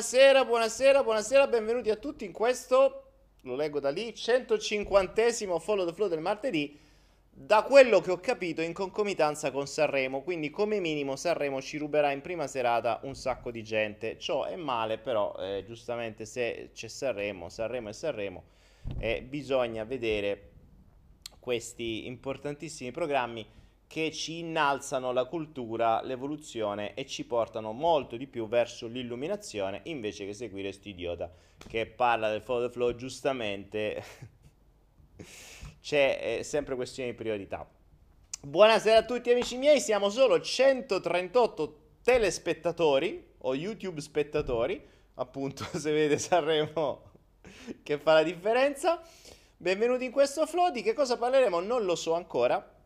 buonasera, buonasera, buonasera, benvenuti a tutti in questo, lo leggo da lì, 150esimo Follow the Flow del martedì, da quello che ho capito in concomitanza con Sanremo, quindi come minimo Sanremo ci ruberà in prima serata un sacco di gente, ciò è male però eh, giustamente se c'è Sanremo, Sanremo e Sanremo, eh, bisogna vedere questi importantissimi programmi che ci innalzano la cultura, l'evoluzione e ci portano molto di più verso l'illuminazione invece che seguire sto idiota che parla del follow the flow giustamente c'è eh, sempre questione di priorità. Buonasera a tutti amici miei, siamo solo 138 telespettatori o YouTube spettatori, appunto se vede Sanremo che fa la differenza. Benvenuti in questo flow, di che cosa parleremo non lo so ancora.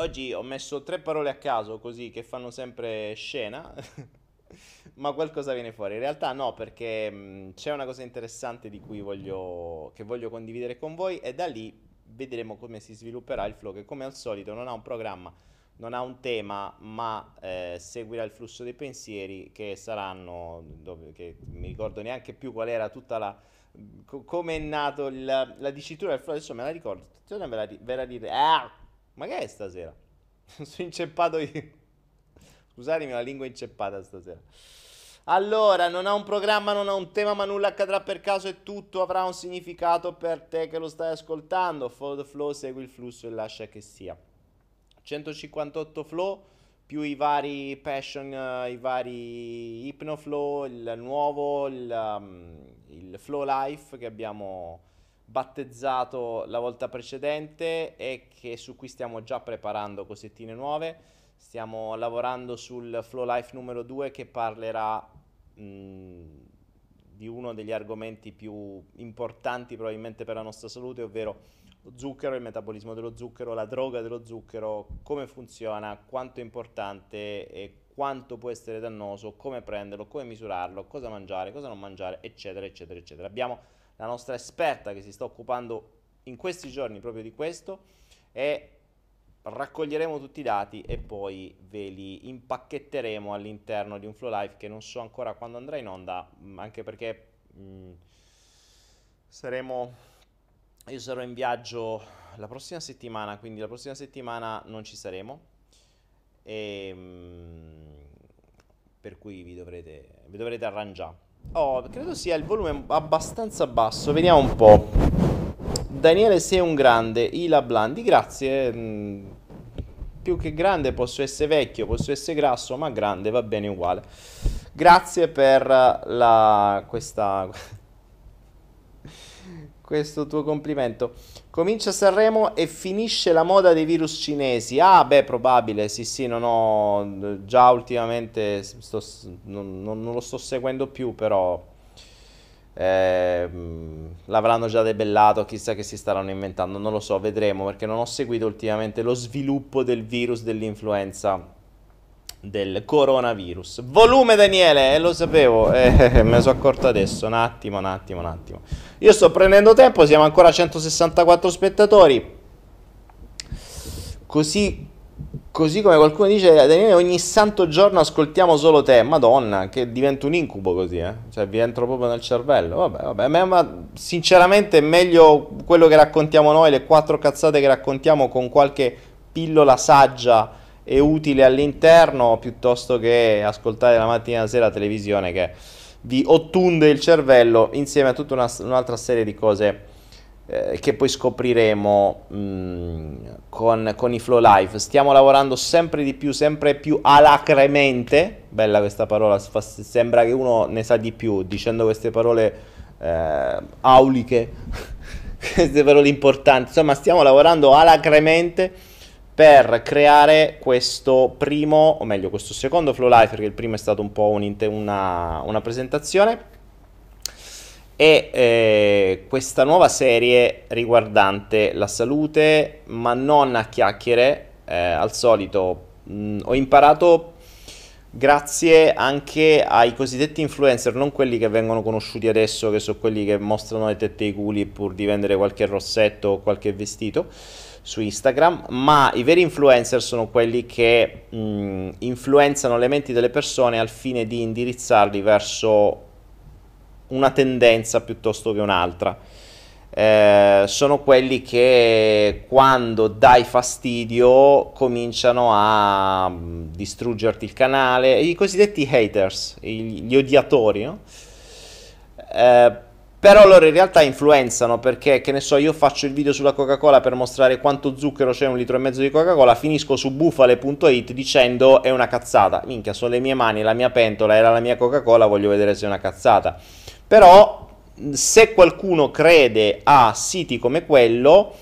Oggi ho messo tre parole a caso così che fanno sempre scena, ma qualcosa viene fuori. In realtà no, perché mh, c'è una cosa interessante di cui voglio, che voglio condividere con voi e da lì vedremo come si svilupperà il flow che come al solito non ha un programma, non ha un tema, ma eh, seguirà il flusso dei pensieri che saranno, dove, che mi ricordo neanche più qual era tutta la... Co- come è nato il, la dicitura del flow, adesso me la ricordo, ve la, ve la dite, ah, ma che è stasera? Sono inceppato io. Scusatemi, la lingua è inceppata stasera. Allora, non ha un programma, non ha un tema, ma nulla accadrà per caso e tutto avrà un significato per te che lo stai ascoltando. Follow the flow, segui il flusso e lascia che sia. 158 flow più i vari passion, uh, i vari hypnoflow, il nuovo, il, um, il flow life che abbiamo battezzato la volta precedente e che su cui stiamo già preparando cosettine nuove. Stiamo lavorando sul Flow Life numero 2 che parlerà mh, di uno degli argomenti più importanti probabilmente per la nostra salute, ovvero lo zucchero, il metabolismo dello zucchero, la droga dello zucchero, come funziona, quanto è importante e quanto può essere dannoso, come prenderlo, come misurarlo, cosa mangiare, cosa non mangiare, eccetera, eccetera, eccetera. Abbiamo la nostra esperta che si sta occupando in questi giorni proprio di questo e raccoglieremo tutti i dati e poi ve li impacchetteremo all'interno di un flow live che non so ancora quando andrà in onda, mm, anche perché mh, mm, saremo io sarò in viaggio la prossima settimana, quindi la prossima settimana non ci saremo e mh, mm, per cui vi dovrete, vi dovrete arrangiare. Oh, credo sia il volume abbastanza basso. Vediamo un po'. Daniele sei un grande. Ila Blandi, grazie. Mm, più che grande posso essere vecchio, posso essere grasso, ma grande va bene uguale. Grazie per la, questa, questo tuo complimento. Comincia Sanremo e finisce la moda dei virus cinesi. Ah, beh, probabile, sì, sì, non ho già ultimamente sto, non, non, lo sto seguendo più, però eh, l'avranno già debellato, chissà che si staranno inventando, non lo so, vedremo, perché non ho seguito ultimamente lo sviluppo del virus dell'influenza del coronavirus. Volume Daniele, eh, lo sapevo, eh, me ne sono accorto adesso, un attimo, un attimo, un attimo. Io sto prendendo tempo, siamo ancora a 164 spettatori. Così, così come qualcuno dice, Daniele, ogni santo giorno ascoltiamo solo te. Madonna, che diventa un incubo così, eh? Cioè, vi entro proprio nel cervello. Vabbè, vabbè, ma sinceramente è meglio quello che raccontiamo noi, le quattro cazzate che raccontiamo con qualche pillola saggia e utile all'interno piuttosto che ascoltare la mattina e la sera la televisione che vi ottunde il cervello insieme a tutta una, un'altra serie di cose eh, che poi scopriremo mh, mm, con, con, i Flow Live. Stiamo lavorando sempre di più, sempre più alacremente, bella questa parola, sembra che uno ne sa di più dicendo queste parole eh, auliche, queste parole importanti, insomma stiamo lavorando alacremente per creare questo primo, o meglio questo secondo Flow Life, perché il primo è stato un po' un, una, una, presentazione, e eh, questa nuova serie riguardante la salute, ma non a chiacchiere, eh, al solito. Mh, ho imparato grazie anche ai cosiddetti influencer, non quelli che vengono conosciuti adesso, che sono quelli che mostrano le tette e i culi pur di vendere qualche rossetto o qualche vestito, su Instagram, ma i veri influencer sono quelli che mh, influenzano le menti delle persone al fine di indirizzarli verso una tendenza piuttosto che un'altra. Eh, sono quelli che quando dai fastidio cominciano a distruggerti il canale, i cosiddetti haters, gli odiatori, no? eh, però loro in realtà influenzano perché, che ne so, io faccio il video sulla Coca-Cola per mostrare quanto zucchero c'è in un litro e mezzo di Coca-Cola, finisco su bufale.it dicendo è una cazzata. Minchia, sono le mie mani, la mia pentola, era la mia Coca-Cola, voglio vedere se è una cazzata. Però se qualcuno crede a siti come quello,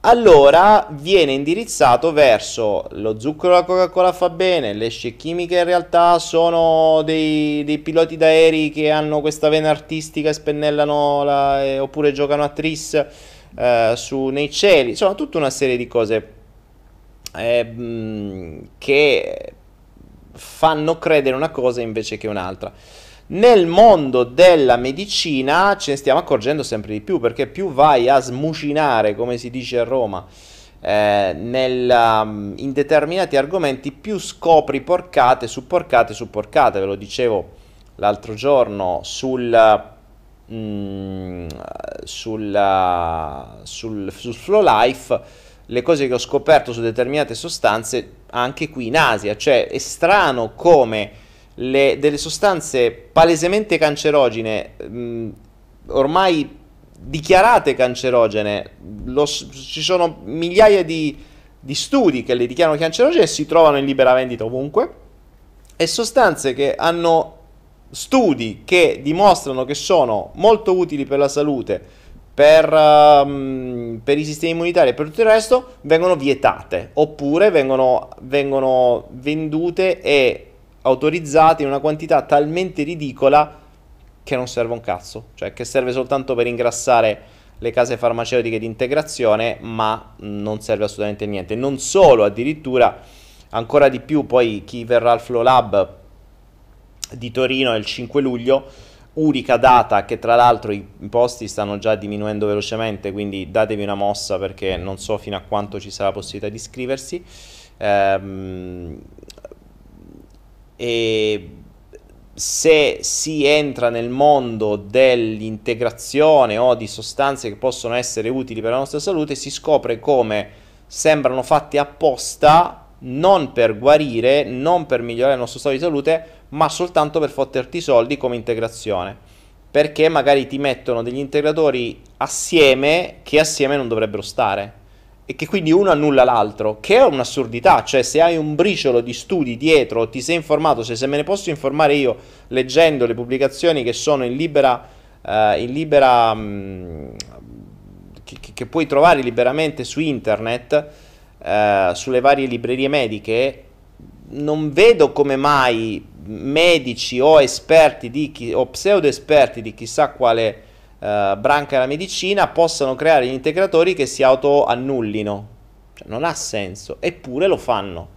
allora viene indirizzato verso lo zucchero della Coca-Cola fa bene, le scie chimiche in realtà sono dei, dei piloti d'aerei che hanno questa vena artistica e spennellano la, eh, oppure giocano a tris eh, su, nei cieli, insomma tutta una serie di cose eh, che fanno credere una cosa invece che un'altra. Nel mondo della medicina ce ne stiamo accorgendo sempre di più perché più vai a smucinare, come si dice a Roma, eh, nel, um, in determinati argomenti, più scopri porcate su porcate su porcate. Ve lo dicevo l'altro giorno sul, mm, sul, sul, sul Flow Life, le cose che ho scoperto su determinate sostanze anche qui in Asia. Cioè è strano come le, delle sostanze palesemente cancerogene, mh, mm, ormai dichiarate cancerogene, lo, ci sono migliaia di, di studi che le dichiarano cancerogene e si trovano in libera vendita ovunque, e sostanze che hanno studi che dimostrano che sono molto utili per la salute, per, um, per, i sistemi immunitari e per tutto il resto, vengono vietate oppure vengono, vengono vendute e autorizzate in una quantità talmente ridicola che non serve un cazzo, cioè che serve soltanto per ingrassare le case farmaceutiche di integrazione, ma non serve assolutamente niente. Non solo, addirittura ancora di più, poi chi verrà al Flow Lab di Torino il 5 luglio, unica data che tra l'altro i posti stanno già diminuendo velocemente, quindi datevi una mossa perché non so fino a quanto ci sarà possibilità di iscriversi. Ehm, e se si entra nel mondo dell'integrazione o di sostanze che possono essere utili per la nostra salute, si scopre come sembrano fatti apposta non per guarire, non per migliorare il nostro stato di salute, ma soltanto per fotterti soldi come integrazione. Perché magari ti mettono degli integratori assieme che assieme non dovrebbero stare e che quindi uno annulla l'altro, che è un'assurdità, cioè se hai un briciolo di studi dietro, ti sei informato, se, se me ne posso informare io leggendo le pubblicazioni che sono in libera, uh, in libera um, che, che, puoi trovare liberamente su internet, uh, sulle varie librerie mediche, non vedo come mai medici o esperti di chi, o pseudo esperti di chissà quale eh, branca della medicina possano creare gli integratori che si autoannullino. Cioè, non ha senso, eppure lo fanno.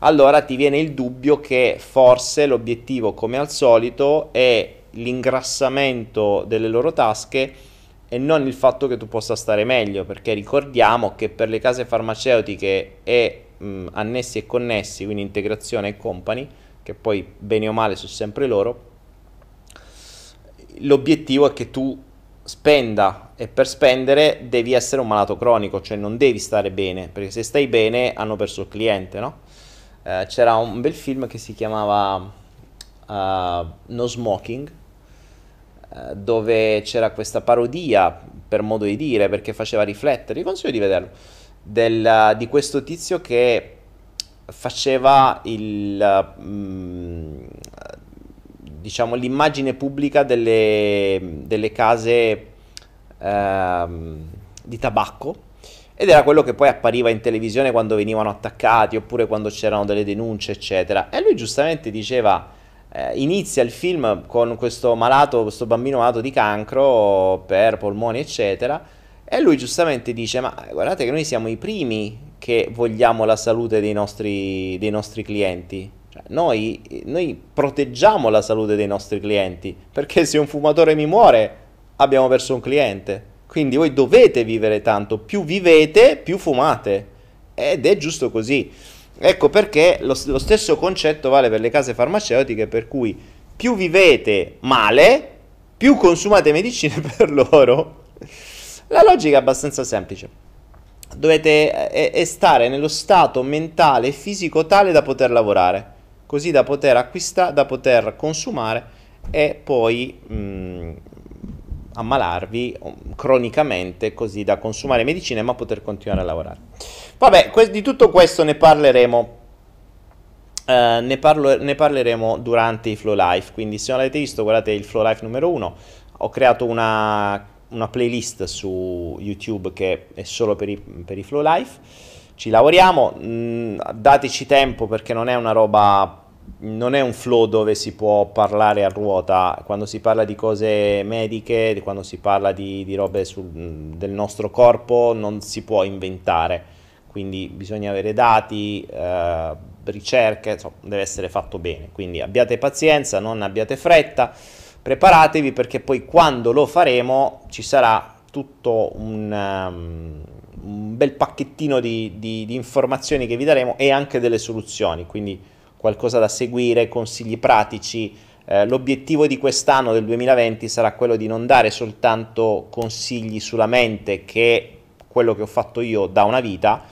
Allora ti viene il dubbio che forse l'obiettivo, come al solito, è l'ingrassamento delle loro tasche e non il fatto che tu possa stare meglio, perché ricordiamo che per le case farmaceutiche e mh, annessi e connessi, quindi integrazione e company, che poi bene o male sono sempre loro, l'obiettivo è che tu spenda e per spendere devi essere un malato cronico, cioè non devi stare bene, perché se stai bene hanno perso il cliente, no? Eh, c'era un bel film che si chiamava uh, No Smoking, uh, dove c'era questa parodia, per modo di dire, perché faceva riflettere, vi consiglio di vederlo, del, uh, di questo tizio che faceva il... Um, diciamo, l'immagine pubblica delle, delle case ehm, di tabacco. Ed era quello che poi appariva in televisione quando venivano attaccati oppure quando c'erano delle denunce, eccetera. E lui giustamente diceva, eh, inizia il film con questo malato, questo bambino malato di cancro per polmoni, eccetera, e lui giustamente dice, ma guardate che noi siamo i primi che vogliamo la salute dei nostri, dei nostri clienti cioè, noi, noi proteggiamo la salute dei nostri clienti, perché se un fumatore mi muore abbiamo perso un cliente. Quindi voi dovete vivere tanto, più vivete, più fumate. Ed è giusto così. Ecco perché lo, lo, stesso concetto vale per le case farmaceutiche, per cui più vivete male, più consumate medicine per loro. La logica è abbastanza semplice. Dovete è, è stare nello stato mentale e fisico tale da poter lavorare così da poter acquistare, da poter consumare e poi mh, mm, ammalarvi mm, cronicamente così da consumare medicine ma poter continuare a lavorare. Vabbè, que- di tutto questo ne parleremo. Uh, ne, parlo, ne, parleremo durante i Flow Life. Quindi, se non l'avete visto, guardate il Flow Life numero 1. Ho creato una, una, playlist su YouTube che è solo per i, per i Flow Life. Ci lavoriamo. Mh, mm, dateci tempo perché non è una roba non è un flow dove si può parlare a ruota, quando si parla di cose mediche, quando si parla di, di robe sul, del nostro corpo, non si può inventare. quindi bisogna avere dati, eh, ricerche, insomma, deve essere fatto bene. Quindi abbiate pazienza, non abbiate fretta, preparatevi perché poi quando lo faremo ci sarà tutto un, um, un bel pacchettino di, di, di informazioni che vi daremo e anche delle soluzioni, quindi qualcosa da seguire, consigli pratici. Eh, l'obiettivo di quest'anno del 2020 sarà quello di non dare soltanto consigli sulla mente che quello che ho fatto io da una vita,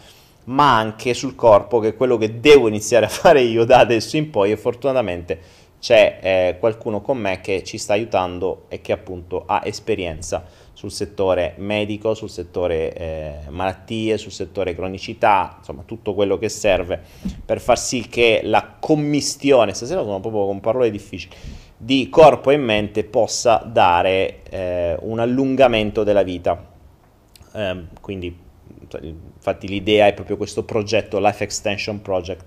ma anche sul corpo, che è quello che devo iniziare a fare io da adesso in poi e fortunatamente c'è eh, qualcuno con me che ci sta aiutando e che appunto ha esperienza sul settore medico, sul settore eh, malattie, sul settore cronicità, insomma tutto quello che serve per far sì che la commistione, stasera sono proprio con parole difficili, di corpo e mente possa dare eh, un allungamento della vita. Eh, quindi infatti l'idea è proprio questo progetto, Life Extension Project,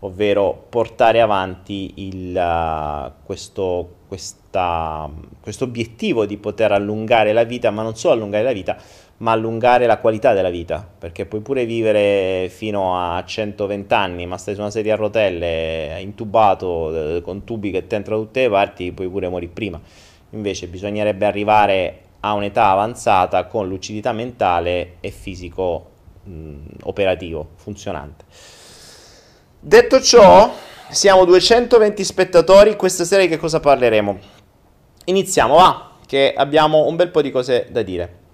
ovvero portare avanti il, uh, questo, questo obiettivo di poter allungare la vita, ma non solo allungare la vita, ma allungare la qualità della vita, perché puoi pure vivere fino a 120 anni, ma stai su una sedia a rotelle, intubato, eh, con tubi che ti entrano da tutte le parti, puoi pure morire prima. Invece bisognerebbe arrivare a un'età avanzata con lucidità mentale e fisico mh, operativo, funzionante. Detto ciò, siamo 220 spettatori, questa sera di che cosa parleremo? Iniziamo, va, che abbiamo un bel po' di cose da dire.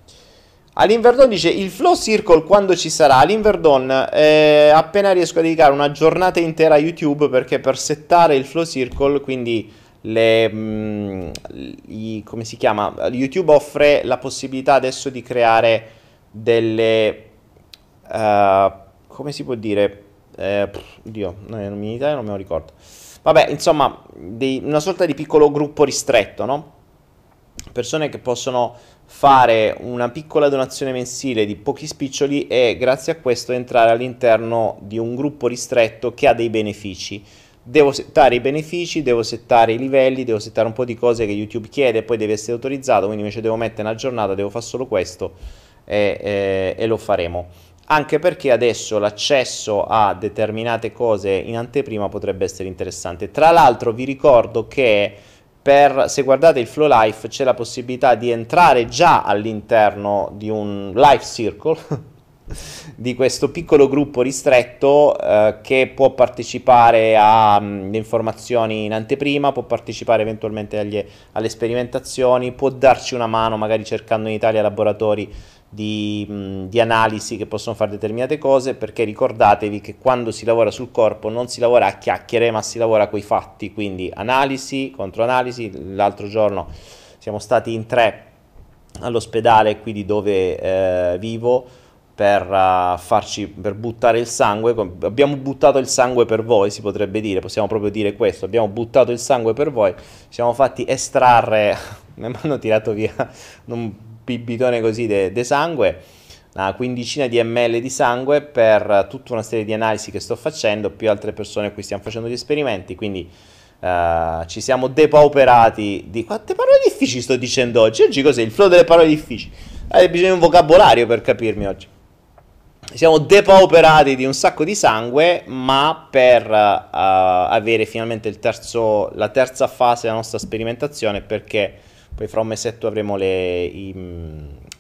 All'Inverdon dice il flow circle quando ci sarà. All'Inverdon eh, appena riesco a dedicare una giornata intera a YouTube perché per settare il flow circle, quindi le, mh, mm, i, come si chiama? YouTube offre la possibilità adesso di creare delle, uh, come si può dire? Eh, Dio, in Italia non me lo ricordo. Vabbè, insomma, dei, una sorta di piccolo gruppo ristretto, no? Persone che possono fare una piccola donazione mensile di pochi spiccioli e grazie a questo entrare all'interno di un gruppo ristretto che ha dei benefici devo settare i benefici, devo settare i livelli, devo settare un po' di cose che YouTube chiede, poi deve essere autorizzato, quindi invece devo mettere una giornata, devo fare solo questo e, e, e lo faremo. Anche perché adesso l'accesso a determinate cose in anteprima potrebbe essere interessante. Tra l'altro vi ricordo che per, se guardate il Flow Life c'è la possibilità di entrare già all'interno di un Life Circle di questo piccolo gruppo ristretto eh, che può partecipare alle mm, informazioni in anteprima, può partecipare eventualmente agli, alle sperimentazioni, può darci una mano magari cercando in Italia laboratori di, di, analisi che possono fare determinate cose, perché ricordatevi che quando si lavora sul corpo non si lavora a chiacchiere, ma si lavora coi fatti, quindi analisi, controanalisi. L'altro giorno siamo stati in tre all'ospedale qui di dove eh, vivo per uh, farci per buttare il sangue. Abbiamo buttato il sangue per voi si potrebbe dire possiamo proprio dire questo. Abbiamo buttato il sangue per voi ci siamo fatti estrarre. Mi hanno tirato via un bibitone così di sangue una quindicina di ml di sangue per tutta una serie di analisi che sto facendo più altre persone a cui stiamo facendo gli esperimenti quindi uh, ci siamo depauperati di quante parole difficili sto dicendo oggi? Oggi cos'è? Il flow delle parole difficili. Hai bisogno di un vocabolario per capirmi oggi. Siamo depauperati di un sacco di sangue, ma per uh, avere finalmente terzo, la terza fase della nostra sperimentazione, perché poi fra un mesetto avremo le, i,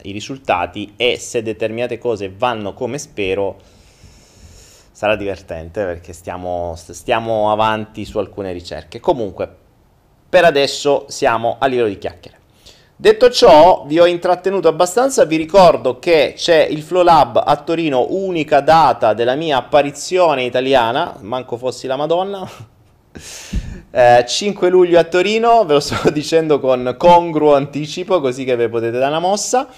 i, risultati e se determinate cose vanno come spero, sarà divertente perché stiamo, stiamo avanti su alcune ricerche. Comunque, per adesso siamo a livello di chiacchiere. Detto ciò, vi ho intrattenuto abbastanza, vi ricordo che c'è il Flow Lab a Torino, unica data della mia apparizione italiana, manco fossi la Madonna. Eh, 5 luglio a Torino, ve lo sto dicendo con congruo anticipo, così che vi potete dare una mossa.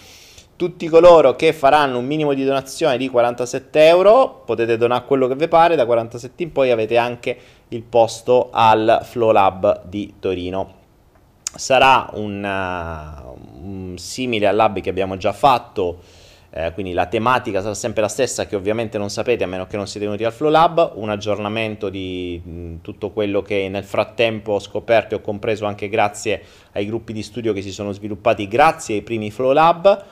Tutti coloro che faranno un minimo di donazione di 47 euro, potete donare quello che vi pare, da 47 in poi avete anche il posto al Flow Lab di Torino sarà un, uh, un simile al lab che abbiamo già fatto, eh, quindi la tematica sarà sempre la stessa che ovviamente non sapete a meno che non siete venuti al Flow Lab, un aggiornamento di mh, tutto quello che nel frattempo ho scoperto e ho compreso anche grazie ai gruppi di studio che si sono sviluppati grazie ai primi Flow Lab.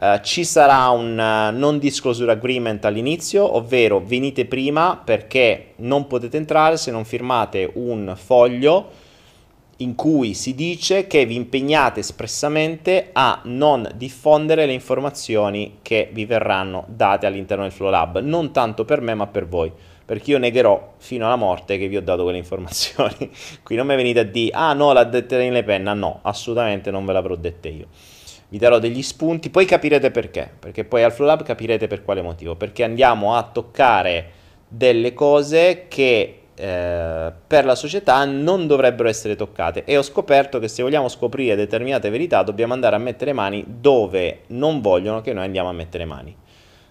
Uh, ci sarà un uh, non disclosure agreement all'inizio, ovvero venite prima perché non potete entrare se non firmate un foglio in cui si dice che vi impegnate espressamente a non diffondere le informazioni che vi verranno date all'interno del Flow Lab, non tanto per me ma per voi, perché io negherò fino alla morte che vi ho dato quelle informazioni. Qui non mi venite a dire, ah no, l'ha detta in le penna, no, assolutamente non ve l'avrò detta io. Vi darò degli spunti, poi capirete perché, perché poi al Flow Lab capirete per quale motivo, perché andiamo a toccare delle cose che eh, per la società non dovrebbero essere toccate. E ho scoperto che se vogliamo scoprire determinate verità dobbiamo andare a mettere mani dove non vogliono che noi andiamo a mettere mani.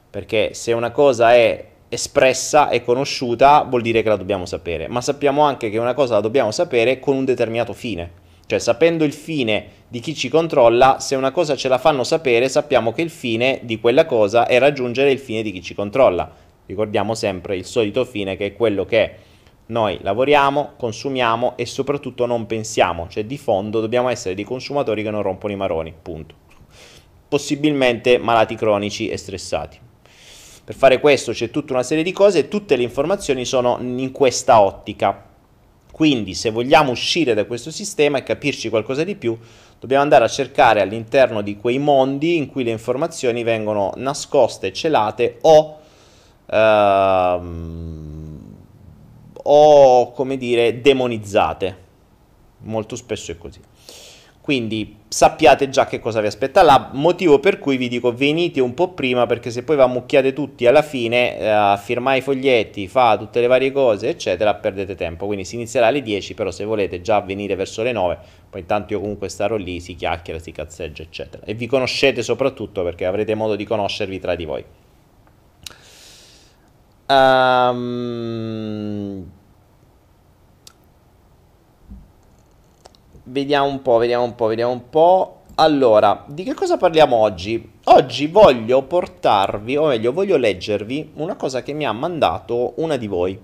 Perché se una cosa è espressa e conosciuta vuol dire che la dobbiamo sapere. Ma sappiamo anche che una cosa la dobbiamo sapere con un determinato fine. Cioè sapendo il fine di chi ci controlla se una cosa ce la fanno sapere sappiamo che il fine di quella cosa è raggiungere il fine di chi ci controlla. Ricordiamo sempre il solito fine che è quello che noi lavoriamo, consumiamo e soprattutto non pensiamo, cioè di fondo dobbiamo essere dei consumatori che non rompono i maroni, punto. Possibilmente malati cronici e stressati. Per fare questo c'è tutta una serie di cose e tutte le informazioni sono in questa ottica. Quindi se vogliamo uscire da questo sistema e capirci qualcosa di più, dobbiamo andare a cercare all'interno di quei mondi in cui le informazioni vengono nascoste, celate o... Uh, o come dire demonizzate. Molto spesso è così. Quindi sappiate già che cosa vi aspetta là, motivo per cui vi dico venite un po' prima perché se poi vi ammucchiate tutti alla fine eh, a firmare i foglietti, fa tutte le varie cose eccetera, perdete tempo, quindi si inizierà alle 10, però se volete già venire verso le 9, poi intanto io comunque starò lì, si chiacchiera, si cazzeggia eccetera e vi conoscete soprattutto perché avrete modo di conoscervi tra di voi. Um, vediamo un po', vediamo un po', vediamo un po'. Allora, di che cosa parliamo oggi? Oggi voglio portarvi, o meglio, voglio leggervi una cosa che mi ha mandato una di voi.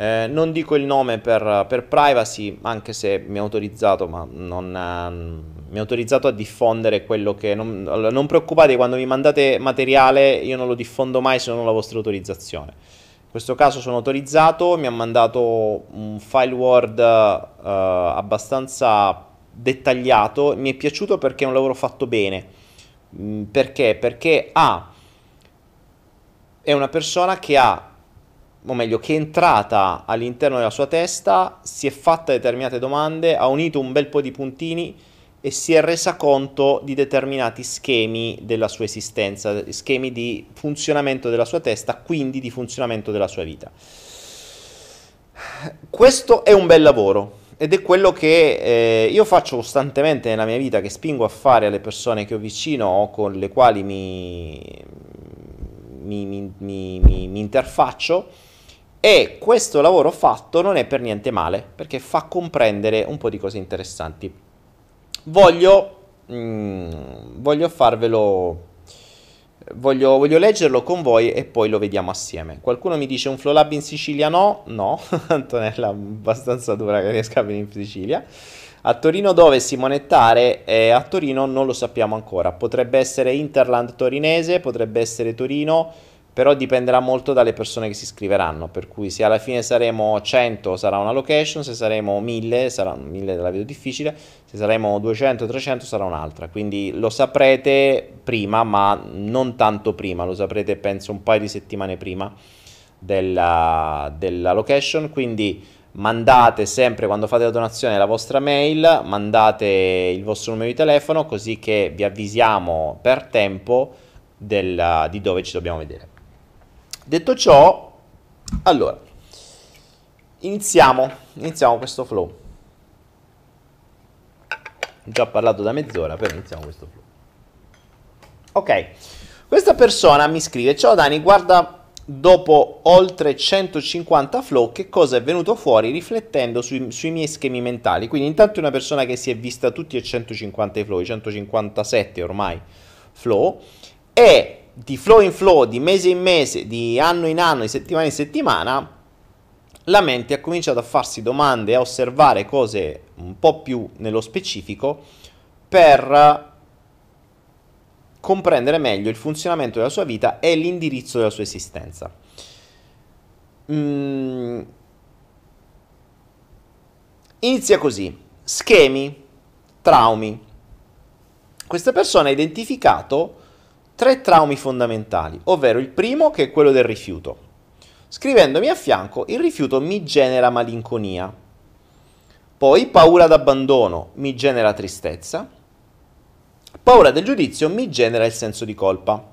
Eh, non dico il nome per, per, privacy, anche se mi ha autorizzato, ma non, eh, mi ha autorizzato a diffondere quello che... Non, non preoccupate, quando mi mandate materiale io non lo diffondo mai se non ho la vostra autorizzazione. In questo caso sono autorizzato, mi ha mandato un file Word uh, abbastanza dettagliato, mi è piaciuto perché è un lavoro fatto bene. Mm, perché? Perché ha è una persona che ha o meglio, che è entrata all'interno della sua testa, si è fatta determinate domande, ha unito un bel po' di puntini e si è resa conto di determinati schemi della sua esistenza, schemi di funzionamento della sua testa, quindi di funzionamento della sua vita. Questo è un bel lavoro ed è quello che eh, io faccio costantemente nella mia vita, che spingo a fare alle persone che ho vicino o con le quali mi, mi, mi, mi interfaccio. E questo lavoro fatto non è per niente male, perché fa comprendere un po' di cose interessanti voglio, mm, voglio farvelo, voglio, voglio, leggerlo con voi e poi lo vediamo assieme. Qualcuno mi dice un flow lab in Sicilia? No, no, Antonella abbastanza dura che riesca a venire in Sicilia. A Torino dove simonettare? Eh, a Torino non lo sappiamo ancora, potrebbe essere Interland torinese, potrebbe essere Torino però dipenderà molto dalle persone che si iscriveranno, per cui se alla fine saremo 100 sarà una location, se saremo 1000 sarà 1000 la vedo difficile, se saremo 200 300 sarà un'altra, quindi lo saprete prima, ma non tanto prima, lo saprete penso un paio di settimane prima della, della location, quindi mandate sempre quando fate la donazione la vostra mail, mandate il vostro numero di telefono così che vi avvisiamo per tempo del, di dove ci dobbiamo vedere. Detto ciò, allora, iniziamo, iniziamo questo flow. Ho già parlato da mezz'ora, però iniziamo questo flow. Ok, questa persona mi scrive, ciao Dani, guarda dopo oltre 150 flow che cosa è venuto fuori riflettendo sui, sui, miei schemi mentali. Quindi intanto è una persona che si è vista tutti e 150 flow, i 157 ormai flow, e di flow in flow, di mese in mese, di anno in anno, di settimana in settimana, la mente ha cominciato a farsi domande, a osservare cose un po' più nello specifico per comprendere meglio il funzionamento della sua vita e l'indirizzo della sua esistenza. Mm. Inizia così, schemi, traumi. Questa persona ha identificato tre traumi fondamentali, ovvero il primo che è quello del rifiuto. Scrivendomi a fianco, il rifiuto mi genera malinconia. Poi paura d'abbandono mi genera tristezza. Paura del giudizio mi genera il senso di colpa.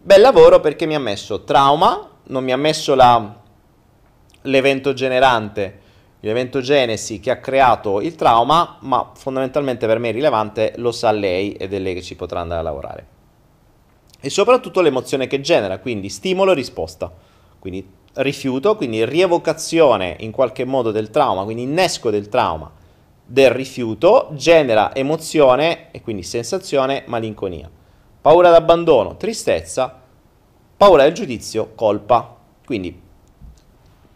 Bel lavoro perché mi ha messo trauma, non mi ha messo la, l'evento generante, l'evento genesi che ha creato il trauma, ma fondamentalmente per me è rilevante, lo sa lei ed è lei che ci potrà andare a lavorare e soprattutto l'emozione che genera, quindi stimolo e risposta. Quindi rifiuto, quindi rievocazione in qualche modo del trauma, quindi innesco del trauma del rifiuto, genera emozione e quindi sensazione, malinconia. Paura d'abbandono, tristezza, paura del giudizio, colpa. Quindi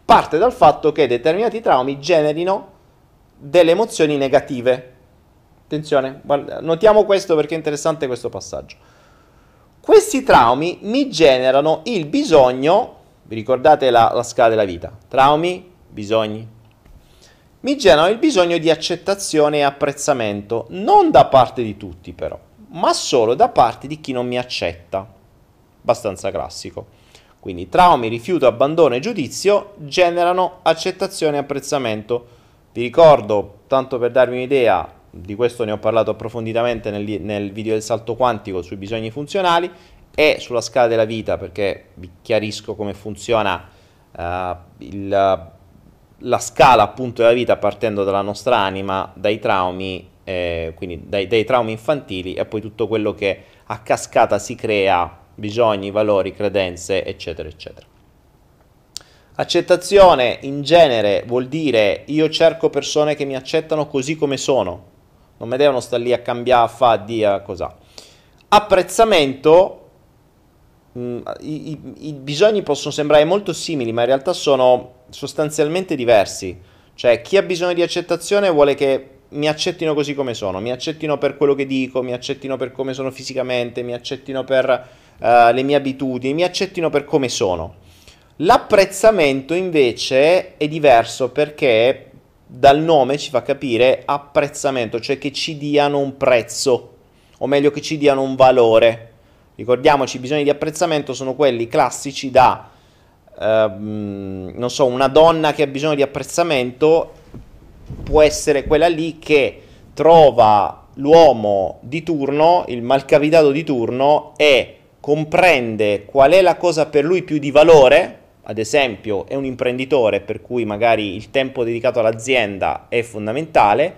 parte dal fatto che determinati traumi generino delle emozioni negative. Attenzione, notiamo questo perché è interessante questo passaggio. Questi traumi mi generano il bisogno, vi ricordate la, la scala della vita, traumi, bisogni, mi generano il bisogno di accettazione e apprezzamento, non da parte di tutti però, ma solo da parte di chi non mi accetta. Abbastanza classico. Quindi traumi, rifiuto, abbandono e giudizio generano accettazione e apprezzamento. Vi ricordo, tanto per darvi un'idea, di questo ne ho parlato approfonditamente nel, nel video del salto quantico sui bisogni funzionali e sulla scala della vita perché vi chiarisco come funziona uh, il, la scala appunto della vita partendo dalla nostra anima, dai traumi, eh, quindi dai, dai traumi infantili e poi tutto quello che a cascata si crea, bisogni, valori, credenze, eccetera, eccetera. Accettazione in genere vuol dire io cerco persone che mi accettano così come sono, non mi devono stare lì a cambiare, a fare, di a cosa. Apprezzamento, mh, mm, i, i, i bisogni possono sembrare molto simili, ma in realtà sono sostanzialmente diversi. Cioè, chi ha bisogno di accettazione vuole che mi accettino così come sono, mi accettino per quello che dico, mi accettino per come sono fisicamente, mi accettino per uh, le mie abitudini, mi accettino per come sono. L'apprezzamento invece è diverso perché dal nome ci fa capire apprezzamento, cioè che ci diano un prezzo, o meglio che ci diano un valore. Ricordiamoci, i bisogni di apprezzamento sono quelli classici da, ehm, non so, una donna che ha bisogno di apprezzamento può essere quella lì che trova l'uomo di turno, il malcapitato di turno e comprende qual è la cosa per lui più di valore, ad esempio è un imprenditore per cui magari il tempo dedicato all'azienda è fondamentale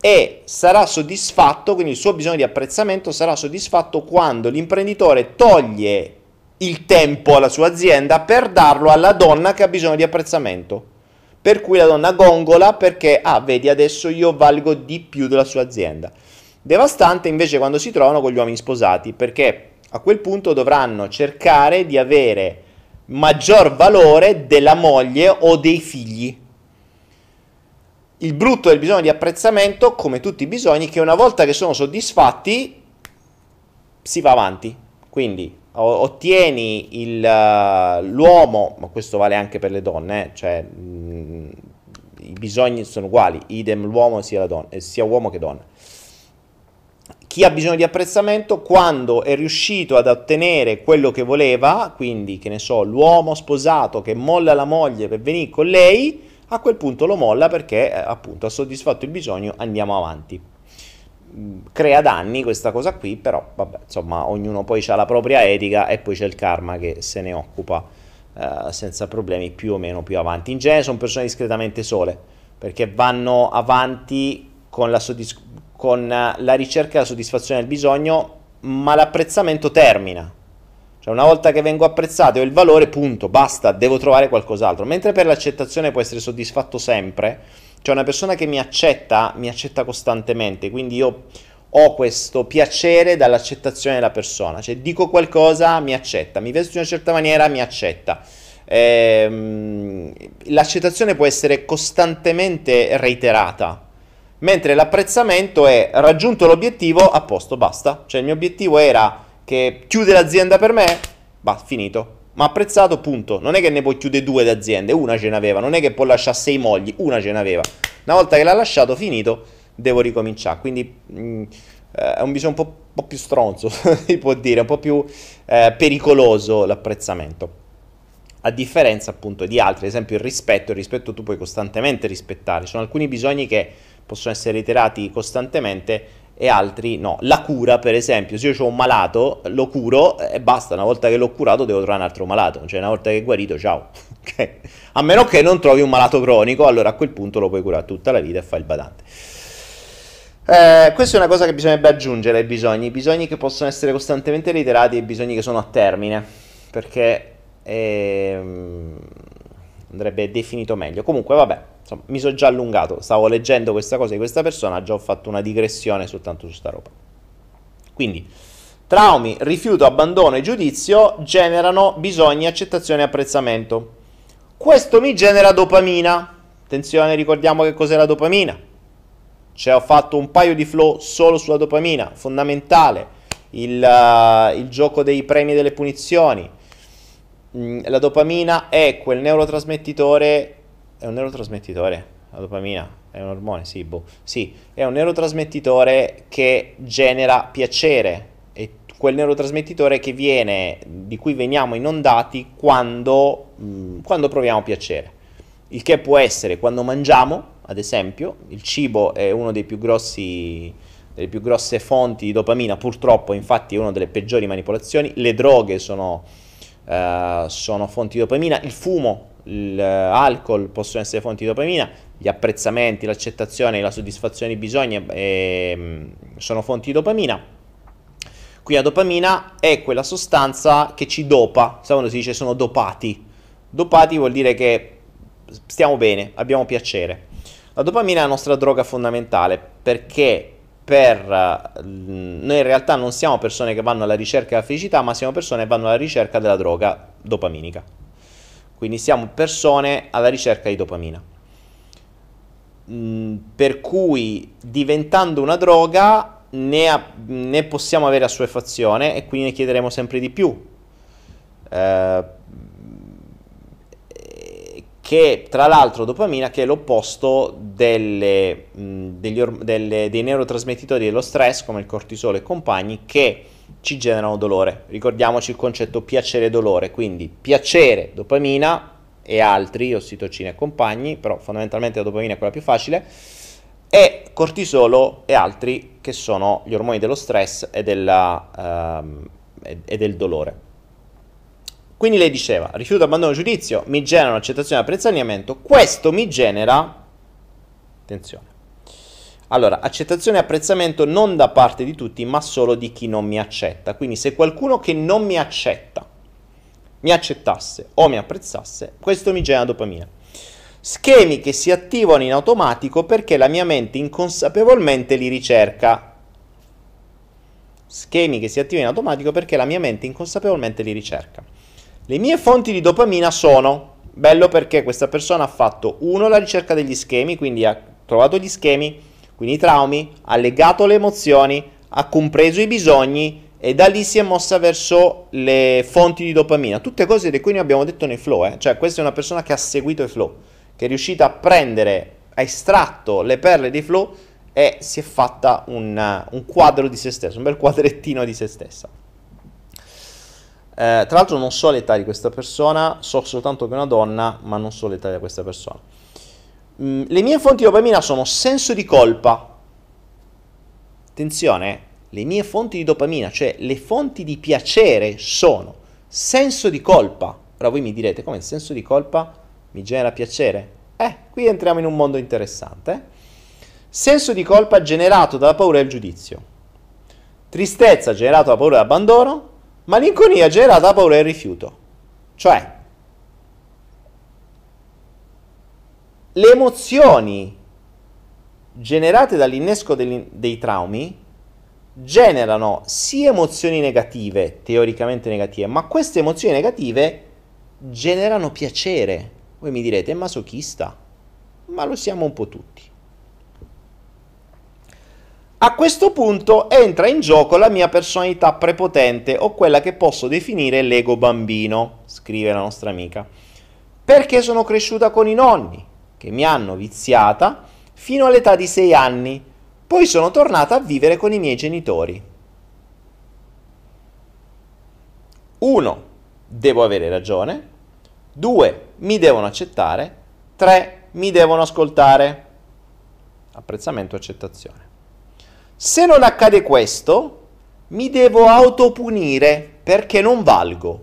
e sarà soddisfatto, quindi il suo bisogno di apprezzamento sarà soddisfatto quando l'imprenditore toglie il tempo alla sua azienda per darlo alla donna che ha bisogno di apprezzamento. Per cui la donna gongola perché, ah, vedi, adesso io valgo di più della sua azienda. Devastante invece quando si trovano con gli uomini sposati, perché a quel punto dovranno cercare di avere maggior valore della moglie o dei figli. Il brutto del bisogno di apprezzamento, come tutti i bisogni, che una volta che sono soddisfatti si va avanti. Quindi ottieni il, uh, l'uomo, ma questo vale anche per le donne, eh, cioè mh, mm, i bisogni sono uguali, idem l'uomo sia, donna, eh, sia uomo che donna chi ha bisogno di apprezzamento quando è riuscito ad ottenere quello che voleva, quindi che ne so, l'uomo sposato che molla la moglie per venire con lei, a quel punto lo molla perché eh, appunto ha soddisfatto il bisogno, andiamo avanti. Mm, crea danni questa cosa qui, però vabbè, insomma, ognuno poi ha la propria etica e poi c'è il karma che se ne occupa eh, senza problemi più o meno più avanti. In genere sono persone discretamente sole, perché vanno avanti con la soddisfazione con la ricerca e la soddisfazione del bisogno, ma l'apprezzamento termina. Cioè una volta che vengo apprezzato ho il valore, punto, basta, devo trovare qualcos'altro. Mentre per l'accettazione può essere soddisfatto sempre, cioè una persona che mi accetta, mi accetta costantemente, quindi io ho questo piacere dall'accettazione della persona, cioè dico qualcosa, mi accetta, mi vesto in una certa maniera, mi accetta. Ehm, l'accettazione può essere costantemente reiterata, Mentre l'apprezzamento è raggiunto l'obiettivo, a posto, basta. Cioè il mio obiettivo era che chiude l'azienda per me, va, finito. Ma apprezzato, punto. Non è che ne puoi chiudere due d'aziende, una ce n'aveva. Non è che può lasciare sei mogli, una ce n'aveva. Una volta che l'ha lasciato, finito, devo ricominciare. Quindi mh, mm, eh, è un bisogno un po', un po', più stronzo, si può dire, un po' più eh, pericoloso l'apprezzamento a differenza appunto di altri, ad esempio il rispetto, il rispetto tu puoi costantemente rispettare, ci sono alcuni bisogni che possono essere reiterati costantemente e altri no. La cura, per esempio, se io ho un malato, lo curo e basta, una volta che l'ho curato devo trovare un altro malato, cioè una volta che è guarito, ciao. Okay. A meno che non trovi un malato cronico, allora a quel punto lo puoi curare tutta la vita e fai il badante. Eh, questa è una cosa che bisognerebbe aggiungere ai bisogni, bisogni che possono essere costantemente reiterati e bisogni che sono a termine, perché ehm, andrebbe definito meglio. Comunque, vabbè, insomma, mi sono già allungato, stavo leggendo questa cosa di questa persona, già ho fatto una digressione soltanto su sta roba. Quindi, traumi, rifiuto, abbandono e giudizio generano bisogni, accettazione e apprezzamento. Questo mi genera dopamina. Attenzione, ricordiamo che cos'è la dopamina. Cioè, ho fatto un paio di flow solo sulla dopamina, fondamentale. Il, uh, il gioco dei premi e delle punizioni. Mm, la dopamina è quel neurotrasmettitore è un neurotrasmettitore, la dopamina è un ormone, sì, boh. sì, è un neurotrasmettitore che genera piacere, è quel neurotrasmettitore che viene, di cui veniamo inondati quando, mh, mm, quando proviamo piacere. Il che può essere quando mangiamo, ad esempio, il cibo è uno dei più grossi delle più grosse fonti di dopamina, purtroppo infatti è una delle peggiori manipolazioni, le droghe sono, uh, sono fonti di dopamina, il fumo l'alcol possono essere fonti di dopamina, gli apprezzamenti, l'accettazione, la soddisfazione di bisogni eh, sono fonti di dopamina. Qui la dopamina è quella sostanza che ci dopa, sai quando si dice sono dopati? Dopati vuol dire che stiamo bene, abbiamo piacere. La dopamina è la nostra droga fondamentale perché per noi in realtà non siamo persone che vanno alla ricerca della felicità, ma siamo persone che vanno alla ricerca della droga dopaminica. Quindi siamo persone alla ricerca di dopamina. Mm, per cui diventando una droga ne, ha, ne, possiamo avere assuefazione e quindi ne chiederemo sempre di più. Eh, che tra l'altro dopamina che è l'opposto delle, mh, degli, delle, dei neurotrasmettitori dello stress come il cortisolo e compagni che ci generano dolore. Ricordiamoci il concetto piacere-dolore, quindi piacere, dopamina e altri, ossitocina e compagni, però fondamentalmente la dopamina è quella più facile, e cortisolo e altri che sono gli ormoni dello stress e, della, um, e, e del dolore. Quindi lei diceva, rifiuto, abbandono, giudizio, mi generano accettazione e apprezzamento, questo mi genera, attenzione, allora, accettazione e apprezzamento non da parte di tutti, ma solo di chi non mi accetta. Quindi se qualcuno che non mi accetta mi accettasse o mi apprezzasse, questo mi genera dopamina. Schemi che si attivano in automatico perché la mia mente inconsapevolmente li ricerca. Schemi che si attivano in automatico perché la mia mente inconsapevolmente li ricerca. Le mie fonti di dopamina sono, bello perché questa persona ha fatto uno la ricerca degli schemi, quindi ha trovato gli schemi, quindi i traumi, ha legato le emozioni, ha compreso i bisogni e da lì si è mossa verso le fonti di dopamina. Tutte cose di cui noi abbiamo detto nei flow, eh? cioè questa è una persona che ha seguito i flow, che è riuscita a prendere, ha estratto le perle dei flow e si è fatta un, un quadro di se stessa, un bel quadrettino di se stessa. Eh, tra l'altro non so l'età di questa persona, so soltanto che è una donna, ma non so l'età di questa persona. Mm, le mie fonti di dopamina sono senso di colpa. Attenzione, le mie fonti di dopamina, cioè le fonti di piacere sono senso di colpa. Ora voi mi direte, come il senso di colpa mi genera piacere? Eh, qui entriamo in un mondo interessante. Eh? Senso di colpa generato dalla paura del giudizio. Tristezza generata dalla paura dell'abbandono. Malinconia generata dalla paura del rifiuto. Cioè, le emozioni generate dall'innesco dei, traumi generano sì emozioni negative, teoricamente negative, ma queste emozioni negative generano piacere. Voi mi direte, è masochista, ma lo siamo un po' tutti. A questo punto entra in gioco la mia personalità prepotente o quella che posso definire l'ego bambino, scrive la nostra amica. Perché sono cresciuta con i nonni, che mi hanno viziata fino all'età di 6 anni, poi sono tornata a vivere con i miei genitori. 1. Devo avere ragione. 2. Mi devono accettare. 3. Mi devono ascoltare. Apprezzamento e accettazione. Se non accade questo, mi devo autopunire perché non valgo.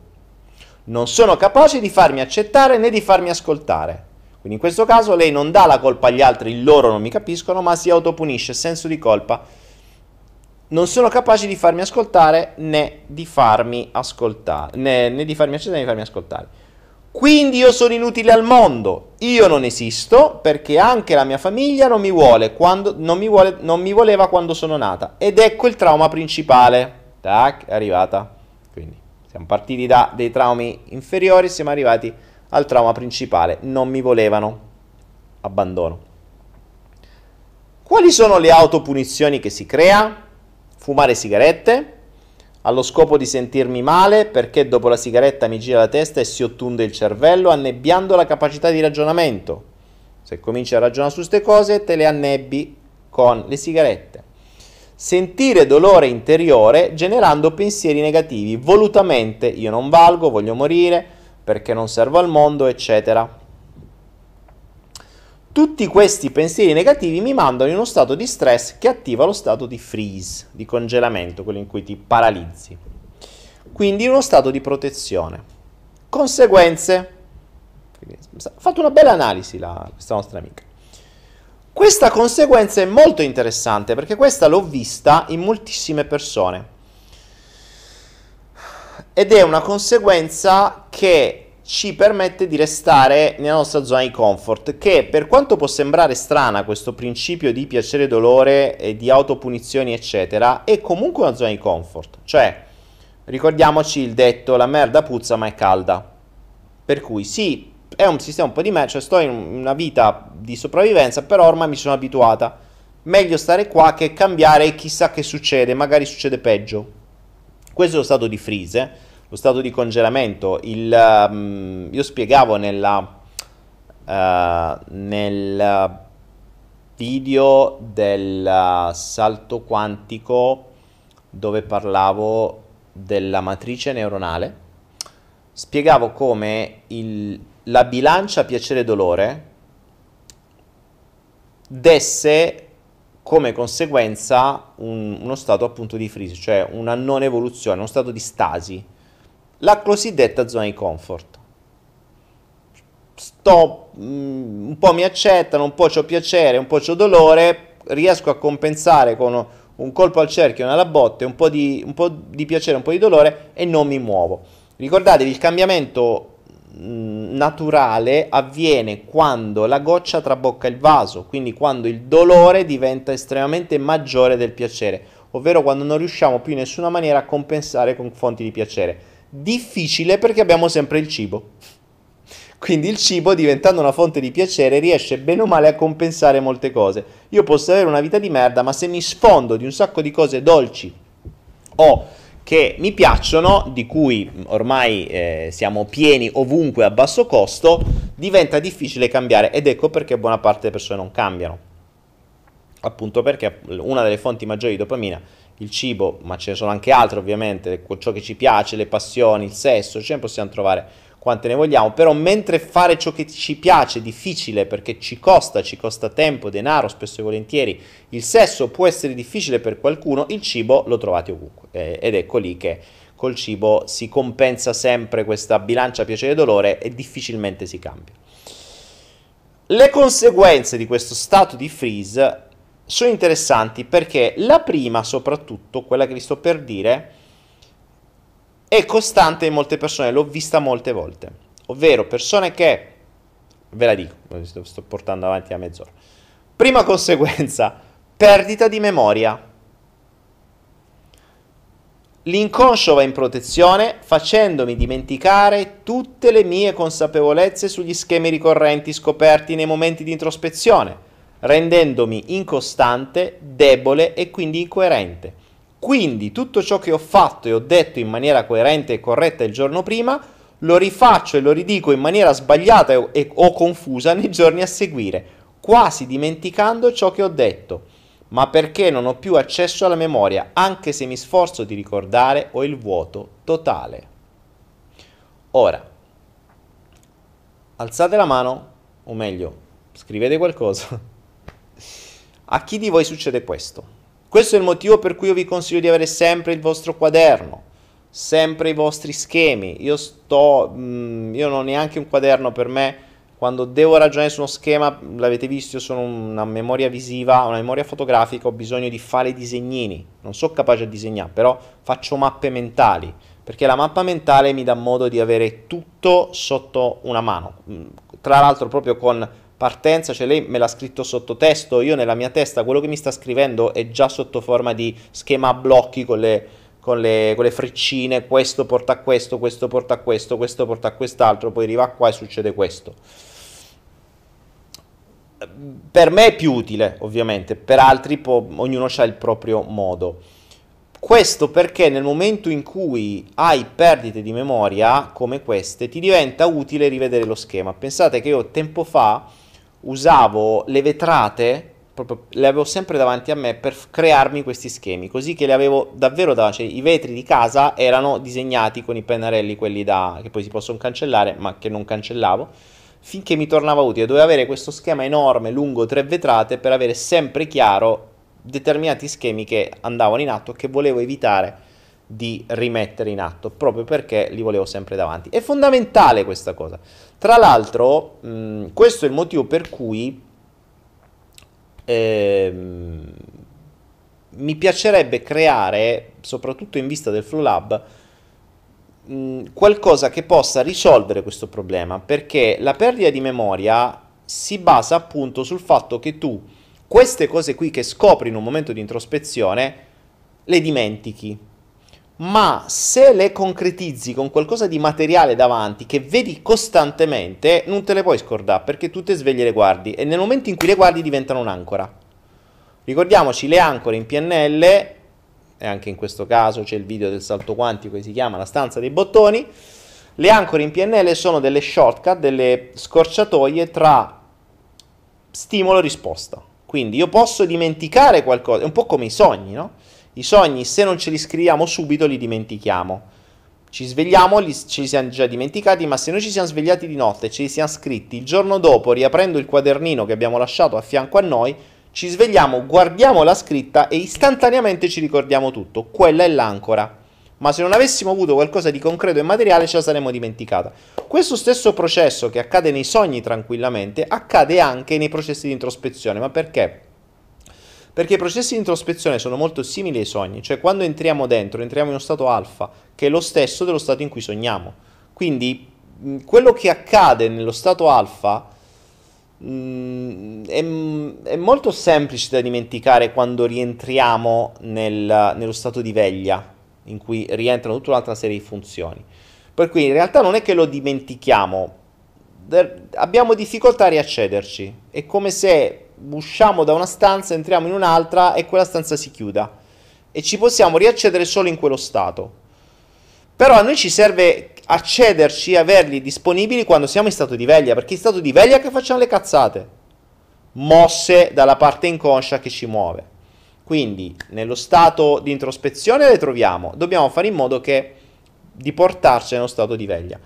Non sono capace di farmi accettare né di farmi ascoltare. Quindi in questo caso lei non dà la colpa agli altri, loro non mi capiscono, ma si autopunisce, senso di colpa. Non sono capace di farmi ascoltare né di farmi ascoltare, né, né di farmi accettare né di farmi ascoltare. Quindi io sono inutile al mondo, io non esisto perché anche la mia famiglia non mi vuole, quando, non mi, vuole, non mi voleva quando sono nata. Ed ecco il trauma principale. Tac, è arrivata. Quindi siamo partiti da dei traumi inferiori, siamo arrivati al trauma principale. Non mi volevano. Abbandono. Quali sono le autopunizioni che si crea? Fumare sigarette, allo scopo di sentirmi male perché dopo la sigaretta mi gira la testa e si ottunde il cervello, annebbiando la capacità di ragionamento. Se cominci a ragionare su queste cose, te le annebbi con le sigarette. Sentire dolore interiore generando pensieri negativi, volutamente io non valgo, voglio morire, perché non servo al mondo, eccetera. Tutti questi pensieri negativi mi mandano in uno stato di stress che attiva lo stato di freeze, di congelamento, quello in cui ti paralizzi. Quindi in uno stato di protezione. Conseguenze. Ha fatto una bella analisi la, questa nostra amica. Questa conseguenza è molto interessante perché questa l'ho vista in moltissime persone. Ed è una conseguenza che ci permette di restare nella nostra zona di comfort, che per quanto può sembrare strana questo principio di piacere e dolore e di autopunizioni, eccetera, è comunque una zona di comfort. Cioè, ricordiamoci il detto la merda puzza ma è calda. Per cui sì, è un sistema un po' di me, cioè sto in una vita di sopravvivenza, però ormai mi sono abituata. Meglio stare qua che cambiare e chissà che succede, magari succede peggio. Questo è lo stato di freeze lo stato di congelamento. Il, um, io spiegavo nella, uh, nel video del salto quantico dove parlavo della matrice neuronale, spiegavo come il, la bilancia piacere-dolore desse come conseguenza un, uno stato appunto di freeze, cioè una non evoluzione, uno stato di stasi la cosiddetta zona di comfort. Sto, mm, un po' mi accettano, un po' ho piacere, un po' ho dolore, riesco a compensare con un colpo al cerchio nella botte, un po, di, un po' di piacere, un po' di dolore e non mi muovo. Ricordatevi, il cambiamento mm, naturale avviene quando la goccia trabocca il vaso, quindi quando il dolore diventa estremamente maggiore del piacere, ovvero quando non riusciamo più in nessuna maniera a compensare con fonti di piacere difficile perché abbiamo sempre il cibo. Quindi il cibo, diventando una fonte di piacere, riesce bene o male a compensare molte cose. Io posso avere una vita di merda, ma se mi sfondo di un sacco di cose dolci o che mi piacciono, di cui ormai eh, siamo pieni ovunque a basso costo, diventa difficile cambiare ed ecco perché buona parte delle persone non cambiano. Appunto perché una delle fonti maggiori di dopamina il cibo, ma ce ne sono anche altre ovviamente, ciò che ci piace, le passioni, il sesso, ce ne possiamo trovare quante ne vogliamo, però mentre fare ciò che ci piace è difficile perché ci costa, ci costa tempo, denaro, spesso e volentieri, il sesso può essere difficile per qualcuno, il cibo lo trovate ovunque eh, ed ecco lì che col cibo si compensa sempre questa bilancia piacere-dolore e difficilmente si cambia. Le conseguenze di questo stato di freeze sono interessanti perché la prima, soprattutto, quella che vi sto per dire, è costante in molte persone, l'ho vista molte volte, ovvero persone che, ve la dico, sto portando avanti a mezz'ora, prima conseguenza, perdita di memoria. L'inconscio va in protezione facendomi dimenticare tutte le mie consapevolezze sugli schemi ricorrenti scoperti nei momenti di introspezione rendendomi incostante, debole e quindi incoerente. Quindi tutto ciò che ho fatto e ho detto in maniera coerente e corretta il giorno prima, lo rifaccio e lo ridico in maniera sbagliata e, e, o confusa nei giorni a seguire, quasi dimenticando ciò che ho detto, ma perché non ho più accesso alla memoria, anche se mi sforzo di ricordare, ho il vuoto totale. Ora, alzate la mano, o meglio, scrivete qualcosa. A chi di voi succede questo? Questo è il motivo per cui io vi consiglio di avere sempre il vostro quaderno, sempre i vostri schemi. Io sto, mh, mm, io non ho neanche un quaderno per me. Quando devo ragionare su uno schema, l'avete visto, io sono una memoria visiva, una memoria fotografica, ho bisogno di fare disegnini. Non sono capace a disegnare, però faccio mappe mentali, perché la mappa mentale mi dà modo di avere tutto sotto una mano. Mm, tra l'altro proprio con partenza, cioè lei me l'ha scritto sotto testo, io nella mia testa quello che mi sta scrivendo è già sotto forma di schema a blocchi con le, con le, con le freccine, questo porta a questo, questo porta a questo, questo porta a quest'altro, poi arriva qua e succede questo. Per me è più utile, ovviamente, per altri può, ognuno ha il proprio modo. Questo perché nel momento in cui hai perdite di memoria come queste, ti diventa utile rivedere lo schema. Pensate che io tempo fa usavo le vetrate, proprio le avevo sempre davanti a me per crearmi questi schemi, così che le avevo davvero davanti, cioè, i vetri di casa erano disegnati con i pennarelli, quelli da, che poi si possono cancellare, ma che non cancellavo, finché mi tornava utile. Dovevo avere questo schema enorme, lungo tre vetrate, per avere sempre chiaro determinati schemi che andavano in atto, che volevo evitare di rimettere in atto, proprio perché li volevo sempre davanti. È fondamentale questa cosa. Tra l'altro, mh, questo è il motivo per cui ehm, mi piacerebbe creare, soprattutto in vista del Flow Lab, mh, qualcosa che possa risolvere questo problema, perché la perdita di memoria si basa appunto sul fatto che tu queste cose qui che scopri in un momento di introspezione le dimentichi ma se le concretizzi con qualcosa di materiale davanti che vedi costantemente, non te le puoi scordare perché tu te svegli e le guardi e nel momento in cui le guardi diventano un'ancora. Ricordiamoci le ancore in PNL, e anche in questo caso c'è il video del salto quantico che si chiama la stanza dei bottoni, le ancore in PNL sono delle shortcut, delle scorciatoie tra stimolo e risposta. Quindi io posso dimenticare qualcosa, è un po' come i sogni, no? I sogni, se non ce li scriviamo subito, li dimentichiamo. Ci svegliamo, li, ce li siamo già dimenticati, ma se noi ci siamo svegliati di notte e ce li siamo scritti il giorno dopo, riaprendo il quadernino che abbiamo lasciato a fianco a noi, ci svegliamo, guardiamo la scritta e istantaneamente ci ricordiamo tutto. Quella è l'ancora. Ma se non avessimo avuto qualcosa di concreto e materiale, ce la saremmo dimenticata. Questo stesso processo che accade nei sogni tranquillamente, accade anche nei processi di introspezione. Ma perché? Perché i processi di introspezione sono molto simili ai sogni, cioè quando entriamo dentro, entriamo in uno stato alfa, che è lo stesso dello stato in cui sogniamo. Quindi quello che accade nello stato alfa mh, è, è, molto semplice da dimenticare quando rientriamo nel, nello stato di veglia, in cui rientrano tutta un'altra serie di funzioni. Per cui in realtà non è che lo dimentichiamo, abbiamo difficoltà a riaccederci. È come se usciamo da una stanza, entriamo in un'altra e quella stanza si chiuda e ci possiamo riaccedere solo in quello stato. Però a noi ci serve accederci, averli disponibili quando siamo in stato di veglia, perché in stato di veglia che facciamo le cazzate, mosse dalla parte inconscia che ci muove. Quindi nello stato di introspezione le troviamo, dobbiamo fare in modo che di portarci nello stato di veglia.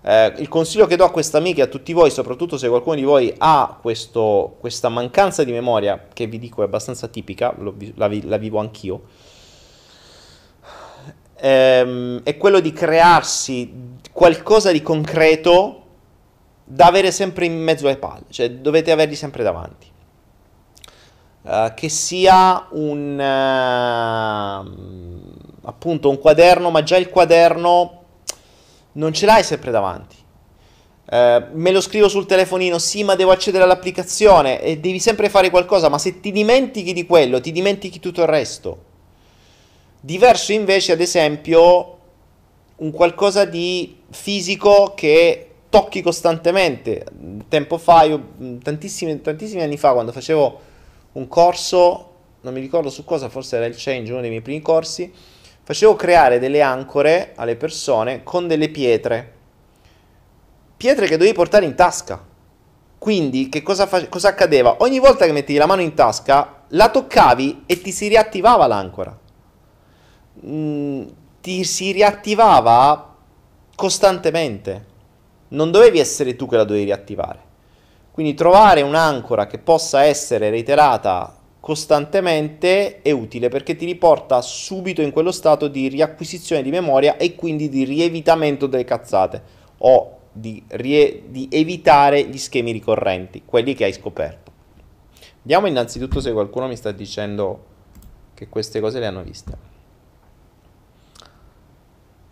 Eh, il consiglio che do a questa amica e a tutti voi, soprattutto se qualcuno di voi ha questo, questa mancanza di memoria, che vi dico è abbastanza tipica, lo, la, la, vivo anch'io, ehm, è quello di crearsi qualcosa di concreto da avere sempre in mezzo alle palle, cioè dovete averli sempre davanti. Uh, che sia un uh, appunto un quaderno, ma già il quaderno non ce l'hai sempre davanti. Eh, me lo scrivo sul telefonino, sì, ma devo accedere all'applicazione e devi sempre fare qualcosa, ma se ti dimentichi di quello, ti dimentichi tutto il resto. Diverso invece, ad esempio, un qualcosa di fisico che tocchi costantemente. Tempo fa, io, tantissimi, tantissimi anni fa, quando facevo un corso, non mi ricordo su cosa, forse era il Change, uno dei miei primi corsi, facevo creare delle ancore alle persone con delle pietre. Pietre che dovevi portare in tasca. Quindi, che cosa, fa- cosa accadeva? Ogni volta che mettevi la mano in tasca, la toccavi e ti si riattivava l'ancora. Mm, ti si riattivava costantemente. Non dovevi essere tu che la dovevi riattivare. Quindi trovare un'ancora che possa essere reiterata costantemente è utile perché ti riporta subito in quello stato di riacquisizione di memoria e quindi di rievitamento delle cazzate o di, rie- di evitare gli schemi ricorrenti, quelli che hai scoperto. Vediamo innanzitutto se qualcuno mi sta dicendo che queste cose le hanno viste.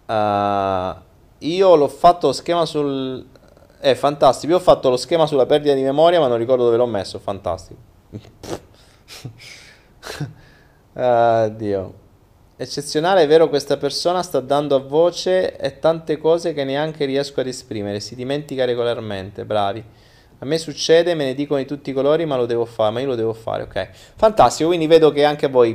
Uh, io l'ho fatto lo schema sul... È fantastico, io ho fatto lo schema sulla perdita di memoria ma non ricordo dove l'ho messo, fantastico. uh, Dio. Eccezionale, è vero, questa persona sta dando a voce e tante cose che neanche riesco ad esprimere, si dimentica regolarmente, bravi. A me succede, me ne dicono di tutti i colori, ma lo devo fare, ma io lo devo fare, ok. Fantastico, quindi vedo che anche a voi,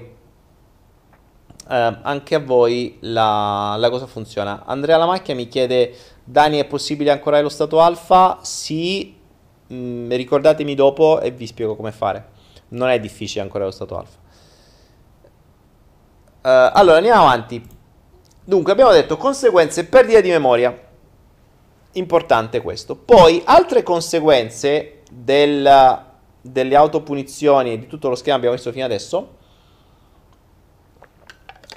eh, anche a voi la, la, cosa funziona. Andrea Lamacchia mi chiede, Dani, è possibile ancorare lo stato alfa? Sì, mm, ricordatemi dopo e vi spiego come fare. Non è difficile ancorare lo stato alfa. Uh, allora, andiamo avanti. Dunque, abbiamo detto conseguenze perdita di memoria. Importante questo. Poi, altre conseguenze del, delle autopunizioni e di tutto lo schema che abbiamo visto fino adesso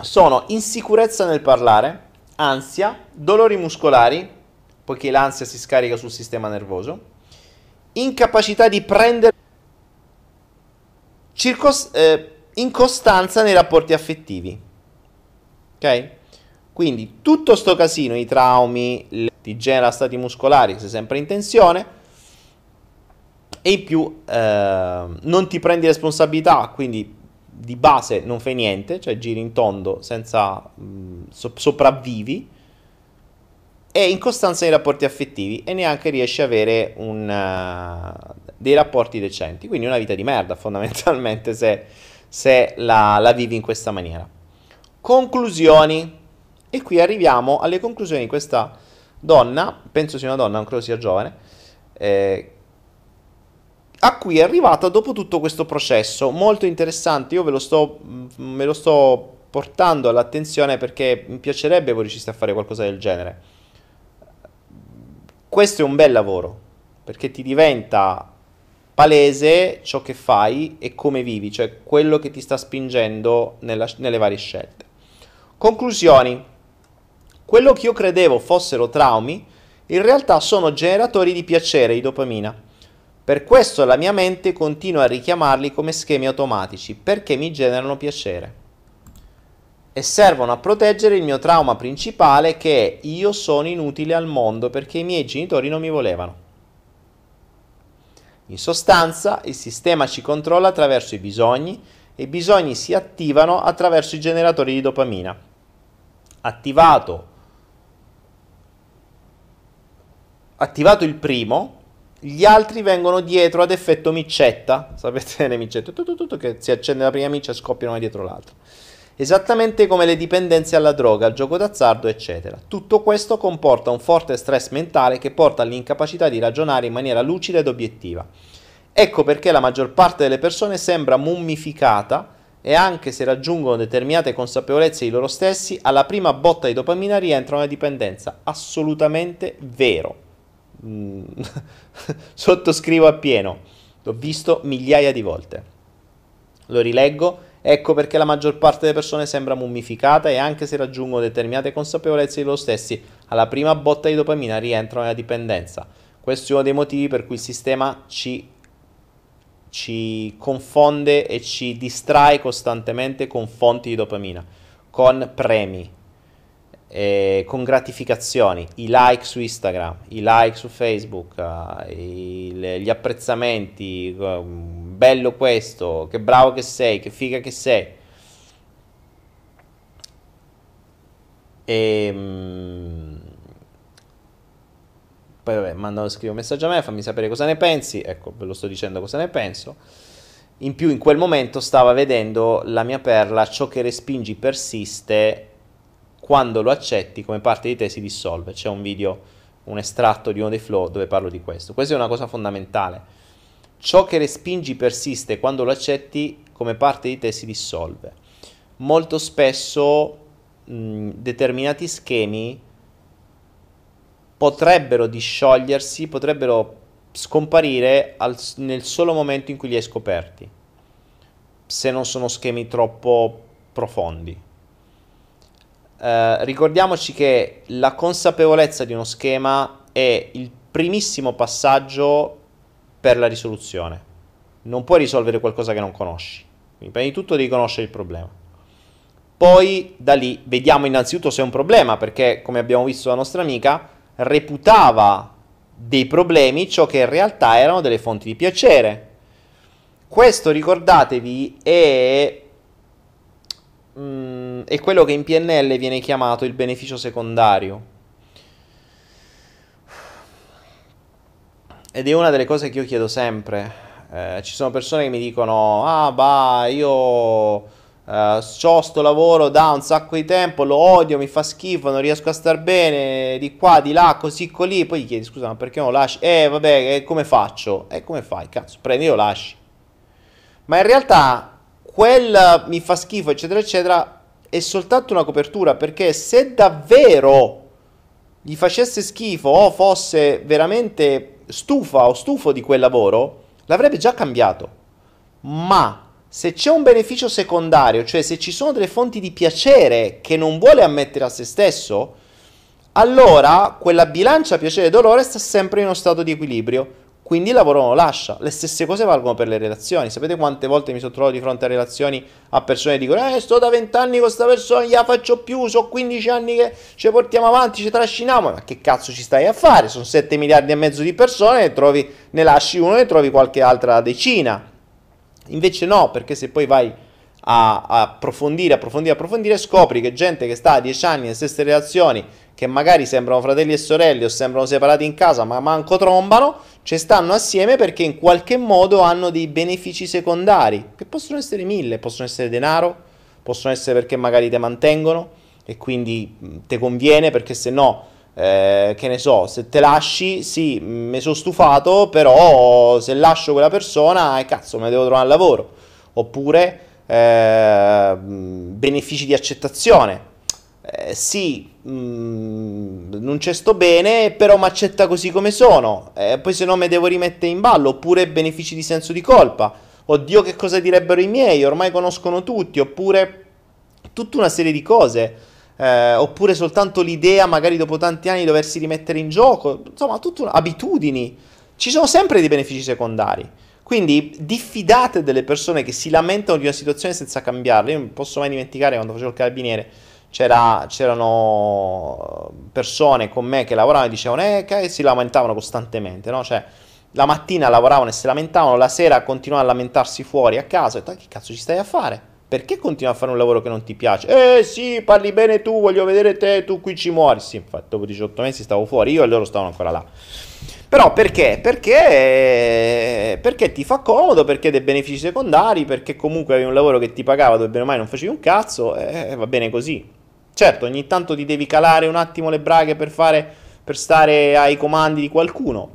sono insicurezza nel parlare, ansia, dolori muscolari, poiché l'ansia si scarica sul sistema nervoso, incapacità di prendere circos- eh, incostanza nei rapporti affettivi. Ok? Quindi tutto sto casino, i traumi, ti genera stati muscolari, sei sempre in tensione e in più eh, non ti prendi responsabilità, quindi di base non fai niente, cioè giri in tondo senza mh, so- sopravvivi e incostanza nei rapporti affettivi e neanche riesci a avere un, uh, dei rapporti decenti, quindi una vita di merda fondamentalmente se se la, la vivi in questa maniera. Conclusioni. E qui arriviamo alle conclusioni di questa donna, penso sia una donna, non credo sia giovane, eh, a cui è arrivata dopo tutto questo processo molto interessante. Io ve lo sto, mm, me lo sto portando all'attenzione perché mi piacerebbe voi riusciste a fare qualcosa del genere. Questo è un bel lavoro perché ti diventa palese ciò che fai e come vivi, cioè quello che ti sta spingendo nella, nelle varie scelte. Conclusioni. Quello che io credevo fossero traumi, in realtà sono generatori di piacere, di dopamina. Per questo la mia mente continua a richiamarli come schemi automatici, perché mi generano piacere. E servono a proteggere il mio trauma principale che è io sono inutile al mondo perché i miei genitori non mi volevano. In sostanza, il sistema ci controlla attraverso i bisogni e i bisogni si attivano attraverso i generatori di dopamina. Attivato, attivato il primo, gli altri vengono dietro ad effetto micetta. Sapete le micette? Tutto, tutto, che si accende la prima miccia e scoppiano una dietro l'altra esattamente come le dipendenze alla droga, al gioco d'azzardo, eccetera. Tutto questo comporta un forte stress mentale che porta all'incapacità di ragionare in maniera lucida ed obiettiva. Ecco perché la maggior parte delle persone sembra mummificata e anche se raggiungono determinate consapevolezze di loro stessi, alla prima botta di dopamina rientrano nella dipendenza. Assolutamente vero. Mm. Sottoscrivo appieno. L'ho visto migliaia di volte. Lo rileggo Ecco perché la maggior parte delle persone sembra mummificata e anche se raggiungono determinate consapevolezze di loro stessi, alla prima botta di dopamina rientrano nella dipendenza. Questo è uno dei motivi per cui il sistema ci, ci confonde e ci distrae costantemente con fonti di dopamina, con premi, eh, con gratificazioni, i like su Instagram, i like su Facebook, uh, i, gli apprezzamenti, uh, bello questo, che bravo che sei, che figa che sei. E, um, Poi vabbè, mandano scrivo un messaggio a me, fammi sapere cosa ne pensi. Ecco, ve lo sto dicendo cosa ne penso. In più in quel momento stava vedendo la mia perla, ciò che respingi persiste, quando lo accetti come parte di te si dissolve. C'è un video, un estratto di uno dei flow dove parlo di questo. Questa è una cosa fondamentale. Ciò che respingi persiste, quando lo accetti come parte di te si dissolve. Molto spesso mh, determinati schemi potrebbero disciogliersi, potrebbero scomparire al, nel solo momento in cui li hai scoperti, se non sono schemi troppo profondi. Eh, ricordiamoci che la consapevolezza di uno schema è il primissimo passaggio per la risoluzione. Non puoi risolvere qualcosa che non conosci. Quindi prima di tutto devi conoscere il problema. Poi da lì vediamo innanzitutto se è un problema, perché come abbiamo visto la nostra amica, reputava dei problemi ciò che in realtà erano delle fonti di piacere. Questo ricordatevi è, mm, è quello che in PNL viene chiamato il beneficio secondario. Ed è una delle cose che io chiedo sempre. Eh, ci sono persone che mi dicono: Ah, bah, io Uh, ho sto lavoro da un sacco di tempo, lo odio, mi fa schifo, non riesco a star bene, di qua, di là, così, così. Poi gli chiedi, scusa, ma perché non lo lasci? Eh, vabbè, eh, come faccio? E eh, come fai? Cazzo, prendi e lo lasci. Ma in realtà, quel mi fa schifo, eccetera, eccetera, è soltanto una copertura, perché se davvero gli facesse schifo o fosse veramente stufa o stufo di quel lavoro, l'avrebbe già cambiato. Ma se c'è un beneficio secondario, cioè se ci sono delle fonti di piacere che non vuole ammettere a se stesso, allora quella bilancia piacere-dolore sta sempre in uno stato di equilibrio. Quindi il lavoro non lo lascia. Le stesse cose valgono per le relazioni. Sapete quante volte mi sono trovato di fronte a relazioni a persone che dicono: Eh, sto da vent'anni con questa persona, non la faccio più. Sono 15 anni che ci portiamo avanti, ci trasciniamo. Ma che cazzo ci stai a fare? Sono 7 miliardi e mezzo di persone, ne, trovi, ne lasci uno e trovi qualche altra decina. Invece no, perché se poi vai a approfondire, approfondire, approfondire, scopri che gente che sta a 10 anni nelle stesse relazioni, che magari sembrano fratelli e sorelle o sembrano separati in casa, ma manco trombano, ci stanno assieme perché in qualche modo hanno dei benefici secondari, che possono essere mille, possono essere denaro, possono essere perché magari ti mantengono e quindi ti conviene perché se no eh, che ne so, se te lasci, sì, mi sono stufato, però se lascio quella persona, eh, cazzo, me devo trovare un lavoro. Oppure eh, benefici di accettazione. Eh, sì, mh, mm, non c'è sto bene, però mi accetta così come sono. Eh, poi se no mi devo rimettere in ballo. Oppure benefici di senso di colpa. Oddio, che cosa direbbero i miei? Ormai conoscono tutti. Oppure tutta una serie di cose eh, oppure soltanto l'idea, magari dopo tanti anni, di doversi rimettere in gioco, insomma, tutte abitudini. Ci sono sempre dei benefici secondari. Quindi diffidate delle persone che si lamentano di una situazione senza cambiarla. Io non posso mai dimenticare quando facevo il carabiniere. C'era, c'erano persone con me che lavoravano e dicevano eh, che si lamentavano costantemente, no? Cioè, la mattina lavoravano e si lamentavano, la sera continuavano a lamentarsi fuori a casa. E ho detto, che cazzo ci stai a fare? perché continui a fare un lavoro che non ti piace? Eh sì, parli bene tu, voglio vedere te, tu qui ci muori. Sì, infatti dopo 18 mesi stavo fuori, io e loro stavano ancora là. Però perché? Perché, perché ti fa comodo, perché dei benefici secondari, perché comunque avevi un lavoro che ti pagava dove bene o mai non facevi un cazzo, e eh, va bene così. Certo, ogni tanto ti devi calare un attimo le braghe per, fare, per stare ai comandi di qualcuno,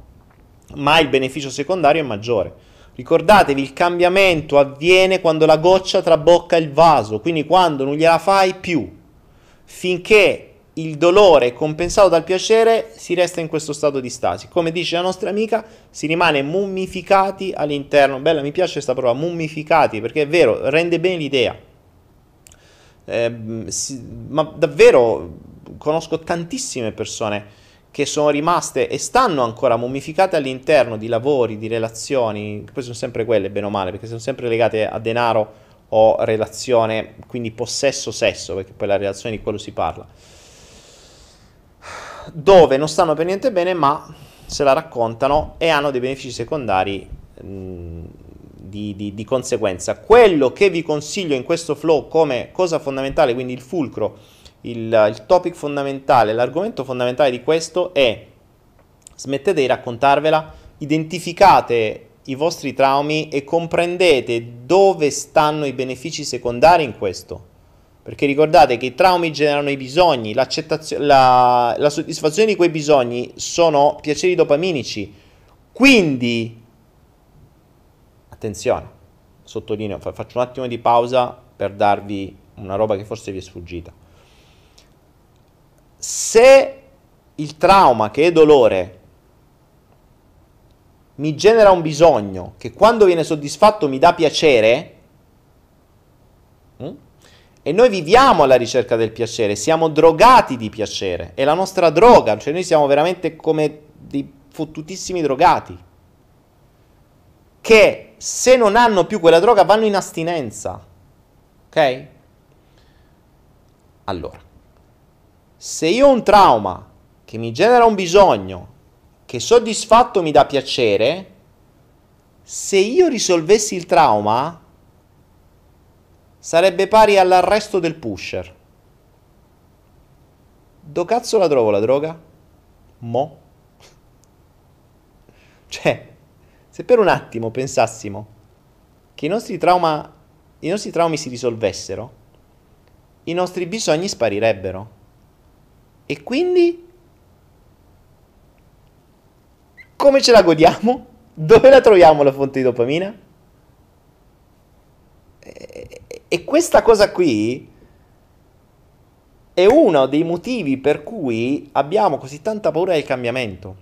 ma il beneficio secondario è maggiore. Ricordatevi, il cambiamento avviene quando la goccia trabocca il vaso, quindi quando non gliela fai più. Finché il dolore è compensato dal piacere, si resta in questo stato di stasi. Come dice la nostra amica, si rimane mummificati all'interno. Bella, mi piace questa parola, mummificati, perché è vero, rende bene l'idea. Eh, si, ma davvero conosco tantissime persone che sono rimaste e stanno ancora mummificate all'interno di lavori, di relazioni, poi sono sempre quelle, bene o male, perché sono sempre legate a denaro o relazione, quindi possesso-sesso, perché poi la relazione di quello si parla, dove non stanno per niente bene, ma se la raccontano e hanno dei benefici secondari mh, di, di, di conseguenza. Quello che vi consiglio in questo flow come cosa fondamentale, quindi il fulcro, il, il topic fondamentale, l'argomento fondamentale di questo è Smettete di raccontarvela, identificate i vostri traumi e comprendete dove stanno i benefici secondari in questo. Perché ricordate che i traumi generano i bisogni, la, la soddisfazione di quei bisogni sono piaceri dopaminici. Quindi, attenzione, sottolineo, faccio un attimo di pausa per darvi una roba che forse vi è sfuggita. Se il trauma, che è dolore, mi genera un bisogno che quando viene soddisfatto mi dà piacere, hm? e noi viviamo alla ricerca del piacere, siamo drogati di piacere, è la nostra droga, cioè noi siamo veramente come dei fottutissimi drogati, che se non hanno più quella droga vanno in astinenza, ok? Allora, se io ho un trauma che mi genera un bisogno che soddisfatto mi dà piacere, se io risolvessi il trauma, sarebbe pari all'arresto del pusher. Do cazzo la trovo la droga? Mo? Cioè, se per un attimo pensassimo che i nostri, trauma, i nostri traumi si risolvessero, i nostri bisogni sparirebbero. E quindi Come ce la godiamo? Dove la troviamo la fonte di dopamina? E questa cosa qui è uno dei motivi per cui abbiamo così tanta paura del cambiamento.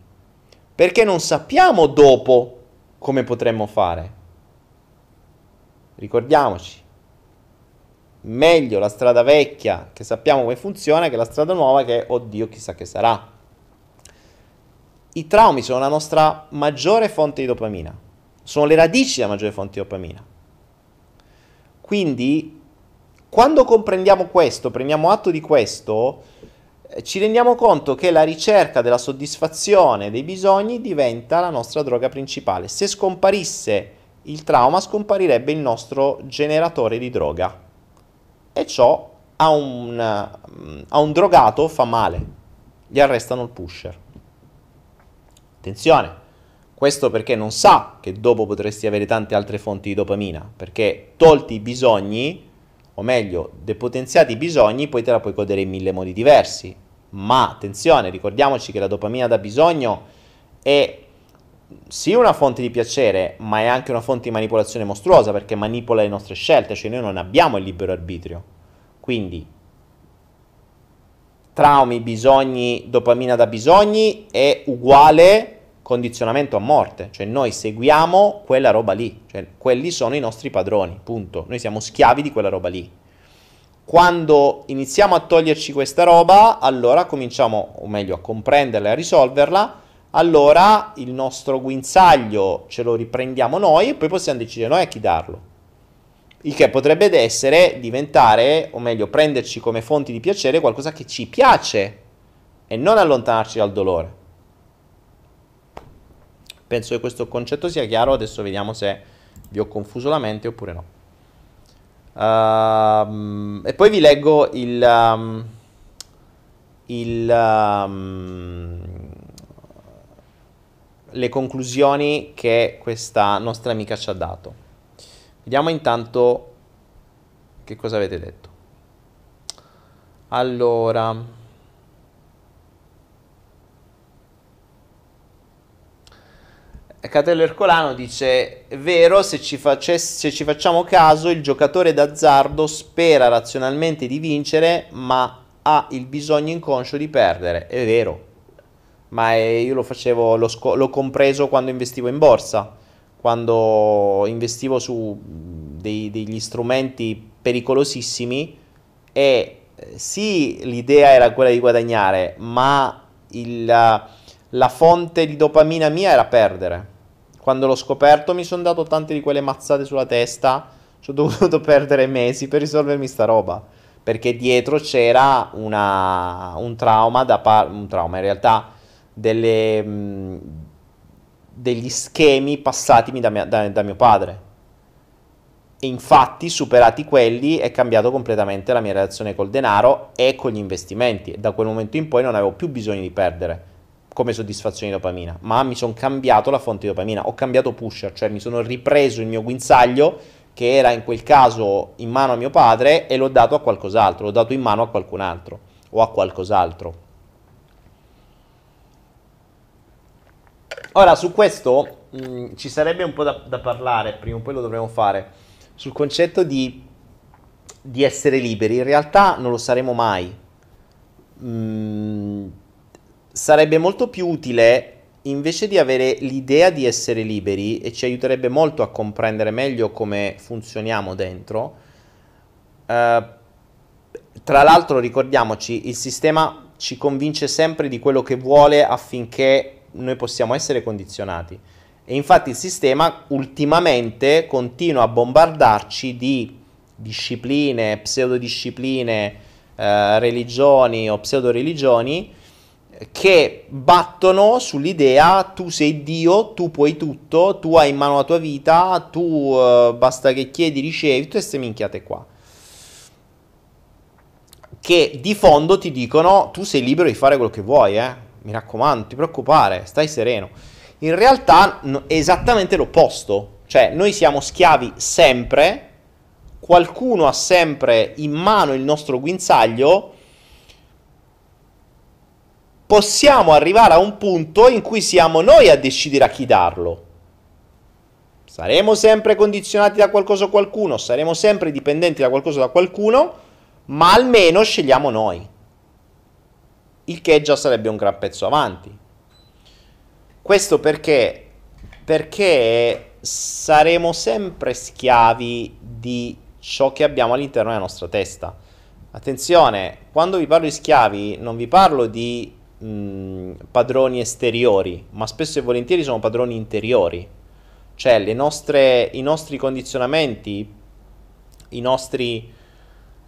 Perché non sappiamo dopo come potremmo fare. Ricordiamoci, meglio la strada vecchia che sappiamo come funziona che la strada nuova che, oddio, chissà che sarà i traumi sono la nostra maggiore fonte di dopamina, sono le radici della maggiore fonte di dopamina. Quindi, quando comprendiamo questo, prendiamo atto di questo, ci rendiamo conto che la ricerca della soddisfazione dei bisogni diventa la nostra droga principale. Se scomparisse il trauma, scomparirebbe il nostro generatore di droga. E ciò a un, a un drogato fa male, gli arrestano il pusher. Attenzione, questo perché non sa che dopo potresti avere tante altre fonti di dopamina, perché tolti i bisogni, o meglio, depotenziati i bisogni, poi te la puoi godere in mille modi diversi. Ma attenzione, ricordiamoci che la dopamina da bisogno è sì una fonte di piacere, ma è anche una fonte di manipolazione mostruosa perché manipola le nostre scelte, cioè noi non abbiamo il libero arbitrio. Quindi traumi, bisogni, dopamina da bisogni è uguale condizionamento a morte, cioè noi seguiamo quella roba lì, cioè quelli sono i nostri padroni, punto. Noi siamo schiavi di quella roba lì. Quando iniziamo a toglierci questa roba, allora cominciamo, o meglio, a comprenderla e a risolverla, allora il nostro guinzaglio ce lo riprendiamo noi e poi possiamo decidere noi a chi darlo. Il che potrebbe essere diventare, o meglio, prenderci come fonti di piacere qualcosa che ci piace e non allontanarci dal dolore. Penso che questo concetto sia chiaro, adesso vediamo se vi ho confuso la mente oppure no. Uh, e poi vi leggo il, um, il, um, le conclusioni che questa nostra amica ci ha dato. Vediamo intanto che cosa avete detto. Allora... Catello Ercolano dice: vero, se ci, facess- se ci facciamo caso, il giocatore d'azzardo spera razionalmente di vincere, ma ha il bisogno inconscio di perdere. È vero, ma è, io lo facevo, l'ho, sco- l'ho compreso quando investivo in borsa, quando investivo su dei, degli strumenti pericolosissimi e eh, sì, l'idea era quella di guadagnare, ma il, la fonte di dopamina mia era perdere quando l'ho scoperto mi sono dato tante di quelle mazzate sulla testa, ci ho dovuto perdere mesi per risolvermi sta roba, perché dietro c'era una, un trauma, da par- un trauma in realtà, delle, mh, degli schemi passatimi da, mia, da, da mio padre. E infatti, superati quelli, è cambiato completamente la mia relazione col denaro e con gli investimenti. Da quel momento in poi non avevo più bisogno di perdere come soddisfazione di dopamina, ma mi sono cambiato la fonte di dopamina, ho cambiato pusher, cioè mi sono ripreso il mio guinzaglio che era in quel caso in mano a mio padre e l'ho dato a qualcos'altro, l'ho dato in mano a qualcun altro o a qualcos'altro. Ora su questo mh, mm, ci sarebbe un po' da, da, parlare, prima o poi lo dovremo fare, sul concetto di, di essere liberi. In realtà non lo saremo mai. Mm, sarebbe molto più utile invece di avere l'idea di essere liberi e ci aiuterebbe molto a comprendere meglio come funzioniamo dentro. Uh, tra l'altro ricordiamoci, il sistema ci convince sempre di quello che vuole affinché noi possiamo essere condizionati. E infatti il sistema ultimamente continua a bombardarci di discipline, pseudodiscipline, eh, religioni o pseudo-religioni che battono sull'idea tu sei Dio, tu puoi tutto, tu hai in mano la tua vita, tu uh, basta che chiedi, ricevi, tutte queste minchiate qua. Che di fondo ti dicono tu sei libero di fare quello che vuoi, eh? mi raccomando, non ti preoccupare, stai sereno. In realtà è esattamente l'opposto, cioè noi siamo schiavi sempre, qualcuno ha sempre in mano il nostro guinzaglio possiamo arrivare a un punto in cui siamo noi a decidere a chi darlo. Saremo sempre condizionati da qualcosa o qualcuno, saremo sempre dipendenti da qualcosa o da qualcuno, ma almeno scegliamo noi. Il che già sarebbe un gran pezzo avanti. Questo perché? Perché saremo sempre schiavi di ciò che abbiamo all'interno della nostra testa. Attenzione, quando vi parlo di schiavi non vi parlo di mh, padroni esteriori, ma spesso e volentieri sono padroni interiori. Cioè nostre, i nostri condizionamenti, i nostri,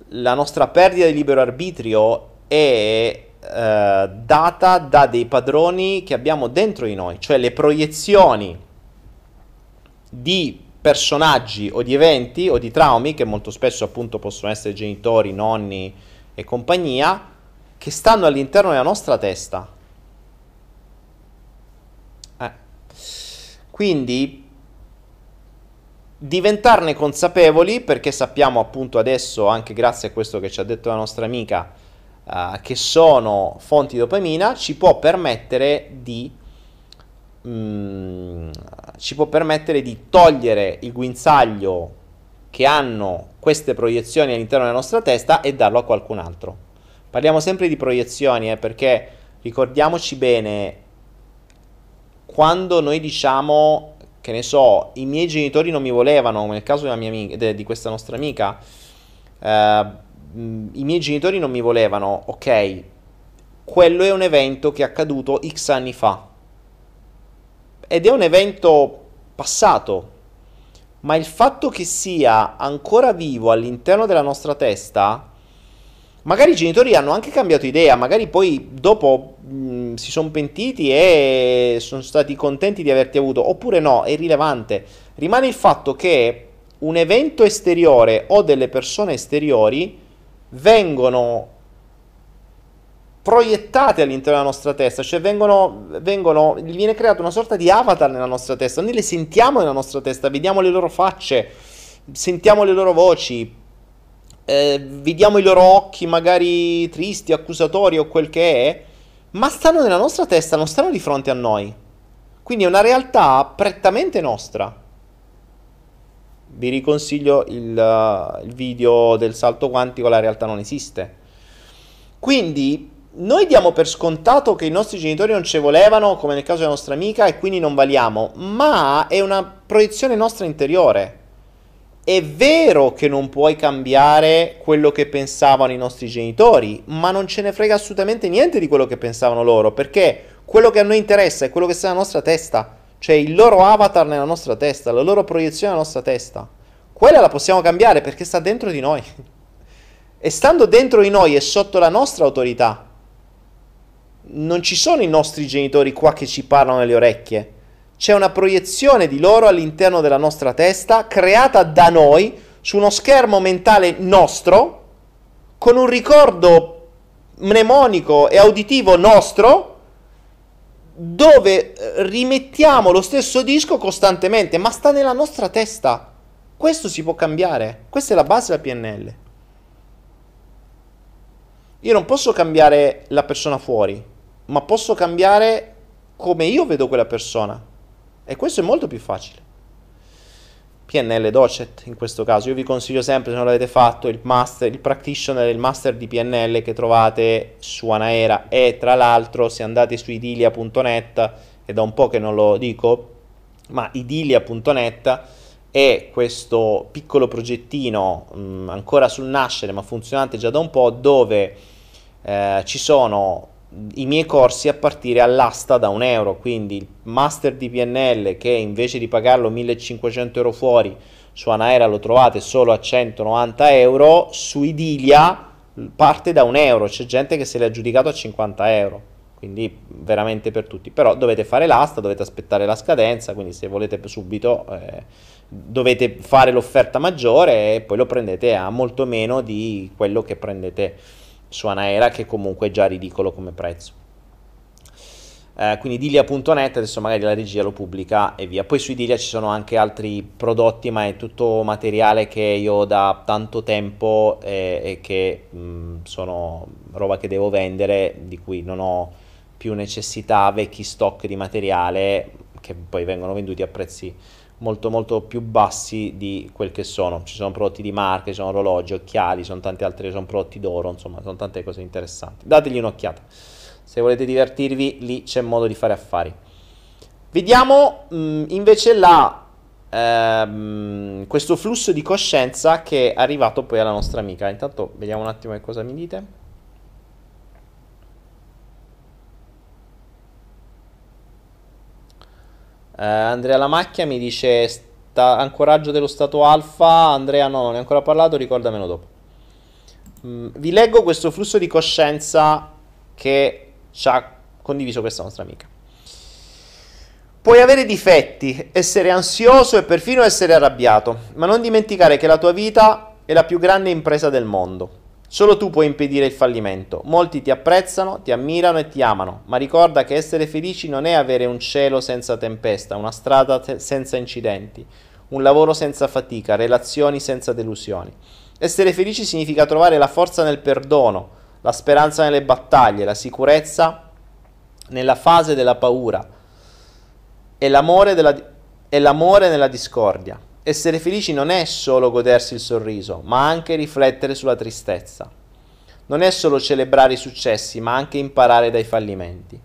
la nostra perdita di libero arbitrio è eh, data da dei padroni che abbiamo dentro di noi, cioè le proiezioni di personaggi o di eventi o di traumi che molto spesso appunto possono essere genitori, nonni e compagnia che stanno all'interno della nostra testa. Eh. Quindi diventarne consapevoli perché sappiamo appunto adesso, anche grazie a questo che ci ha detto la nostra amica, uh, che sono fonti di dopamina, ci può permettere di mm, ci può permettere di togliere il guinzaglio che hanno queste proiezioni all'interno della nostra testa e darlo a qualcun altro. Parliamo sempre di proiezioni, eh, perché ricordiamoci bene, quando noi diciamo, che ne so, i miei genitori non mi volevano, come nel caso amica, de, di questa nostra amica, eh, i miei genitori non mi volevano, ok, quello è un evento che è accaduto X anni fa. Ed è un evento passato, ma il fatto che sia ancora vivo all'interno della nostra testa Magari i genitori hanno anche cambiato idea, magari poi dopo mh, si sono pentiti e sono stati contenti di averti avuto, oppure no, è irrilevante. Rimane il fatto che un evento esteriore o delle persone esteriori vengono proiettate all'interno della nostra testa, cioè vengono, vengono, viene creata una sorta di avatar nella nostra testa, noi le sentiamo nella nostra testa, vediamo le loro facce, sentiamo le loro voci, eh, vediamo i loro occhi magari tristi, accusatori o quel che è, ma stanno nella nostra testa, non stanno di fronte a noi. Quindi è una realtà prettamente nostra. Vi riconsiglio il, uh, il video del salto quantico, la realtà non esiste. Quindi noi diamo per scontato che i nostri genitori non ci volevano, come nel caso della nostra amica, e quindi non valiamo, ma è una proiezione nostra interiore. È vero che non puoi cambiare quello che pensavano i nostri genitori, ma non ce ne frega assolutamente niente di quello che pensavano loro, perché quello che a noi interessa è quello che sta nella nostra testa, cioè il loro avatar nella nostra testa, la loro proiezione nella nostra testa. Quella la possiamo cambiare perché sta dentro di noi. E stando dentro di noi e sotto la nostra autorità, non ci sono i nostri genitori qua che ci parlano nelle orecchie c'è una proiezione di loro all'interno della nostra testa, creata da noi, su uno schermo mentale nostro, con un ricordo mnemonico e auditivo nostro, dove eh, rimettiamo lo stesso disco costantemente, ma sta nella nostra testa. Questo si può cambiare. Questa è la base del PNL. Io non posso cambiare la persona fuori, ma posso cambiare come io vedo quella persona. E questo è molto più facile. PNL Docet in questo caso. Io vi consiglio sempre, se non l'avete fatto, il master, il practitioner, il master di PNL che trovate su Anaera e tra l'altro se andate su idilia.net, è da un po' che non lo dico, ma idilia.net è questo piccolo progettino mh, ancora sul nascere ma funzionante già da un po' dove eh, ci sono i miei corsi a partire all'asta da un euro, quindi il master di PNL che invece di pagarlo 1500 euro fuori su Anaera lo trovate solo a 190 euro, su Idilia parte da un euro, c'è gente che se l'ha aggiudicato a 50 euro, quindi veramente per tutti, però dovete fare l'asta, dovete aspettare la scadenza, quindi se volete subito eh, dovete fare l'offerta maggiore e poi lo prendete a molto meno di quello che prendete su Anaera che comunque è già ridicolo come prezzo. Eh, quindi Dilia.net adesso magari la regia lo pubblica e via. Poi su Dilia ci sono anche altri prodotti, ma è tutto materiale che io ho da tanto tempo eh, e che mh, sono roba che devo vendere, di cui non ho più necessità, vecchi stock di materiale che poi vengono venduti a prezzi molto molto più bassi di quel che sono. Ci sono prodotti di marca, ci sono orologi, occhiali, sono tanti altri, sono prodotti d'oro, insomma, sono tante cose interessanti. Dategli un'occhiata. Se volete divertirvi, lì c'è modo di fare affari. Vediamo mh, mm, invece la, ehm, questo flusso di coscienza che è arrivato poi alla nostra amica. Intanto vediamo un attimo che cosa mi dite. Eh, Andrea Lamacchia mi dice sta, ancoraggio dello stato alfa. Andrea no, non ne ho ancora parlato, ricordamelo dopo. Mm, vi leggo questo flusso di coscienza che ci ha condiviso questa nostra amica. Puoi avere difetti, essere ansioso e perfino essere arrabbiato, ma non dimenticare che la tua vita è la più grande impresa del mondo. Solo tu puoi impedire il fallimento. Molti ti apprezzano, ti ammirano e ti amano, ma ricorda che essere felici non è avere un cielo senza tempesta, una strada te- senza incidenti, un lavoro senza fatica, relazioni senza delusioni. Essere felici significa trovare la forza nel perdono, la speranza nelle battaglie, la sicurezza nella fase della paura e l'amore, della, e l'amore nella discordia. Essere felici non è solo godersi il sorriso, ma anche riflettere sulla tristezza. Non è solo celebrare i successi, ma anche imparare dai fallimenti.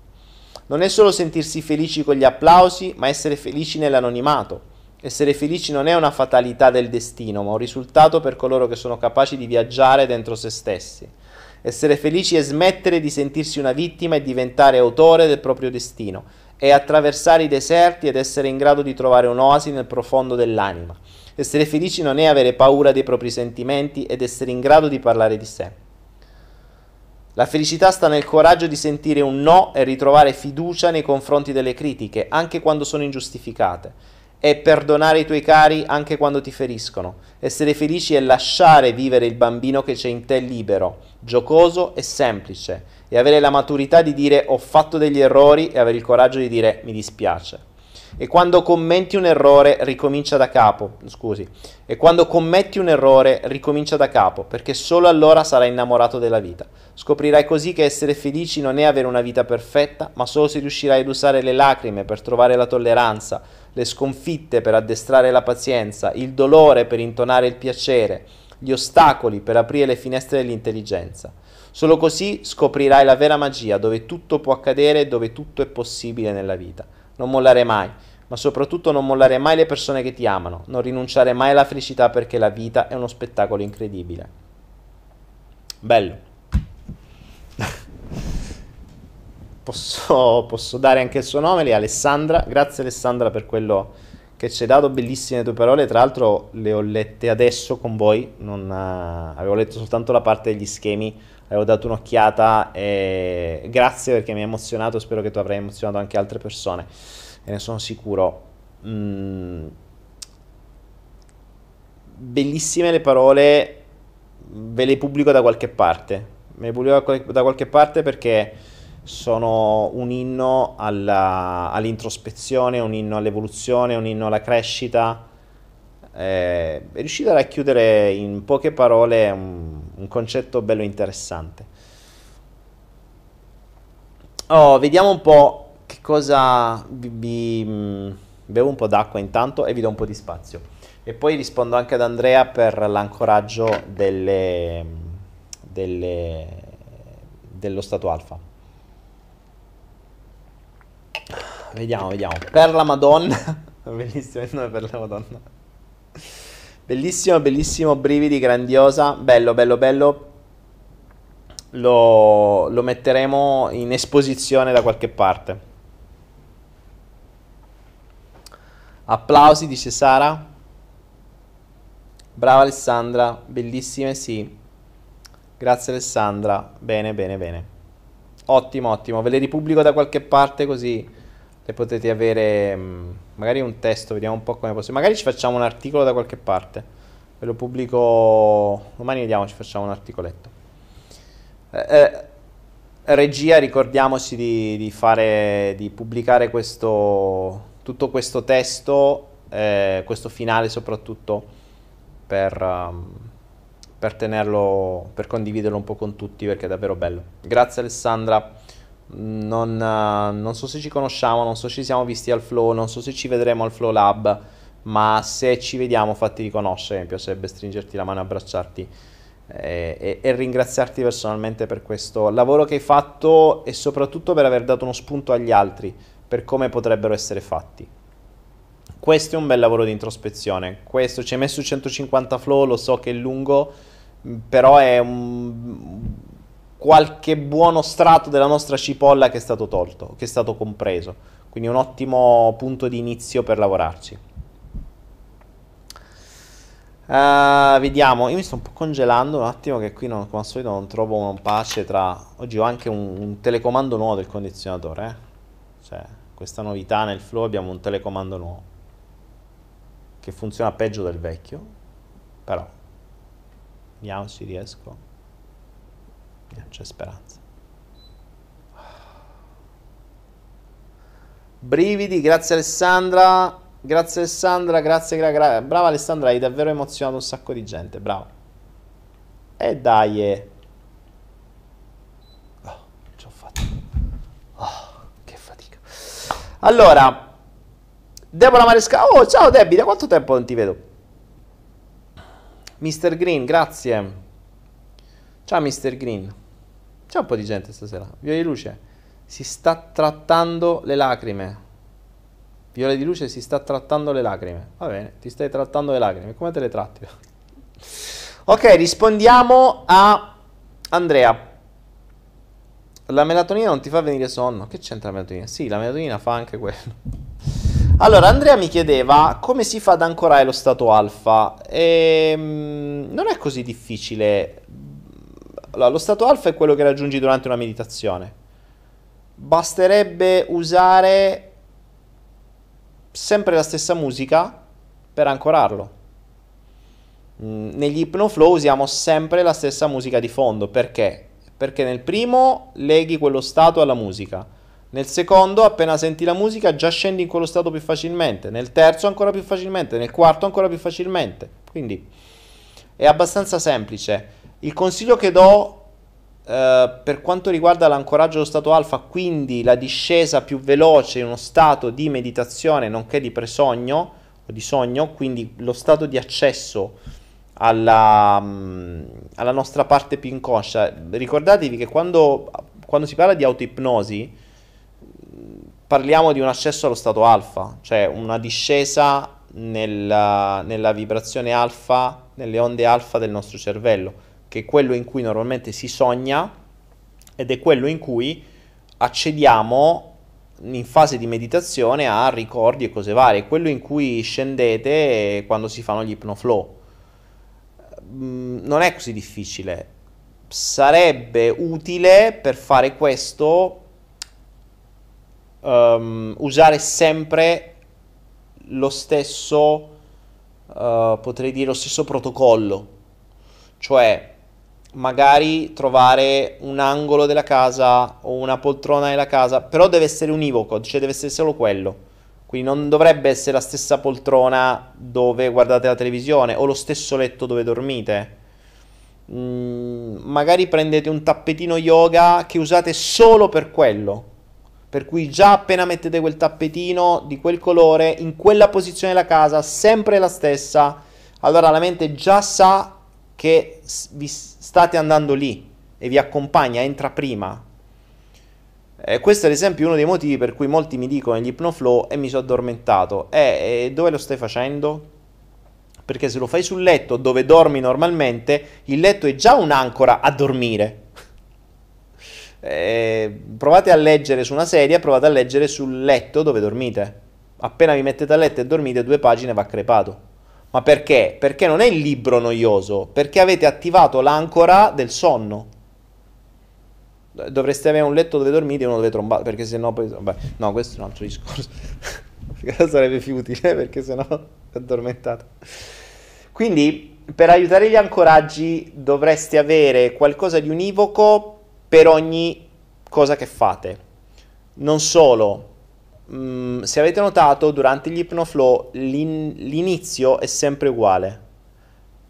Non è solo sentirsi felici con gli applausi, ma essere felici nell'anonimato. Essere felici non è una fatalità del destino, ma un risultato per coloro che sono capaci di viaggiare dentro se stessi. Essere felici è smettere di sentirsi una vittima e diventare autore del proprio destino è attraversare i deserti ed essere in grado di trovare un'oasi nel profondo dell'anima. Essere felici non è avere paura dei propri sentimenti ed essere in grado di parlare di sé. La felicità sta nel coraggio di sentire un no e ritrovare fiducia nei confronti delle critiche, anche quando sono ingiustificate. È perdonare i tuoi cari anche quando ti feriscono. Essere felici è lasciare vivere il bambino che c'è in te libero, giocoso e semplice e avere la maturità di dire ho fatto degli errori e avere il coraggio di dire mi dispiace. E quando commenti un errore ricomincia da capo, scusi, e quando commetti un errore ricomincia da capo, perché solo allora sarai innamorato della vita. Scoprirai così che essere felici non è avere una vita perfetta, ma solo se riuscirai ad usare le lacrime per trovare la tolleranza, le sconfitte per addestrare la pazienza, il dolore per intonare il piacere, gli ostacoli per aprire le finestre dell'intelligenza. Solo così scoprirai la vera magia, dove tutto può accadere e dove tutto è possibile nella vita. Non mollare mai, ma soprattutto non mollare mai le persone che ti amano, non rinunciare mai alla felicità perché la vita è uno spettacolo incredibile. Bello. posso, posso, dare anche il suo nome, è Alessandra. Grazie Alessandra per quello che ci hai dato, bellissime tue parole. Tra l'altro le ho lette adesso con voi, non, uh, avevo letto soltanto la parte degli schemi avevo dato un'occhiata e grazie perché mi ha emozionato, spero che tu avrai emozionato anche altre persone e ne sono sicuro. Mm. Bellissime le parole, ve le pubblico da qualche parte, me le pubblico da qualche parte perché sono un inno alla, all'introspezione, un inno all'evoluzione, un inno alla crescita. Eh, è riuscito a racchiudere in poche parole un, un concetto bello interessante. Oh, vediamo un po' che cosa vi, vi mm, bevo un po' d'acqua intanto e vi do un po' di spazio. E poi rispondo anche ad Andrea per l'ancoraggio delle, delle, dello stato alfa. Vediamo, vediamo. Per la Madonna. Bellissimo il nome per la Madonna. Bellissimo, bellissimo, brividi, grandiosa. Bello, bello, bello lo, lo metteremo in esposizione da qualche parte. Applausi, dice Sara. Brava Alessandra, bellissime, sì. Grazie Alessandra. Bene, bene, bene. Ottimo, ottimo. Ve le ripubblico da qualche parte così le potete avere mm, magari un testo, vediamo un po' come possiamo. Magari ci facciamo un articolo da qualche parte. Ve lo pubblico domani, vediamo, ci facciamo un articoletto. Eh, eh, regia, ricordiamoci di, di, fare, di pubblicare questo, tutto questo testo, eh, questo finale soprattutto, per, um, per tenerlo, per condividerlo un po' con tutti perché è davvero bello. Grazie Alessandra. Non, uh, non, so se ci conosciamo, non so se ci siamo visti al Flow, non so se ci vedremo al Flow Lab, ma se ci vediamo fatti riconoscere, mi piacerebbe stringerti la mano e abbracciarti e, e, e, ringraziarti personalmente per questo lavoro che hai fatto e soprattutto per aver dato uno spunto agli altri per come potrebbero essere fatti. Questo è un bel lavoro di introspezione. Questo ci hai messo 150 flow, lo so che è lungo, però è un qualche buono strato della nostra cipolla che è stato tolto, che è stato compreso. Quindi un ottimo punto di inizio per lavorarci. Uh, vediamo, io mi sto un po' congelando un attimo che qui non, come al solito non trovo un pace tra... Oggi ho anche un, un telecomando nuovo del condizionatore, eh? Cioè, questa novità nel flow abbiamo un telecomando nuovo che funziona peggio del vecchio, però vediamo se riesco. Yeah, c'è speranza. Brividi, grazie Alessandra. Grazie Alessandra, grazie, gra- gra- brava Alessandra, hai davvero emozionato un sacco di gente, bravo. E dai. Eh. Oh, ce l'ho fatta. Oh, che fatica. Allora, Deborah Maresca. Oh, ciao Debbie, da quanto tempo non ti vedo? Mr. Green, grazie. Ciao Mr. Green. C'è un po' di gente stasera. Via di luce. Si sta trattando le lacrime. Viola di luce si sta trattando le lacrime. Va bene, ti stai trattando le lacrime. Come te le tratti? ok, rispondiamo a Andrea. La melatonina non ti fa venire sonno. Che c'entra la melatonina? Sì, la melatonina fa anche quello. Allora, Andrea mi chiedeva come si fa ad ancorare lo stato alfa. E, ehm, non è così difficile. Allora, lo stato alfa è quello che raggiungi durante una meditazione. Basterebbe usare sempre la stessa musica per ancorarlo. Mm, negli Hypnoflow usiamo sempre la stessa musica di fondo, perché? Perché nel primo leghi quello stato alla musica, nel secondo appena senti la musica già scendi in quello stato più facilmente, nel terzo ancora più facilmente, nel quarto ancora più facilmente. Quindi è abbastanza semplice. Il consiglio che do Uh, per quanto riguarda l'ancoraggio allo stato alfa, quindi la discesa più veloce in uno stato di meditazione nonché di presogno o di sogno, quindi lo stato di accesso alla, um, alla nostra parte più inconscia. Ricordatevi che quando, quando si parla di autoipnosi parliamo di un accesso allo stato alfa, cioè una discesa nella, nella vibrazione alfa, nelle onde alfa del nostro cervello che è quello in cui normalmente si sogna ed è quello in cui accediamo in fase di meditazione a ricordi e cose varie, quello in cui scendete quando si fanno gli ipnoflow. Mm, non è così difficile. Sarebbe utile per fare questo um, usare sempre lo stesso, uh, potrei dire, lo stesso protocollo. Cioè, magari trovare un angolo della casa o una poltrona della casa, però deve essere univoco, cioè deve essere solo quello. Quindi non dovrebbe essere la stessa poltrona dove guardate la televisione o lo stesso letto dove dormite. Mm, magari prendete un tappetino yoga che usate solo per quello. Per cui già appena mettete quel tappetino di quel colore, in quella posizione della casa, sempre la stessa, allora la mente già sa che vi state andando lì e vi accompagna, entra prima. Eh, questo è ad esempio uno dei motivi per cui molti mi dicono gli ipnoflow e mi sono addormentato. Eh, e dove lo stai facendo? Perché se lo fai sul letto dove dormi normalmente, il letto è già un'ancora a dormire. Eh, provate a leggere su una sedia, provate a leggere sul letto dove dormite. Appena vi mettete a letto e dormite, due pagine va crepato. Ma perché? Perché non è il libro noioso, perché avete attivato l'ancora del sonno. Dovreste avere un letto dove dormite e uno dove trombate, perché sennò poi... Vabbè, no, questo è un altro discorso. sarebbe più utile, perché sennò è addormentato. Quindi, per aiutare gli ancoraggi dovreste avere qualcosa di univoco per ogni cosa che fate. Non solo, mh, mm, se avete notato, durante gli Hypnoflow l'in- l'inizio è sempre uguale,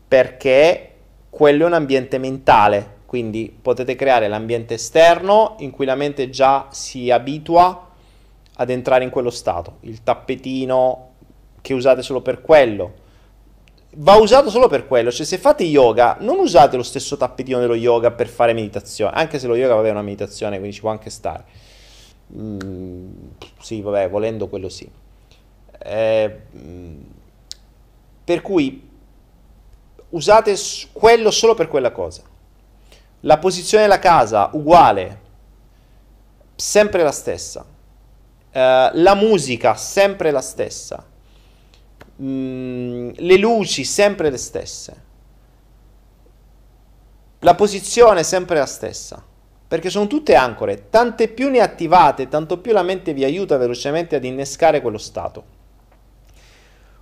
perché quello è un ambiente mentale, quindi potete creare l'ambiente esterno in cui la mente già si abitua ad entrare in quello stato, il tappetino che usate solo per quello, va usato solo per quello. Cioè, se fate yoga, non usate lo stesso tappetino dello yoga per fare meditazione. Anche se lo yoga, vabbè, è una meditazione, quindi ci può anche stare. Mm, sì, vabbè, volendo quello sì. Eh, per cui usate quello solo per quella cosa. La posizione della casa uguale, sempre la stessa. Uh, la musica sempre la stessa mm, le luci sempre le stesse, la posizione sempre la stessa, perché sono tutte ancore, tante più ne attivate, tanto più la mente vi aiuta velocemente ad innescare quello stato.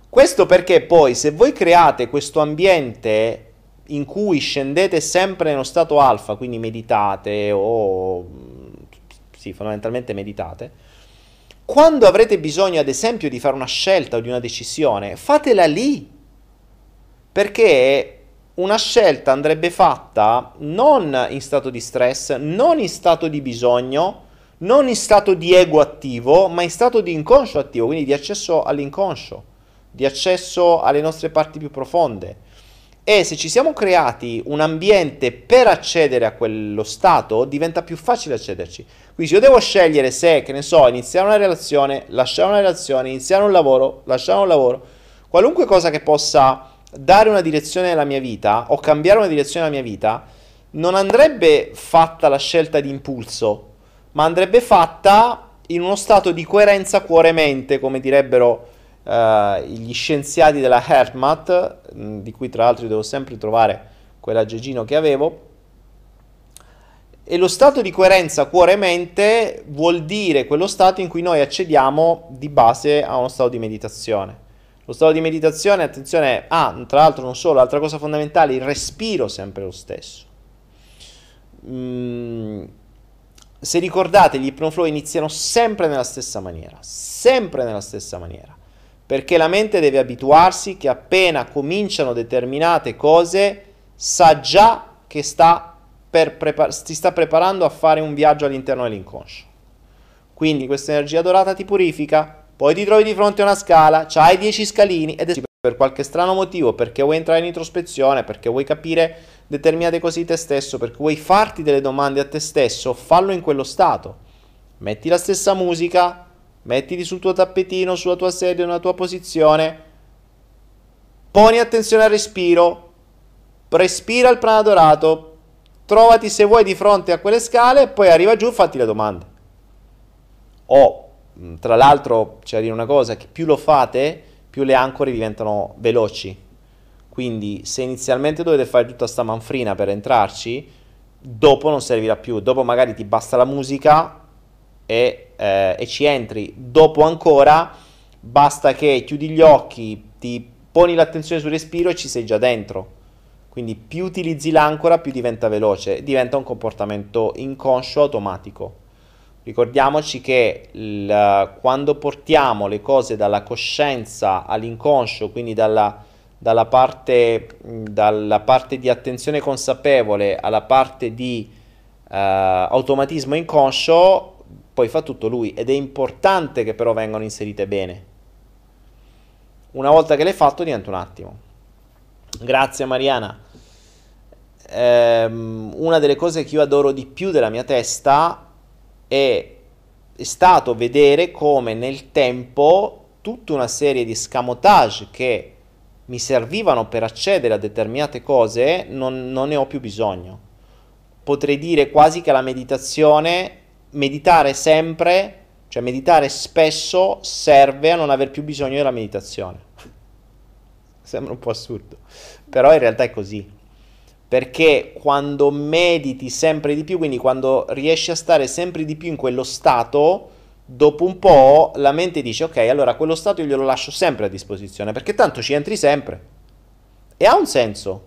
Questo perché poi se voi create questo ambiente in cui scendete sempre nello stato alfa, quindi meditate o sì, fondamentalmente meditate, quando avrete bisogno, ad esempio, di fare una scelta o di una decisione, fatela lì. Perché una scelta andrebbe fatta non in stato di stress, non in stato di bisogno, non in stato di ego attivo, ma in stato di inconscio attivo, quindi di accesso all'inconscio, di accesso alle nostre parti più profonde. E se ci siamo creati un ambiente per accedere a quello stato, diventa più facile accederci. Quindi se io devo scegliere se, che ne so, iniziare una relazione, lasciare una relazione, iniziare un lavoro, lasciare un lavoro, qualunque cosa che possa dare una direzione alla mia vita o cambiare una direzione alla mia vita, non andrebbe fatta la scelta di impulso, ma andrebbe fatta in uno stato di coerenza cuore-mente, come direbbero uh, gli scienziati della HeartMath, mm, di cui tra l'altro devo sempre trovare quell'aggeggino che avevo. E lo stato di coerenza cuore-mente vuol dire quello stato in cui noi accediamo di base a uno stato di meditazione. Lo stato di meditazione, attenzione, ah, tra l'altro non solo, altra cosa fondamentale, il respiro sempre lo stesso. Mm, se ricordate, gli ipnoflow iniziano sempre nella stessa maniera, sempre nella stessa maniera perché la mente deve abituarsi che appena cominciano determinate cose sa già che sta prepar- si sta preparando a fare un viaggio all'interno dell'inconscio. Quindi questa energia dorata ti purifica, poi ti trovi di fronte a una scala, c'hai 10 scalini ed per qualche strano motivo, perché vuoi entrare in introspezione, perché vuoi capire determinate cose di te stesso, perché vuoi farti delle domande a te stesso, fallo in quello stato. Metti la stessa musica, mettiti sul tuo tappetino, sulla tua sedia, nella tua posizione, poni attenzione al respiro, respira il prana dorato, trovati se vuoi di fronte a quelle scale, poi arriva giù e fatti le domande. O, mm, tra l'altro, c'è da dire una cosa, che più lo fate, più le ancore diventano veloci. Quindi se inizialmente dovete fare tutta sta manfrina per entrarci, dopo non servirà più, dopo magari ti basta la musica e, eh, e ci entri. Dopo ancora basta che chiudi gli occhi, ti poni l'attenzione sul respiro e ci sei già dentro. Quindi più utilizzi l'ancora, più diventa veloce, diventa un comportamento inconscio automatico. Ricordiamoci che il, quando portiamo le cose dalla coscienza all'inconscio, quindi dalla, dalla, parte, dalla parte, di attenzione consapevole alla parte di uh, automatismo inconscio, poi fa tutto lui ed è importante che però vengano inserite bene. Una volta che l'hai fatto diventa un attimo. Grazie Mariana ehm, una delle cose che io adoro di più della mia testa è, stato vedere come nel tempo tutta una serie di scamotage che mi servivano per accedere a determinate cose non, non ne ho più bisogno. Potrei dire quasi che la meditazione, meditare sempre, cioè meditare spesso serve a non aver più bisogno della meditazione. Sembra un po' assurdo, però in realtà è così perché quando mediti sempre di più, quindi quando riesci a stare sempre di più in quello stato, dopo un po' la mente dice ok, allora quello stato io glielo lascio sempre a disposizione, perché tanto ci entri sempre. E ha un senso.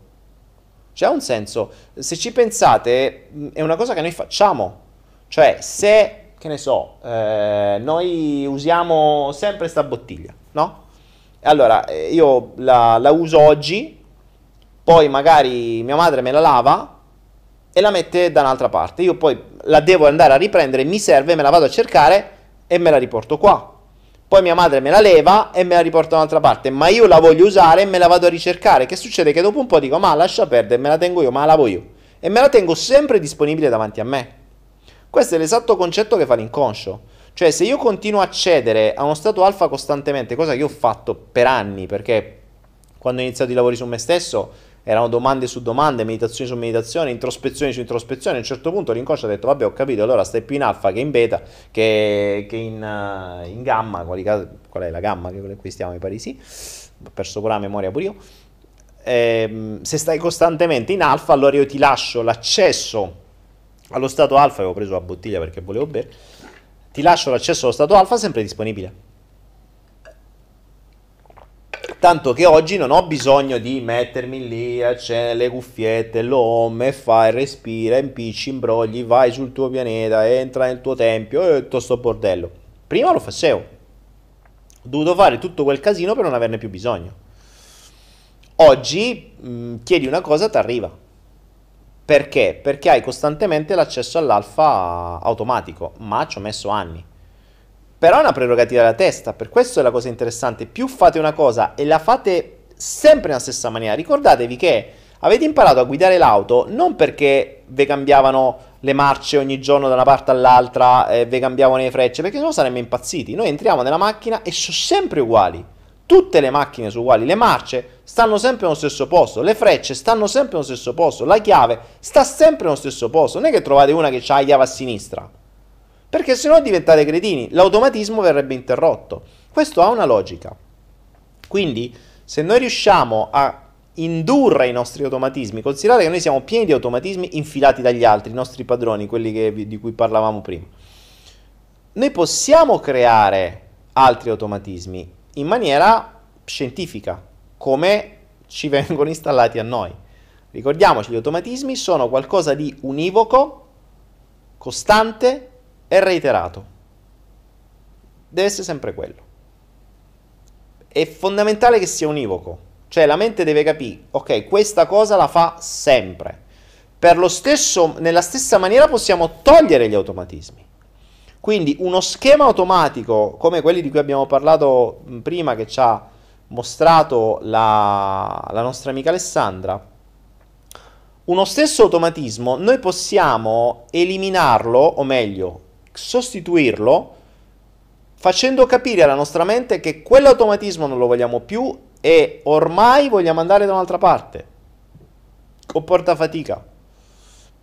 C'è un senso. Se ci pensate, è una cosa che noi facciamo. Cioè, se, che ne so, eh, noi usiamo sempre questa bottiglia, no? Allora, eh, io la, la uso oggi, poi magari mia madre me la lava e la mette da un'altra parte. Io poi la devo andare a riprendere, mi serve, me la vado a cercare e me la riporto qua. Poi mia madre me la leva e me la riporta da un'altra parte, ma io la voglio usare e me la vado a ricercare. Che succede? Che dopo un po' dico, ma lascia perdere, me la tengo io, ma la lavo io. E me la tengo sempre disponibile davanti a me. Questo è l'esatto concetto che fa l'inconscio. Cioè, se io continuo a cedere a uno stato alfa costantemente, cosa che io ho fatto per anni, perché quando ho iniziato i lavori su me stesso erano domande su domande, meditazioni su meditazione, introspezioni su introspezione. A un certo punto l'inconscio ha detto: Vabbè, ho capito, allora stai più in alfa che in beta, che, che in, uh, in, gamma. Quali, qual è la gamma che qui stiamo? Mi pare sì. Ho perso pure la memoria pure io. Eh, se stai costantemente in alfa, allora io ti lascio l'accesso allo stato alfa. Avevo preso la bottiglia perché volevo bere. Ti lascio l'accesso allo stato alfa sempre disponibile. Tanto che oggi non ho bisogno di mettermi lì, accendere le cuffiette, l'home, fai, respira, impicci, imbrogli, vai sul tuo pianeta, entra nel tuo tempio e tutto sto bordello. Prima lo facevo. Ho dovuto fare tutto quel casino per non averne più bisogno. Oggi mh, mm, chiedi una cosa, ti arriva. Perché? Perché hai costantemente l'accesso all'alfa automatico, ma ci ho messo anni. Però è una prerogativa della testa, per questo è la cosa interessante. Più fate una cosa e la fate sempre nella stessa maniera, ricordatevi che avete imparato a guidare l'auto non perché vi cambiavano le marce ogni giorno da una parte all'altra e vi cambiavano le frecce, perché sennò saremmo impazziti. Noi entriamo nella macchina e sono sempre uguali. Tutte le macchine sono uguali, le marce stanno sempre nello stesso posto, le frecce stanno sempre nello stesso posto, la chiave sta sempre nello stesso posto. Non è che trovate una che ha la chiave a sinistra perché se no diventate cretini, l'automatismo verrebbe interrotto. Questo ha una logica. Quindi, se noi riusciamo a indurre i nostri automatismi, considerate che noi siamo pieni di automatismi infilati dagli altri, i nostri padroni, quelli che, di cui parlavamo prima. Noi possiamo creare altri automatismi in maniera scientifica, come ci vengono installati a noi. Ricordiamoci, gli automatismi sono qualcosa di univoco, costante è reiterato. Deve essere sempre quello. È fondamentale che sia univoco. Cioè la mente deve capire, ok, questa cosa la fa sempre. Per lo stesso, nella stessa maniera possiamo togliere gli automatismi. Quindi uno schema automatico come quelli di cui abbiamo parlato prima che ci ha mostrato la, la nostra amica Alessandra, uno stesso automatismo noi possiamo eliminarlo, o meglio, sostituirlo facendo capire alla nostra mente che quell'automatismo non lo vogliamo più e ormai vogliamo andare da un'altra parte. Comporta fatica.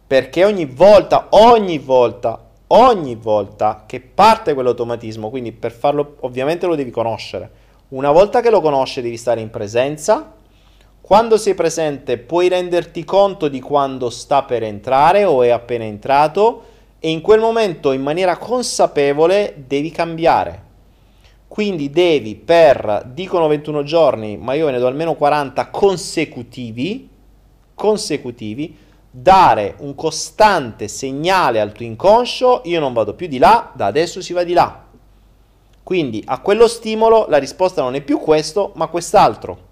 Perché ogni volta, ogni volta, ogni volta che parte quell'automatismo, quindi per farlo ovviamente lo devi conoscere. Una volta che lo conosci devi stare in presenza. Quando sei presente puoi renderti conto di quando sta per entrare o è appena entrato e in quel momento in maniera consapevole devi cambiare. Quindi devi per, dicono 21 giorni, ma io ne do almeno 40 consecutivi, consecutivi, dare un costante segnale al tuo inconscio, io non vado più di là, da adesso si va di là. Quindi a quello stimolo la risposta non è più questo, ma quest'altro.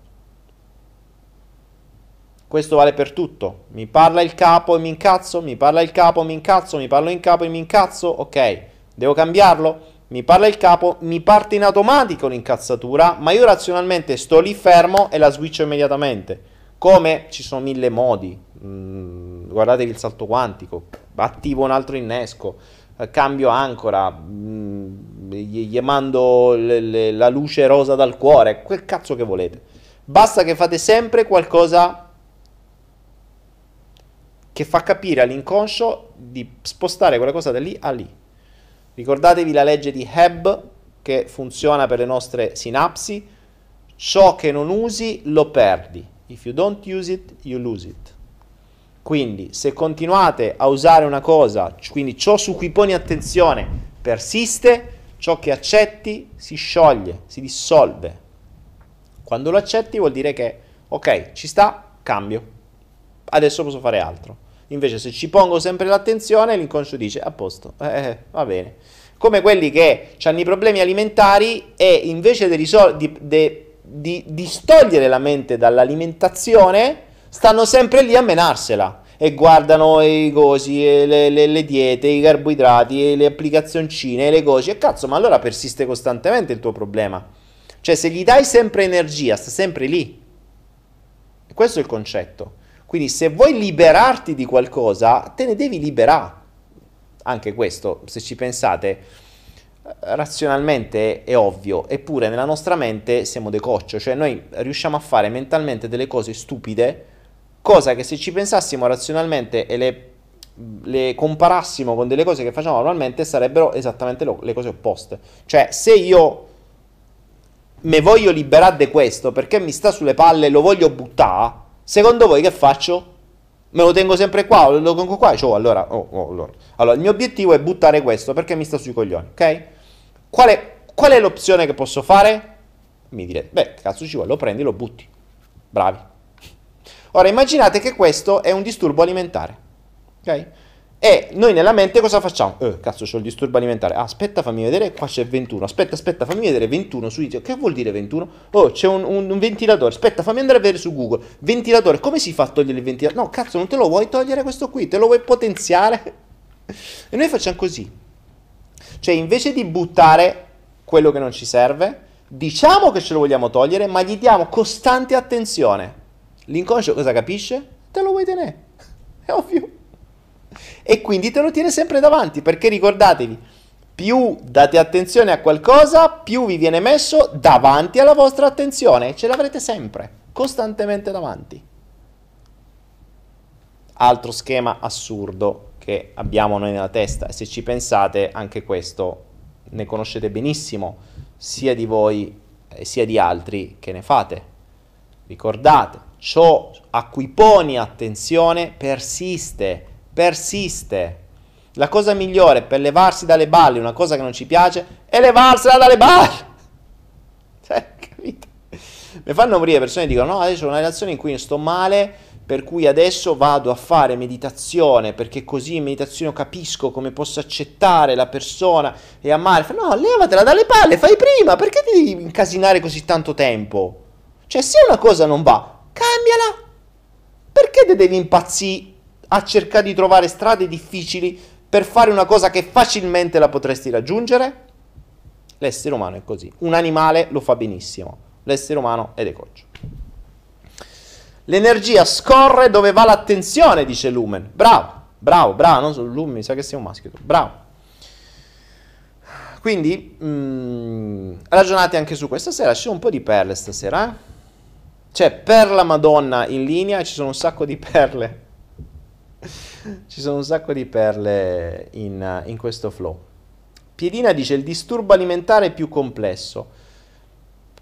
Questo vale per tutto. Mi parla il capo e mi incazzo, mi parla il capo, mi incazzo, mi parla il capo e mi incazzo, ok. Devo cambiarlo? Mi parla il capo, mi parte in automatico l'incazzatura, ma io razionalmente sto lì fermo e la switcho immediatamente. Come ci sono mille modi. Mm, guardatevi il salto quantico, attivo un altro innesco, eh, cambio ancora, mm, gli, gli mando le, le, la luce rosa dal cuore, quel cazzo che volete. Basta che fate sempre qualcosa che fa capire all'inconscio di spostare quella cosa da lì a lì. Ricordatevi la legge di Hebb che funziona per le nostre sinapsi. Ciò che non usi lo perdi. If you don't use it, you lose it. Quindi se continuate a usare una cosa, quindi ciò su cui poni attenzione persiste, ciò che accetti si scioglie, si dissolve. Quando lo accetti vuol dire che, ok, ci sta, cambio. Adesso posso fare altro. Invece se ci pongo sempre l'attenzione, l'inconscio dice, a posto, eh, eh, va bene. Come quelli che hanno i problemi alimentari e invece di, risol- di, di, di distogliere la mente dall'alimentazione, stanno sempre lì a menarsela e guardano i cosi, le, le, le, diete, i carboidrati, le applicazioncine, le cose. E cazzo, ma allora persiste costantemente il tuo problema. Cioè, se gli dai sempre energia, sta sempre lì. E questo è il concetto. Quindi se vuoi liberarti di qualcosa, te ne devi liberare. Anche questo, se ci pensate, razionalmente è ovvio, eppure nella nostra mente siamo decoccio, cioè noi riusciamo a fare mentalmente delle cose stupide, cosa che se ci pensassimo razionalmente e le, le comparassimo con delle cose che facciamo normalmente sarebbero esattamente lo, le cose opposte. Cioè se io me voglio liberare di questo perché mi sta sulle palle lo voglio buttare, Secondo voi che faccio? Me lo tengo sempre qua, lo tengo qua, cioè, allora, oh, oh, allora. allora, il mio obiettivo è buttare questo perché mi sta sui coglioni, ok? Qual è, qual è l'opzione che posso fare? Mi direte, beh, cazzo ci vuole, lo prendi, lo butti. Bravi. Ora, immaginate che questo è un disturbo alimentare, ok? E noi nella mente cosa facciamo? Eh, cazzo, c'ho il disturbo alimentare. Ah, aspetta, fammi vedere, qua c'è 21. Aspetta, aspetta, fammi vedere 21 su Itio. Che vuol dire 21? Oh, c'è un, un, un, ventilatore. Aspetta, fammi andare a vedere su Google. Ventilatore, come si fa a togliere il ventilatore? No, cazzo, non te lo vuoi togliere questo qui? Te lo vuoi potenziare? E noi facciamo così. Cioè, invece di buttare quello che non ci serve, diciamo che ce lo vogliamo togliere, ma gli diamo costante attenzione. L'inconscio cosa capisce? Te lo vuoi tenere. È ovvio e quindi te lo tiene sempre davanti perché ricordatevi, più date attenzione a qualcosa, più vi viene messo davanti alla vostra attenzione, ce l'avrete sempre, costantemente davanti. Altro schema assurdo che abbiamo noi nella testa e se ci pensate anche questo ne conoscete benissimo sia di voi sia di altri che ne fate. Ricordate, ciò a cui poni attenzione persiste persiste. La cosa migliore per levarsi dalle balle una cosa che non ci piace è levarsela dalle balle. Cioè, capito? Mi fanno morire persone che dicono: No, adesso ho una relazione in cui sto male, per cui adesso vado a fare meditazione, perché così in meditazione capisco come posso accettare la persona e amare. No, levatela dalle palle, fai prima, perché ti devi incasinare così tanto tempo? Cioè, se una cosa non va, cambiala. Perché te devi impazzire a cercare di trovare strade difficili per fare una cosa che facilmente la potresti raggiungere? L'essere umano è così. Un animale lo fa benissimo. L'essere umano è decoccio. L'energia scorre dove va l'attenzione, dice Lumen. Bravo, bravo, bravo. Non so, Lumen, mi sa che sei un maschio. Bravo. Quindi, mh, mm, ragionate anche su questa sera. Ci sono un po' di perle stasera. Eh? Cioè, per la Madonna in linea ci sono un sacco di perle ci sono un sacco di perle in, in questo flow. Piedina dice il disturbo alimentare è più complesso.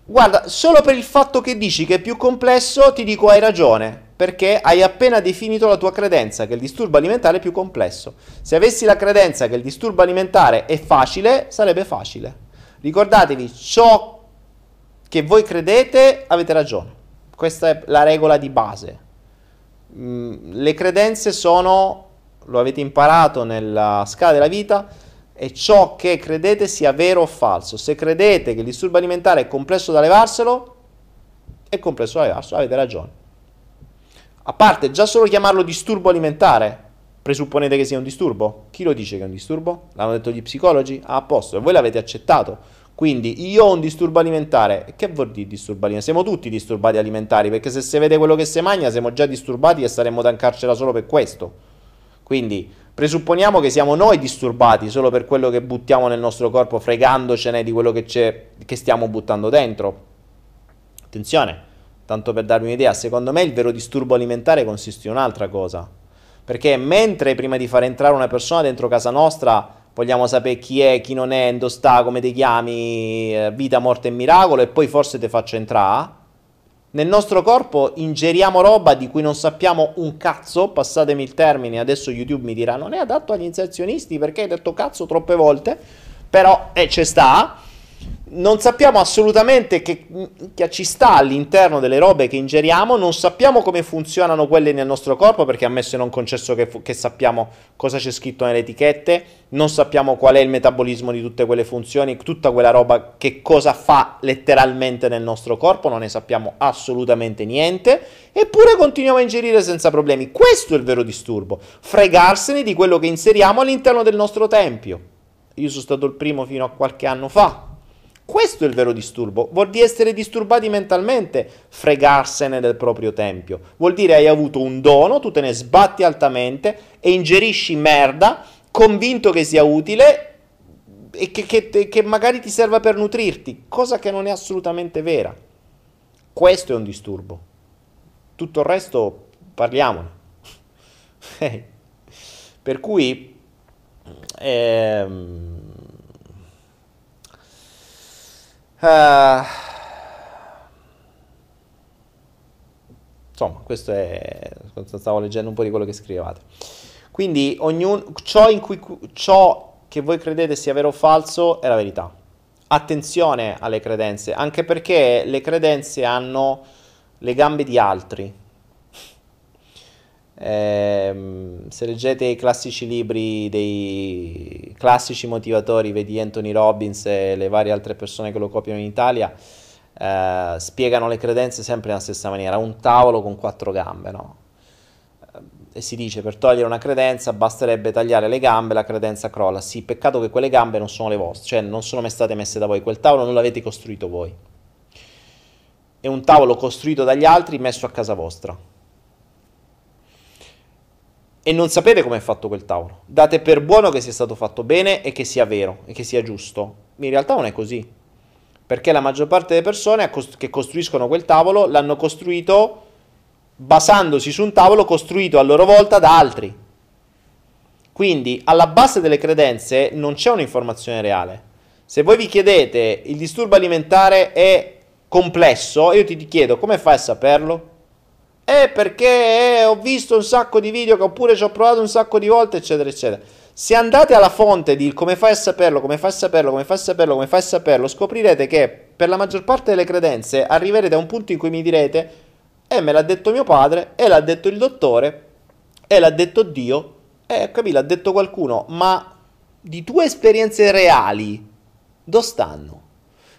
Guarda, solo per il fatto che dici che è più complesso, ti dico hai ragione, perché hai appena definito la tua credenza che il disturbo alimentare è più complesso. Se avessi la credenza che il disturbo alimentare è facile, sarebbe facile. Ricordatevi, ciò che voi credete, avete ragione. Questa è la regola di base. Mm, le credenze sono, lo avete imparato nella scala della vita, è ciò che credete sia vero o falso. Se credete che il disturbo alimentare è complesso da levarselo, è complesso da levarselo, avete ragione. A parte, già solo chiamarlo disturbo alimentare, presupponete che sia un disturbo? Chi lo dice che è un disturbo? L'hanno detto gli psicologi? Ah, a posto, e voi l'avete accettato. Quindi io ho un disturbo alimentare. Che vuol dire disturbo alimentare? Siamo tutti disturbati alimentari, perché se si vede quello che si mangia siamo già disturbati e saremmo da in carcere solo per questo. Quindi presupponiamo che siamo noi disturbati solo per quello che buttiamo nel nostro corpo, fregandocene di quello che, che stiamo buttando dentro. Attenzione, tanto per darvi un'idea, secondo me il vero disturbo alimentare consiste in un'altra cosa. Perché mentre prima di far entrare una persona dentro casa nostra vogliamo sapere chi è, chi non è, dove sta, come ti chiami, eh, vita, morte e miracolo e poi forse ti faccio entrare. Nel nostro corpo ingeriamo roba di cui non sappiamo un cazzo, passatemi il termine, adesso YouTube mi dirà non è adatto agli inserzionisti perché hai detto cazzo troppe volte, però eh, ci sta non sappiamo assolutamente che, che, ci sta all'interno delle robe che ingeriamo, non sappiamo come funzionano quelle nel nostro corpo, perché ammesso e non concesso che, che, sappiamo cosa c'è scritto nelle etichette, non sappiamo qual è il metabolismo di tutte quelle funzioni, tutta quella roba che cosa fa letteralmente nel nostro corpo, non ne sappiamo assolutamente niente, eppure continuiamo a ingerire senza problemi. Questo è il vero disturbo, fregarsene di quello che inseriamo all'interno del nostro tempio. Io sono stato il primo fino a qualche anno fa questo è il vero disturbo. Vuol dire essere disturbati mentalmente, fregarsene del proprio tempio. Vuol dire hai avuto un dono, tu te ne sbatti altamente e ingerisci merda, convinto che sia utile e che, che, che magari ti serva per nutrirti, cosa che non è assolutamente vera. Questo è un disturbo. Tutto il resto parliamone. per cui... Ehm, Uh, insomma, questo è. Stavo leggendo un po' di quello che scrivevate. Quindi, ognuno, ciò, cui, ciò che voi credete sia vero o falso è la verità. Attenzione alle credenze, anche perché le credenze hanno le gambe di altri. Eh, se leggete i classici libri dei classici motivatori, vedi Anthony Robbins e le varie altre persone che lo copiano in Italia, eh, spiegano le credenze sempre nella stessa maniera, un tavolo con quattro gambe, no? E si dice per togliere una credenza basterebbe tagliare le gambe, la credenza crolla. Sì, peccato che quelle gambe non sono le vostre, cioè non sono mai state messe da voi, quel tavolo non l'avete costruito voi. È un tavolo costruito dagli altri messo a casa vostra e non sapete come è fatto quel tavolo. Date per buono che sia stato fatto bene e che sia vero e che sia giusto. In realtà non è così. Perché la maggior parte delle persone che costruiscono quel tavolo l'hanno costruito basandosi su un tavolo costruito a loro volta da altri. Quindi alla base delle credenze non c'è un'informazione reale. Se voi vi chiedete il disturbo alimentare è complesso, io ti chiedo come fai a saperlo? È perché eh, ho visto un sacco di video oppure ci ho provato un sacco di volte, eccetera, eccetera. Se andate alla fonte di come fai a saperlo, come fai a saperlo, come fai a saperlo, come fai a saperlo, scoprirete che per la maggior parte delle credenze arriverete a un punto in cui mi direte, eh, me l'ha detto mio padre, e l'ha detto il dottore, e l'ha detto Dio, eh, capì, l'ha detto qualcuno, ma di tue esperienze reali, dove stanno?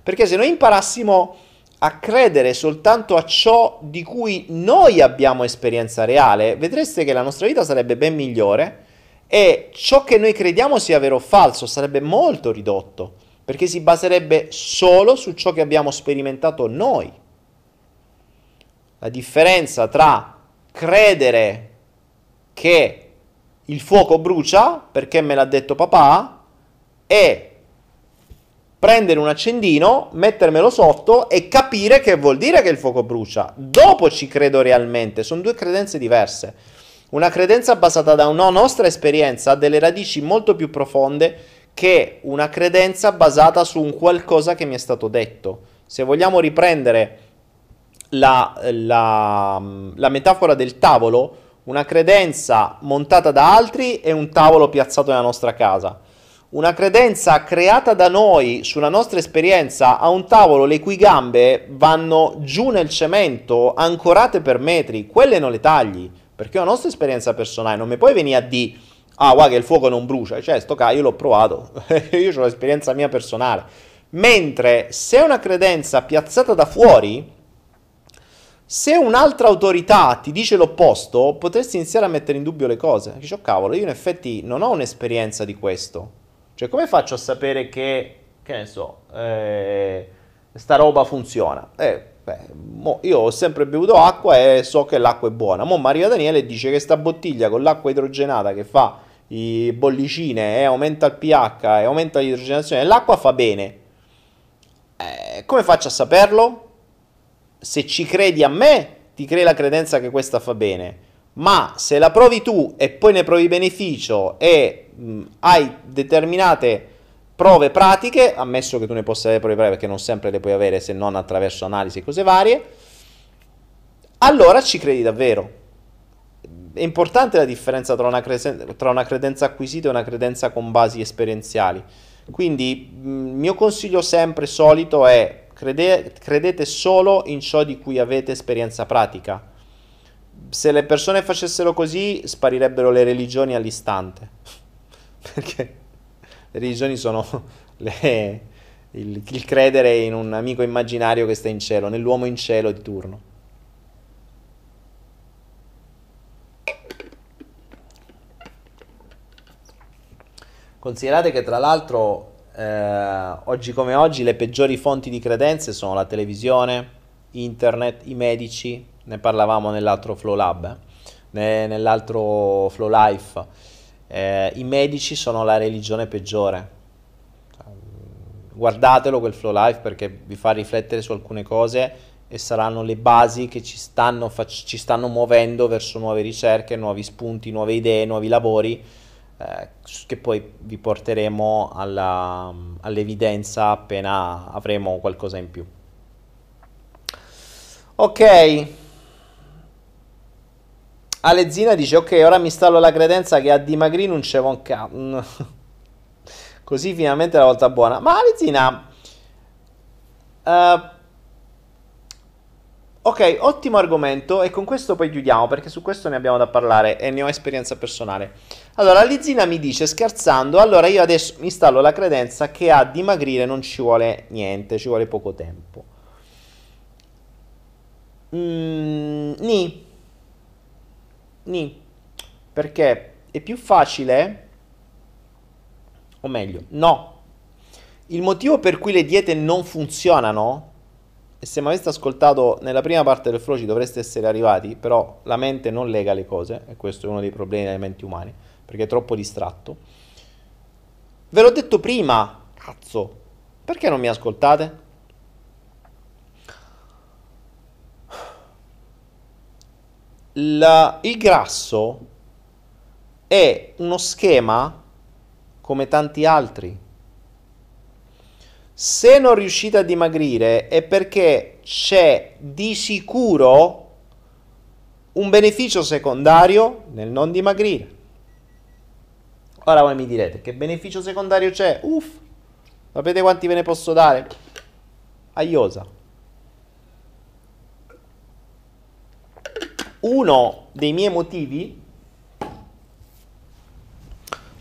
Perché se noi imparassimo a credere soltanto a ciò di cui noi abbiamo esperienza reale, vedreste che la nostra vita sarebbe ben migliore e ciò che noi crediamo sia vero o falso sarebbe molto ridotto, perché si baserebbe solo su ciò che abbiamo sperimentato noi. La differenza tra credere che il fuoco brucia, perché me l'ha detto papà, e prendere un accendino, mettermelo sotto e capire che vuol dire che il fuoco brucia. Dopo ci credo realmente, sono due credenze diverse. Una credenza basata da una nostra esperienza ha delle radici molto più profonde che una credenza basata su un qualcosa che mi è stato detto. Se vogliamo riprendere la, la, la metafora del tavolo, una credenza montata da altri è un tavolo piazzato nella nostra casa una credenza creata da noi sulla nostra esperienza a un tavolo le cui gambe vanno giù nel cemento, ancorate per metri, quelle non le tagli, perché è una nostra esperienza personale, non mi puoi venire a dire, ah, guarda che il fuoco non brucia, cioè, sto ca, io l'ho provato, io ho l'esperienza mia personale. Mentre se è una credenza piazzata da fuori, se un'altra autorità ti dice l'opposto, potresti iniziare a mettere in dubbio le cose. Dici, oh cavolo, io in effetti non ho un'esperienza di questo. Cioè, come faccio a sapere che, che ne so, eh, sta roba funziona? Eh, beh, io ho sempre bevuto acqua e so che l'acqua è buona. Mo Maria Daniele dice che sta bottiglia con l'acqua idrogenata che fa i bollicine e aumenta il pH e aumenta l'idrogenazione dell'acqua fa bene. Eh, come faccio a saperlo? se ci credi a me, ti crei la credenza che questa fa bene. Ma se la provi tu e poi ne provi beneficio e mh, hai determinate prove pratiche, ammesso che tu ne possa avere prove pratiche perché non sempre le puoi avere se non attraverso analisi e cose varie, allora ci credi davvero. È importante la differenza tra una, creden- tra una credenza acquisita e una credenza con basi esperienziali. Quindi il mio consiglio sempre solito è Crede- credete solo in ciò di cui avete esperienza pratica. Se le persone facessero così, sparirebbero le religioni all'istante. Perché le religioni sono le, il, il credere in un amico immaginario che sta in cielo, nell'uomo in cielo di turno. Considerate che tra l'altro eh, oggi come oggi le peggiori fonti di credenze sono la televisione, internet, i medici, ne parlavamo nell'altro Flow Lab, eh, nell'altro Flow Life. Eh, I medici sono la religione peggiore. Guardatelo quel Flow Life perché vi fa riflettere su alcune cose e saranno le basi che ci stanno, fac- ci stanno muovendo verso nuove ricerche, nuovi spunti, nuove idee, nuovi lavori eh, che poi vi porteremo alla, all'evidenza appena avremo qualcosa in più. Ok. Alezzina dice ok, ora mi installo la credenza che a dimagrire non c'è un cazzo. Così finalmente la volta buona. Ma Alezzina... Uh, Ok, ottimo argomento e con questo poi chiudiamo perché su questo ne abbiamo da parlare e ne ho esperienza personale. Allora, Lizzina mi dice scherzando, allora io adesso mi installo la credenza che a dimagrire non ci vuole niente, ci vuole poco tempo. Mm, ni. Ni. Perché è più facile, o meglio, no. Il motivo per cui le diete non funzionano e se mi aveste ascoltato nella prima parte del flow ci dovreste essere arrivati, però la mente non lega le cose, e questo è uno dei problemi delle menti umane, perché è troppo distratto. Ve l'ho detto prima, cazzo, perché non mi ascoltate? La, il grasso è uno schema come tanti altri se non riuscite a dimagrire è perché c'è di sicuro un beneficio secondario nel non dimagrire. Ora voi mi direte, che beneficio secondario c'è? Uff, sapete quanti ve ne posso dare? Aiosa. Uno dei miei motivi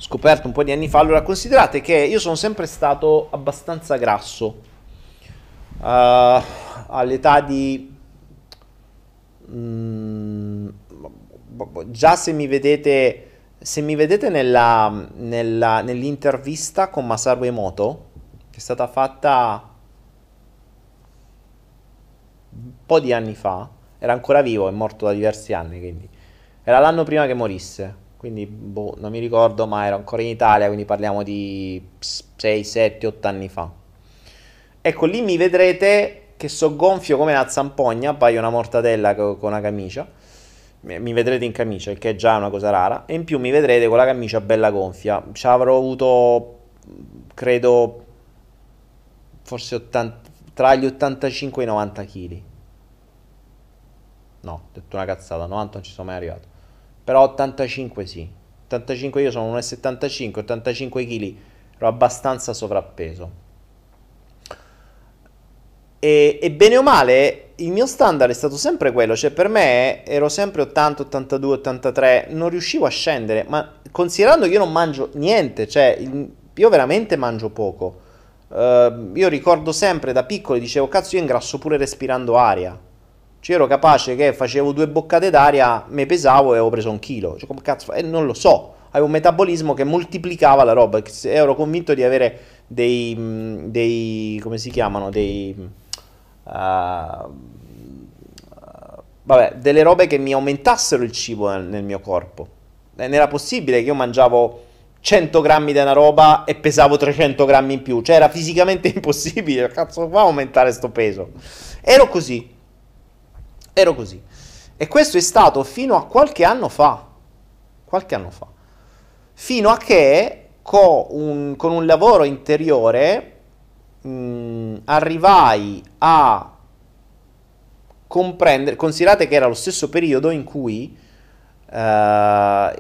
scoperto un po' di anni fa. Allora, considerate che io sono sempre stato abbastanza grasso. Uh, all'età di... Mm, già se mi vedete... Se mi vedete nella, nella, nell'intervista con Masaru Emoto, che è stata fatta un po' di anni fa, era ancora vivo, è morto da diversi anni, quindi era l'anno prima che morisse quindi boh, non mi ricordo, ma ero ancora in Italia, quindi parliamo di 6, 7, 8 anni fa. Ecco, lì mi vedrete che so gonfio come una zampogna, paio una mortadella con una camicia. Mi vedrete in camicia, il che è già una cosa rara. E in più mi vedrete con la camicia bella gonfia. Ci avrò avuto, credo, forse 80, tra gli 85 e i 90 kg. No, ho detto una cazzata, 90 non ci sono mai arrivato però 85 sì. 85 io sono 1,75, 85 kg, ero abbastanza sovrappeso. E, e, bene o male, il mio standard è stato sempre quello, cioè per me ero sempre 80, 82, 83, non riuscivo a scendere, ma considerando che io non mangio niente, cioè il, io veramente mangio poco. Uh, io ricordo sempre da piccolo, dicevo cazzo io ingrasso pure respirando aria. Cioè ero capace che facevo due boccate d'aria, mi pesavo e avevo preso un chilo. Cioè come cazzo, eh, non lo so, avevo un metabolismo che moltiplicava la roba, ero convinto di avere dei, dei come si chiamano, dei... Uh, vabbè, delle robe che mi aumentassero il cibo nel, nel mio corpo. Non era possibile che io mangiavo 100 grammi di una roba e pesavo 300 grammi in più. Cioè era fisicamente impossibile. Cazzo, fa aumentare sto peso. Ero così. Ero così. E questo è stato fino a qualche anno fa. Qualche anno fa. Fino a che con un, con un lavoro interiore mh, arrivai a comprendere, considerate che era lo stesso periodo in cui uh,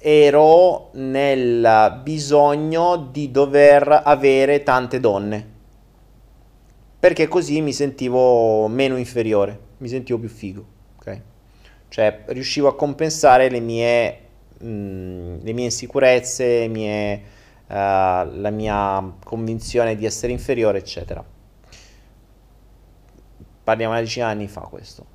ero nel bisogno di dover avere tante donne, perché così mi sentivo meno inferiore, mi sentivo più figo, ok? Cioè riuscivo a compensare le mie mh, mm, le mie insicurezze, le mie, uh, la mia convinzione di essere inferiore, eccetera. Parliamo di una decina di anni fa questo.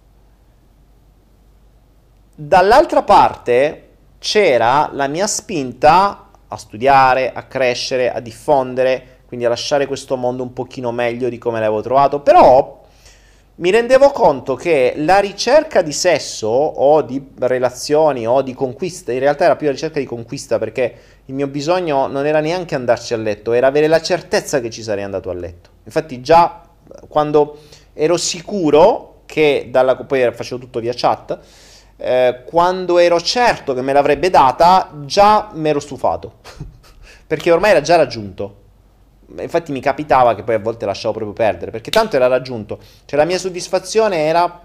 Dall'altra parte c'era la mia spinta a studiare, a crescere, a diffondere, quindi a lasciare questo mondo un pochino meglio di come l'avevo trovato, però mi rendevo conto che la ricerca di sesso o di relazioni o di conquista, in realtà era più la ricerca di conquista perché il mio bisogno non era neanche andarci a letto, era avere la certezza che ci sarei andato a letto. Infatti già quando ero sicuro che dalla poi facevo tutto via chat, eh, quando ero certo che me l'avrebbe data, già mi ero stufato. perché ormai era già raggiunto infatti mi capitava che poi a volte lasciavo proprio perdere, perché tanto era raggiunto. Cioè la mia soddisfazione era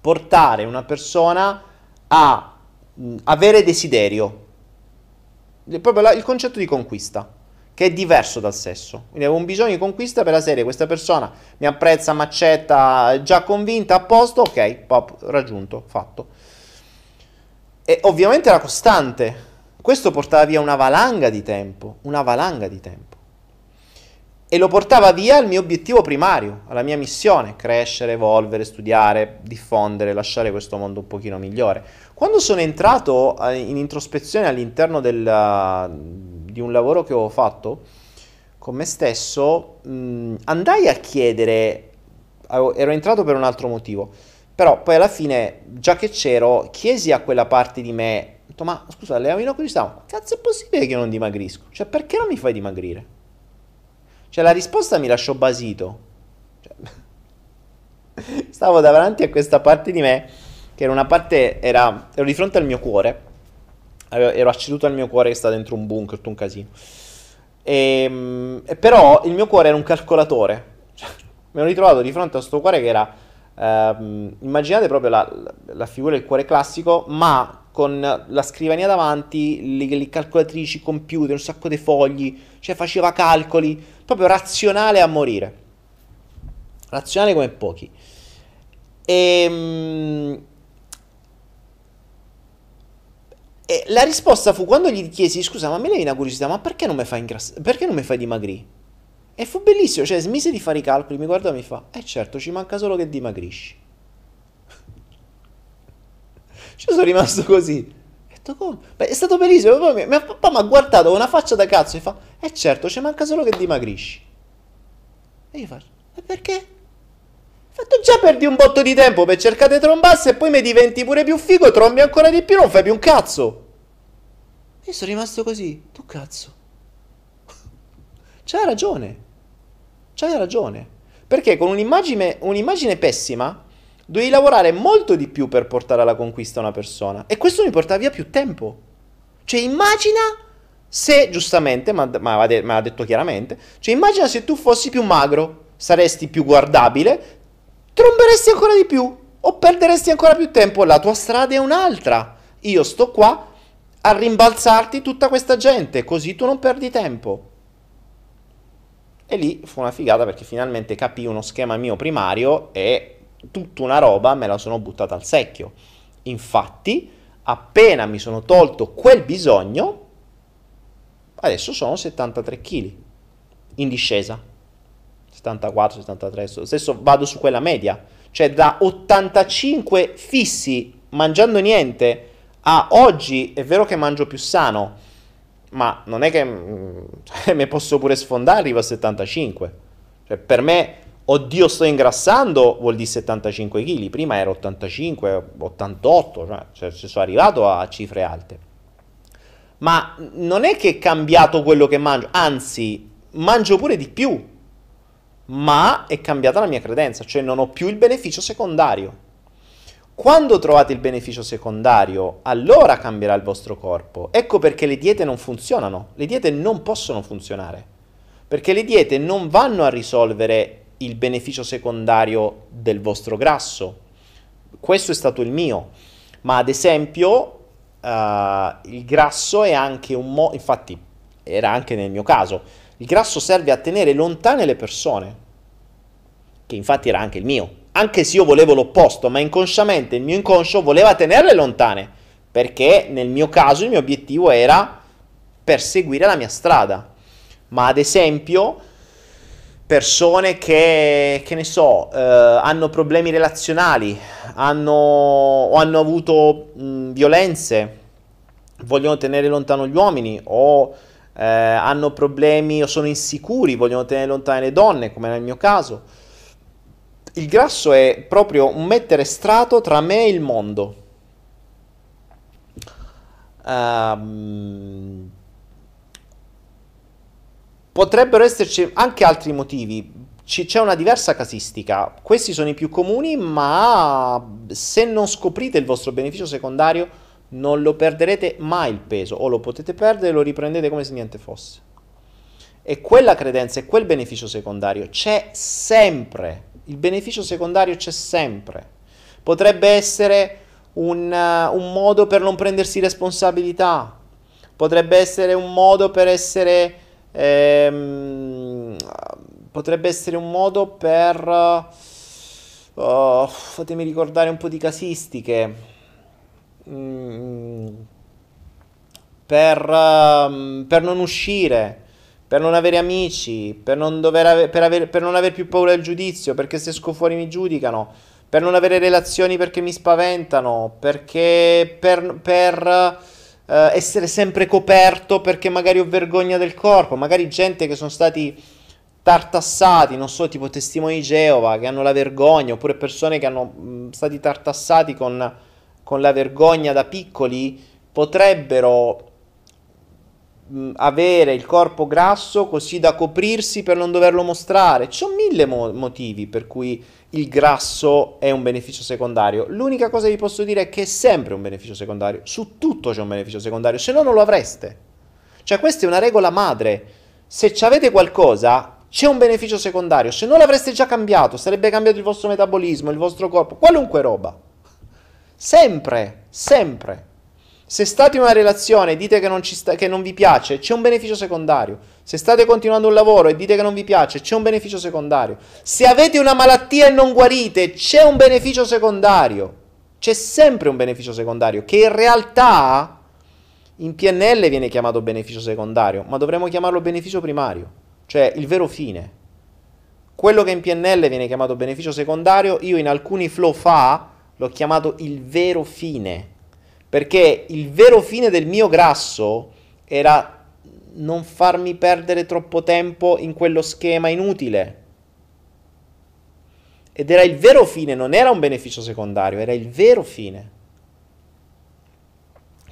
portare una persona a mh, avere desiderio. Proprio la, il concetto di conquista, che è diverso dal sesso. Quindi avevo un bisogno di conquista per la serie, questa persona mi apprezza, mi accetta, già convinta, a posto, ok, pop, raggiunto, fatto. E ovviamente era costante. Questo portava via una valanga di tempo, una valanga di tempo e lo portava via al mio obiettivo primario, alla mia missione, crescere, evolvere, studiare, diffondere, lasciare questo mondo un pochino migliore. Quando sono entrato eh, in introspezione all'interno del, di un lavoro che ho fatto con me stesso, mh, andai a chiedere, ero entrato per un altro motivo, però poi alla fine, già che c'ero, chiesi a quella parte di me, ma scusa, le avevo curiosità, ma cazzo è possibile che io non dimagrisco? Cioè perché non mi fai dimagrire? Cioè la risposta mi lasciò basito. Cioè, stavo davanti a questa parte di me, che era una parte, era, ero di fronte al mio cuore, ero acceduto al mio cuore che sta dentro un bunker, tutto un casino. Ehm, e però il mio cuore era un calcolatore. Cioè, mi ero ritrovato di fronte a questo cuore che era, ehm, immaginate proprio la, la figura del cuore classico, ma con la scrivania davanti, le, le calcolatrici, computer, un sacco di fogli, cioè faceva calcoli, proprio razionale a morire. Razionale come pochi. E, ehm, e la risposta fu quando gli chiesi, scusa, ma ne viene una curiosità, ma perché non mi fai ingrassare? Perché non mi fai dimagrire? E fu bellissimo, cioè smise di fare i calcoli, mi guarda e mi fa, eh certo, ci manca solo che dimagrisci. Ci sono rimasto così. Detto, come? Beh, è stato bellissimo. Poi mi, papà mi ha guardato con una faccia da cazzo e fa: Eh certo, ci manca solo che dimagrisci. E io faccio: E perché? Fatto già perdi un botto di tempo per cercare di trombarsi e poi mi diventi pure più figo, trombi ancora di più, non fai più un cazzo. Io sono rimasto così. Tu cazzo. C'hai ragione. C'hai ragione. Perché con un'immagine, un'immagine pessima Dovevi lavorare molto di più per portare alla conquista una persona. E questo mi portava via più tempo. Cioè, immagina se, giustamente, ma me l'ha detto chiaramente, cioè immagina se tu fossi più magro, saresti più guardabile, tromberesti ancora di più o perderesti ancora più tempo. La tua strada è un'altra. Io sto qua a rimbalzarti tutta questa gente, così tu non perdi tempo. E lì fu una figata perché finalmente capì uno schema mio primario e tutta una roba me la sono buttata al secchio. Infatti, appena mi sono tolto quel bisogno, adesso sono 73 kg in discesa. 74, 73, stesso vado su quella media. Cioè da 85 fissi mangiando niente a oggi è vero che mangio più sano, ma non è che cioè, mi posso pure sfondare, arrivo a 75. Cioè, per me, oddio, sto ingrassando, vuol dire 75 kg. Prima ero 85, 88, cioè, cioè sono arrivato a cifre alte. Ma non è che è cambiato quello che mangio, anzi, mangio pure di più. Ma è cambiata la mia credenza, cioè non ho più il beneficio secondario. Quando trovate il beneficio secondario, allora cambierà il vostro corpo. Ecco perché le diete non funzionano. Le diete non possono funzionare. Perché le diete non vanno a risolvere il beneficio secondario del vostro grasso. Questo è stato il mio. Ma ad esempio, uh, il grasso è anche un modo, infatti era anche nel mio caso, il grasso serve a tenere lontane le persone, che infatti era anche il mio anche se io volevo l'opposto, ma inconsciamente il mio inconscio voleva tenerle lontane, perché nel mio caso il mio obiettivo era perseguire la mia strada. Ma ad esempio, persone che, che ne so, eh, hanno problemi relazionali, hanno, o hanno avuto mh, violenze, vogliono tenere lontano gli uomini, o eh, hanno problemi o sono insicuri, vogliono tenere lontane le donne, come nel mio caso il grasso è proprio un mettere strato tra me e il mondo. Um, potrebbero esserci anche altri motivi. C'è una diversa casistica. Questi sono i più comuni, ma se non scoprite il vostro beneficio secondario, non lo perderete mai il peso, o lo potete perdere e lo riprendete come se niente fosse. E quella credenza e quel beneficio secondario c'è sempre il beneficio secondario c'è sempre. Potrebbe essere un, uh, un modo per non prendersi responsabilità, potrebbe essere un modo per essere... Ehm, potrebbe essere un modo per... Uh, fatemi ricordare un po' di casistiche. Mm, per, uh, per non uscire per non avere amici, per non, ave- per, aver- per non aver più paura del giudizio, perché se esco fuori mi giudicano, per non avere relazioni perché mi spaventano, perché per, per uh, essere sempre coperto perché magari ho vergogna del corpo, magari gente che sono stati tartassati, non so, tipo testimoni di Geova che hanno la vergogna, oppure persone che hanno mh, stati tartassati con, con la vergogna da piccoli, potrebbero avere il corpo grasso così da coprirsi per non doverlo mostrare. Ci sono mille mo- motivi per cui il grasso è un beneficio secondario. L'unica cosa che vi posso dire è che è sempre un beneficio secondario. Su tutto c'è un beneficio secondario, se no non lo avreste. Cioè questa è una regola madre. Se avete qualcosa, c'è un beneficio secondario. Se non l'avreste già cambiato, sarebbe cambiato il vostro metabolismo, il vostro corpo, qualunque roba. Sempre, sempre. Se state in una relazione e dite che non, sta, che non, vi piace, c'è un beneficio secondario. Se state continuando un lavoro e dite che non vi piace, c'è un beneficio secondario. Se avete una malattia e non guarite, c'è un beneficio secondario. C'è sempre un beneficio secondario che in realtà in PNL viene chiamato beneficio secondario, ma dovremmo chiamarlo beneficio primario, cioè il vero fine. Quello che in PNL viene chiamato beneficio secondario, io in alcuni flow fa l'ho chiamato il vero fine perché il vero fine del mio grasso era non farmi perdere troppo tempo in quello schema inutile. Ed era il vero fine, non era un beneficio secondario, era il vero fine.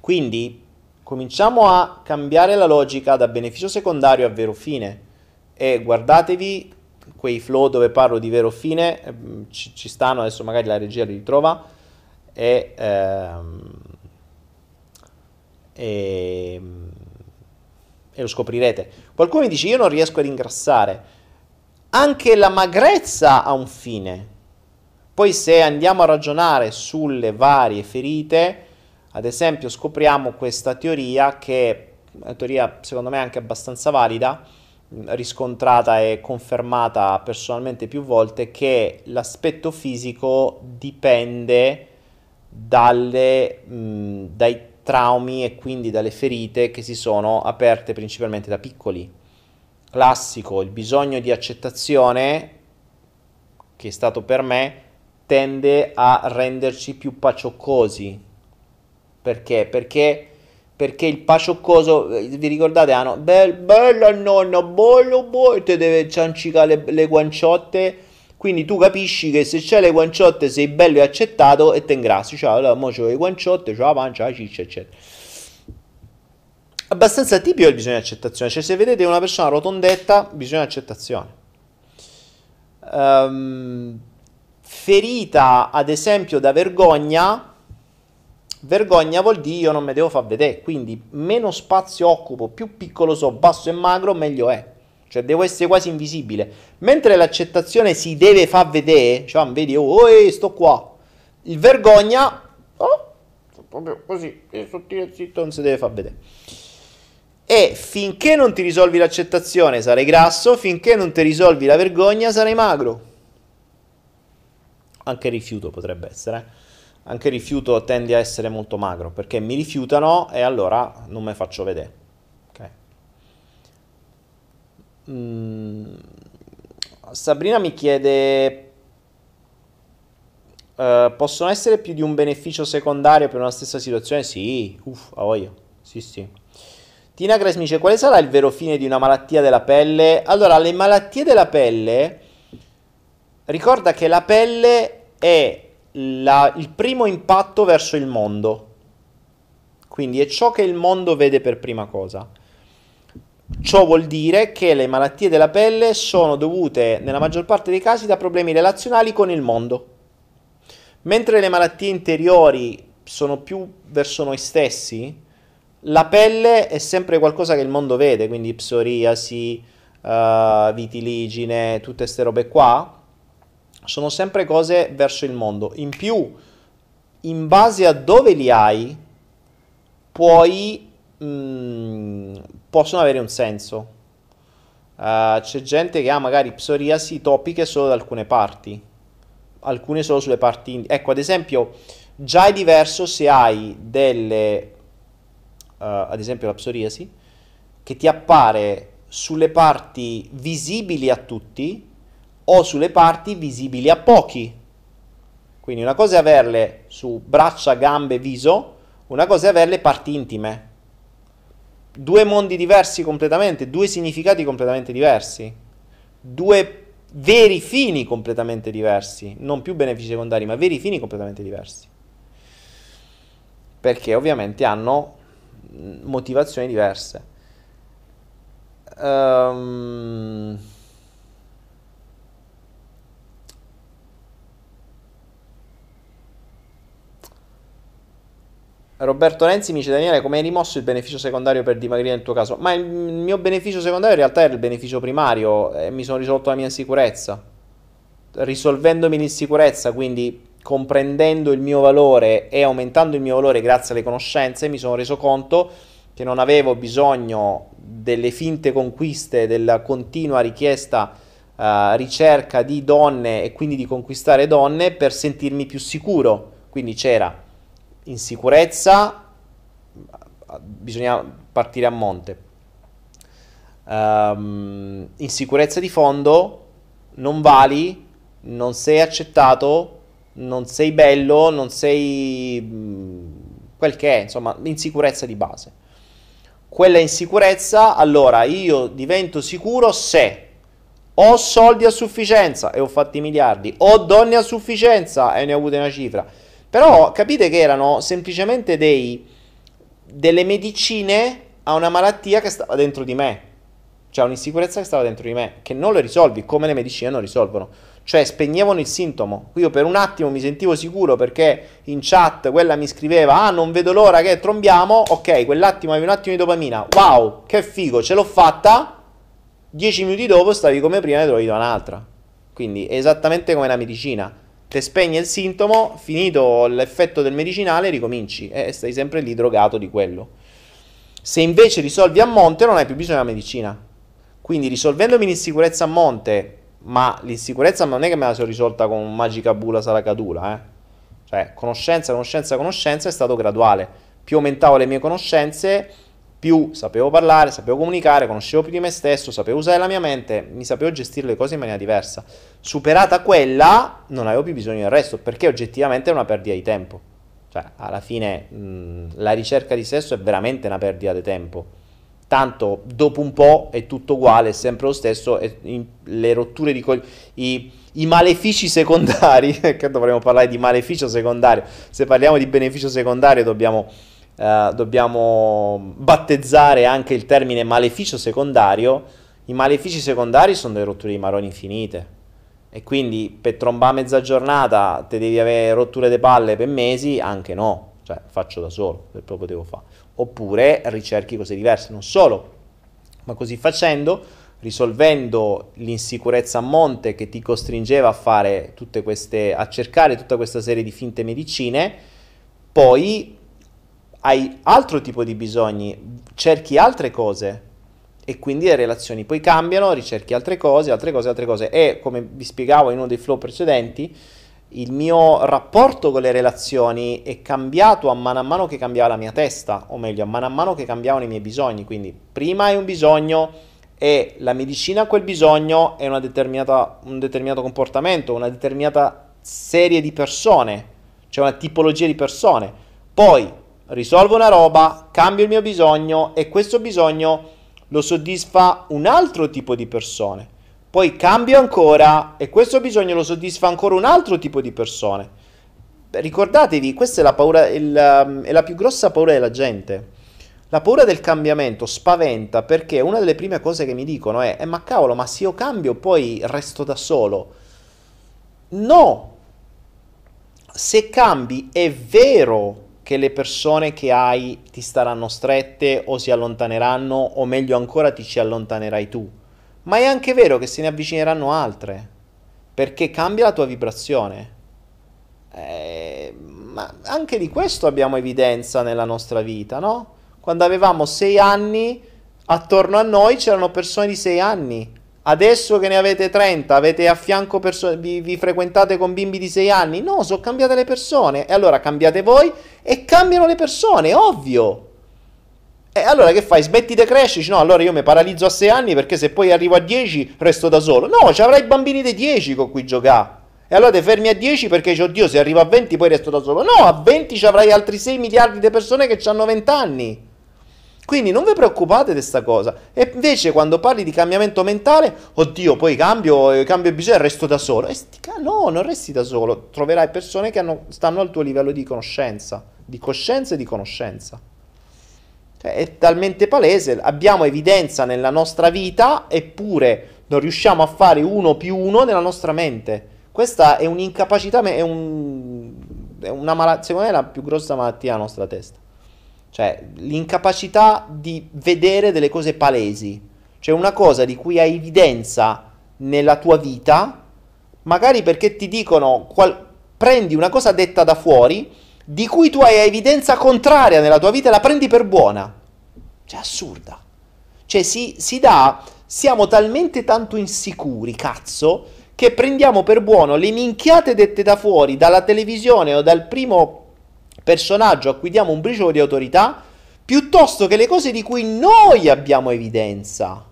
Quindi cominciamo a cambiare la logica da beneficio secondario a vero fine e guardatevi quei flow dove parlo di vero fine, ehm, ci, ci stanno, adesso magari la regia li ritrova e ehm, e, e lo scoprirete. Qualcuno mi dice io non riesco ad ingrassare. Anche la magrezza ha un fine. Poi se andiamo a ragionare sulle varie ferite, ad esempio scopriamo questa teoria che è una teoria secondo me anche abbastanza valida, riscontrata e confermata personalmente più volte che l'aspetto fisico dipende dalle, mh, dai traumi e quindi dalle ferite che si sono aperte principalmente da piccoli. Classico, il bisogno di accettazione, che è stato per me, tende a renderci più pacioccosi. Perché? Perché perché il pacioccoso, vi ricordate, hanno bel, bella nonna, bello, bello, te deve ciancicare le, le guanciotte, quindi tu capisci che se c'hai le guanciotte sei bello e accettato e te ingrassi, cioè allora mo c'ho le guanciotte, c'ho la pancia, la ciccia, eccetera. Abbastanza tipico il bisogno di accettazione, cioè se vedete una persona rotondetta, bisogno di accettazione. Um, ferita, ad esempio, da vergogna, Vergogna vuol dire io non mi devo far vedere, quindi meno spazio occupo, più piccolo so, basso e magro, meglio è. Cioè devo essere quasi invisibile. Mentre l'accettazione si deve far vedere, cioè vedi, oh, eh, sto qua. Il vergogna, oh, proprio così, sottile zitto, non si deve far vedere. E finché non ti risolvi l'accettazione sarai grasso, finché non ti risolvi la vergogna sarai magro. Anche rifiuto potrebbe essere. Eh? anche rifiuto tende a essere molto magro perché mi rifiutano e allora non mi faccio vedere. Okay. Mm. Sabrina mi chiede: uh, possono essere più di un beneficio secondario per una stessa situazione? Sì, uff, a voglia. Sì, sì. Tina Grace mi dice: quale sarà il vero fine di una malattia della pelle? Allora, le malattie della pelle. Ricorda che la pelle è la, il primo impatto verso il mondo. Quindi è ciò che il mondo vede per prima cosa. Ciò vuol dire che le malattie della pelle sono dovute nella maggior parte dei casi da problemi relazionali con il mondo. Mentre le malattie interiori sono più verso noi stessi, la pelle è sempre qualcosa che il mondo vede, quindi psoriasi, uh, vitiligine, tutte queste robe qua sono sempre cose verso il mondo. In più, in base a dove li hai, puoi, mh, mm, possono avere un senso. Uh, c'è gente che ha magari psoriasi topiche solo da alcune parti, alcune solo sulle parti. In- ecco, ad esempio, già è diverso se hai delle, uh, ad esempio la psoriasi, che ti appare sulle parti visibili a tutti o sulle parti visibili a pochi. Quindi una cosa è averle su braccia, gambe, viso, una cosa è averle parti intime. Due mondi diversi completamente, due significati completamente diversi, due veri fini completamente diversi, non più benefici secondari, ma veri fini completamente diversi. Perché ovviamente hanno motivazioni diverse. Um, Roberto Renzi mi dice Daniele come hai rimosso il beneficio secondario per dimagrire nel tuo caso? Ma il mio beneficio secondario in realtà era il beneficio primario e mi sono risolto la mia insicurezza. Risolvendomi l'insicurezza, quindi comprendendo il mio valore e aumentando il mio valore grazie alle conoscenze, mi sono reso conto che non avevo bisogno delle finte conquiste, della continua richiesta, uh, ricerca di donne e quindi di conquistare donne per sentirmi più sicuro. Quindi c'era insicurezza, bisogna partire a monte. Um, insicurezza di fondo, non vali, non sei accettato, non sei bello, non sei mm, quel che è, insomma, insicurezza di base. Quella insicurezza, allora io divento sicuro se ho soldi a sufficienza e ho fatto i miliardi, ho donne a sufficienza e ne ho avute una cifra però capite che erano semplicemente dei, delle medicine a una malattia che stava dentro di me. Cioè un'insicurezza che stava dentro di me, che non le risolvi come le medicine non risolvono. Cioè spegnevano il sintomo. Io per un attimo mi sentivo sicuro perché in chat quella mi scriveva ah non vedo l'ora che trombiamo. Ok, quell'attimo avevi un attimo di dopamina. Wow, che figo, ce l'ho fatta. Dieci minuti dopo stavi come prima e trovavi un'altra. Quindi è esattamente come la medicina te spegne il sintomo, finito l'effetto del medicinale, ricominci e stai sempre lì drogato di quello. Se invece risolvi a monte non hai più bisogno della medicina. Quindi risolvendomi l'insicurezza a monte, ma l'insicurezza non è che me la sono risolta con magica bula saracadula, eh. Cioè, conoscenza, conoscenza, conoscenza è stato graduale. Più aumentavo le mie conoscenze, più sapevo parlare, sapevo comunicare, conoscevo più di me stesso, sapevo usare la mia mente, mi sapevo gestire le cose in maniera diversa. Superata quella, non avevo più bisogno del resto, perché oggettivamente è una perdita di tempo. Cioè, alla fine mh, la ricerca di sesso è veramente una perdita di tempo. Tanto dopo un po' è tutto uguale, è sempre lo stesso, in, le rotture di coglioni, i, malefici secondari, che dovremmo parlare di maleficio secondario, se parliamo di beneficio secondario dobbiamo, uh, dobbiamo battezzare anche il termine maleficio secondario, i malefici secondari sono delle rotture di maroni infinite. E quindi per trombare mezza giornata te devi avere rotture di palle per mesi, anche no, cioè faccio da solo, se proprio devo fare. Oppure ricerchi cose diverse, non solo, ma così facendo, risolvendo l'insicurezza a monte che ti costringeva a fare tutte queste, a cercare tutta questa serie di finte medicine, poi hai altro tipo di bisogni, cerchi altre cose, e quindi le relazioni poi cambiano, ricerchi altre cose, altre cose, altre cose. E come vi spiegavo in uno dei flow precedenti, il mio rapporto con le relazioni è cambiato a mano a mano che cambiava la mia testa, o meglio, a mano a mano che cambiavano i miei bisogni. Quindi prima hai un bisogno e la medicina a quel bisogno è un determinato comportamento, una determinata serie di persone, cioè una tipologia di persone. Poi risolvo una roba, cambio il mio bisogno e questo bisogno lo soddisfa un altro tipo di persone. Poi cambio ancora e questo bisogno lo soddisfa ancora un altro tipo di persone. Ricordatevi, questa è la, paura, il, um, è la più grossa paura della gente. La paura del cambiamento spaventa perché una delle prime cose che mi dicono è, eh, ma cavolo, ma se io cambio poi resto da solo. No! Se cambi è vero che le persone che hai ti staranno strette o si allontaneranno o meglio ancora ti ci allontanerai tu. Ma è anche vero che se ne avvicineranno altre, perché cambia la tua vibrazione. Eh, ma anche di questo abbiamo evidenza nella nostra vita, no? Quando avevamo sei anni, attorno a noi c'erano persone di sei anni Adesso che ne avete 30, avete a fianco persone, vi, vi, frequentate con bimbi di 6 anni? No, sono cambiate le persone. E allora cambiate voi e cambiano le persone, ovvio. E allora che fai? Smetti di crescere? No, allora io mi paralizzo a 6 anni perché se poi arrivo a 10 resto da solo. No, ci avrai bambini di 10 con cui giocare. E allora ti fermi a 10 perché, oddio, se arrivo a 20 poi resto da solo. No, a 20 ci avrai altri 6 miliardi di persone che hanno 20 anni. Quindi non vi preoccupate di questa cosa. E invece quando parli di cambiamento mentale, oddio, poi cambio, cambio bisogno e resto da solo. E stica, no, non resti da solo. Troverai persone che hanno, stanno al tuo livello di conoscenza, di coscienza e di conoscenza. Cioè, è talmente palese, abbiamo evidenza nella nostra vita, eppure non riusciamo a fare uno più uno nella nostra mente. Questa è un'incapacità, è, un, è una malattia, secondo me è la più grossa malattia della nostra testa. Cioè, l'incapacità di vedere delle cose palesi. Cioè, una cosa di cui hai evidenza nella tua vita, magari perché ti dicono, qual- prendi una cosa detta da fuori, di cui tu hai evidenza contraria nella tua vita e la prendi per buona. Cioè, assurda. Cioè, si, si dà, siamo talmente tanto insicuri, cazzo, che prendiamo per buono le minchiate dette da fuori, dalla televisione o dal primo personaggio a cui diamo un briciolo di autorità, piuttosto che le cose di cui noi abbiamo evidenza.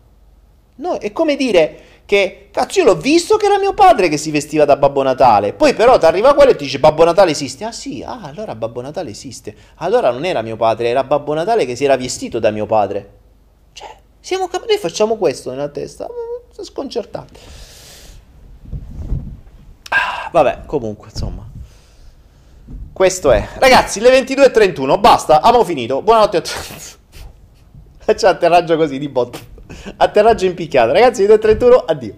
Noi, è come dire che, cazzo, io l'ho visto che era mio padre che si vestiva da Babbo Natale. Poi però ti arriva quello e ti dice Babbo Natale esiste. Ah sì, ah, allora Babbo Natale esiste. Allora non era mio padre, era Babbo Natale che si era vestito da mio padre. Cioè, siamo cap- noi facciamo questo nella testa. Sono sconcertati. Ah, vabbè, comunque, insomma. Questo è. Ragazzi, le 22.31, basta, abbiamo finito. Buonanotte a tutti. C'è atterraggio così di bot. Atterraggio impiccato. Ragazzi, 22.31, addio.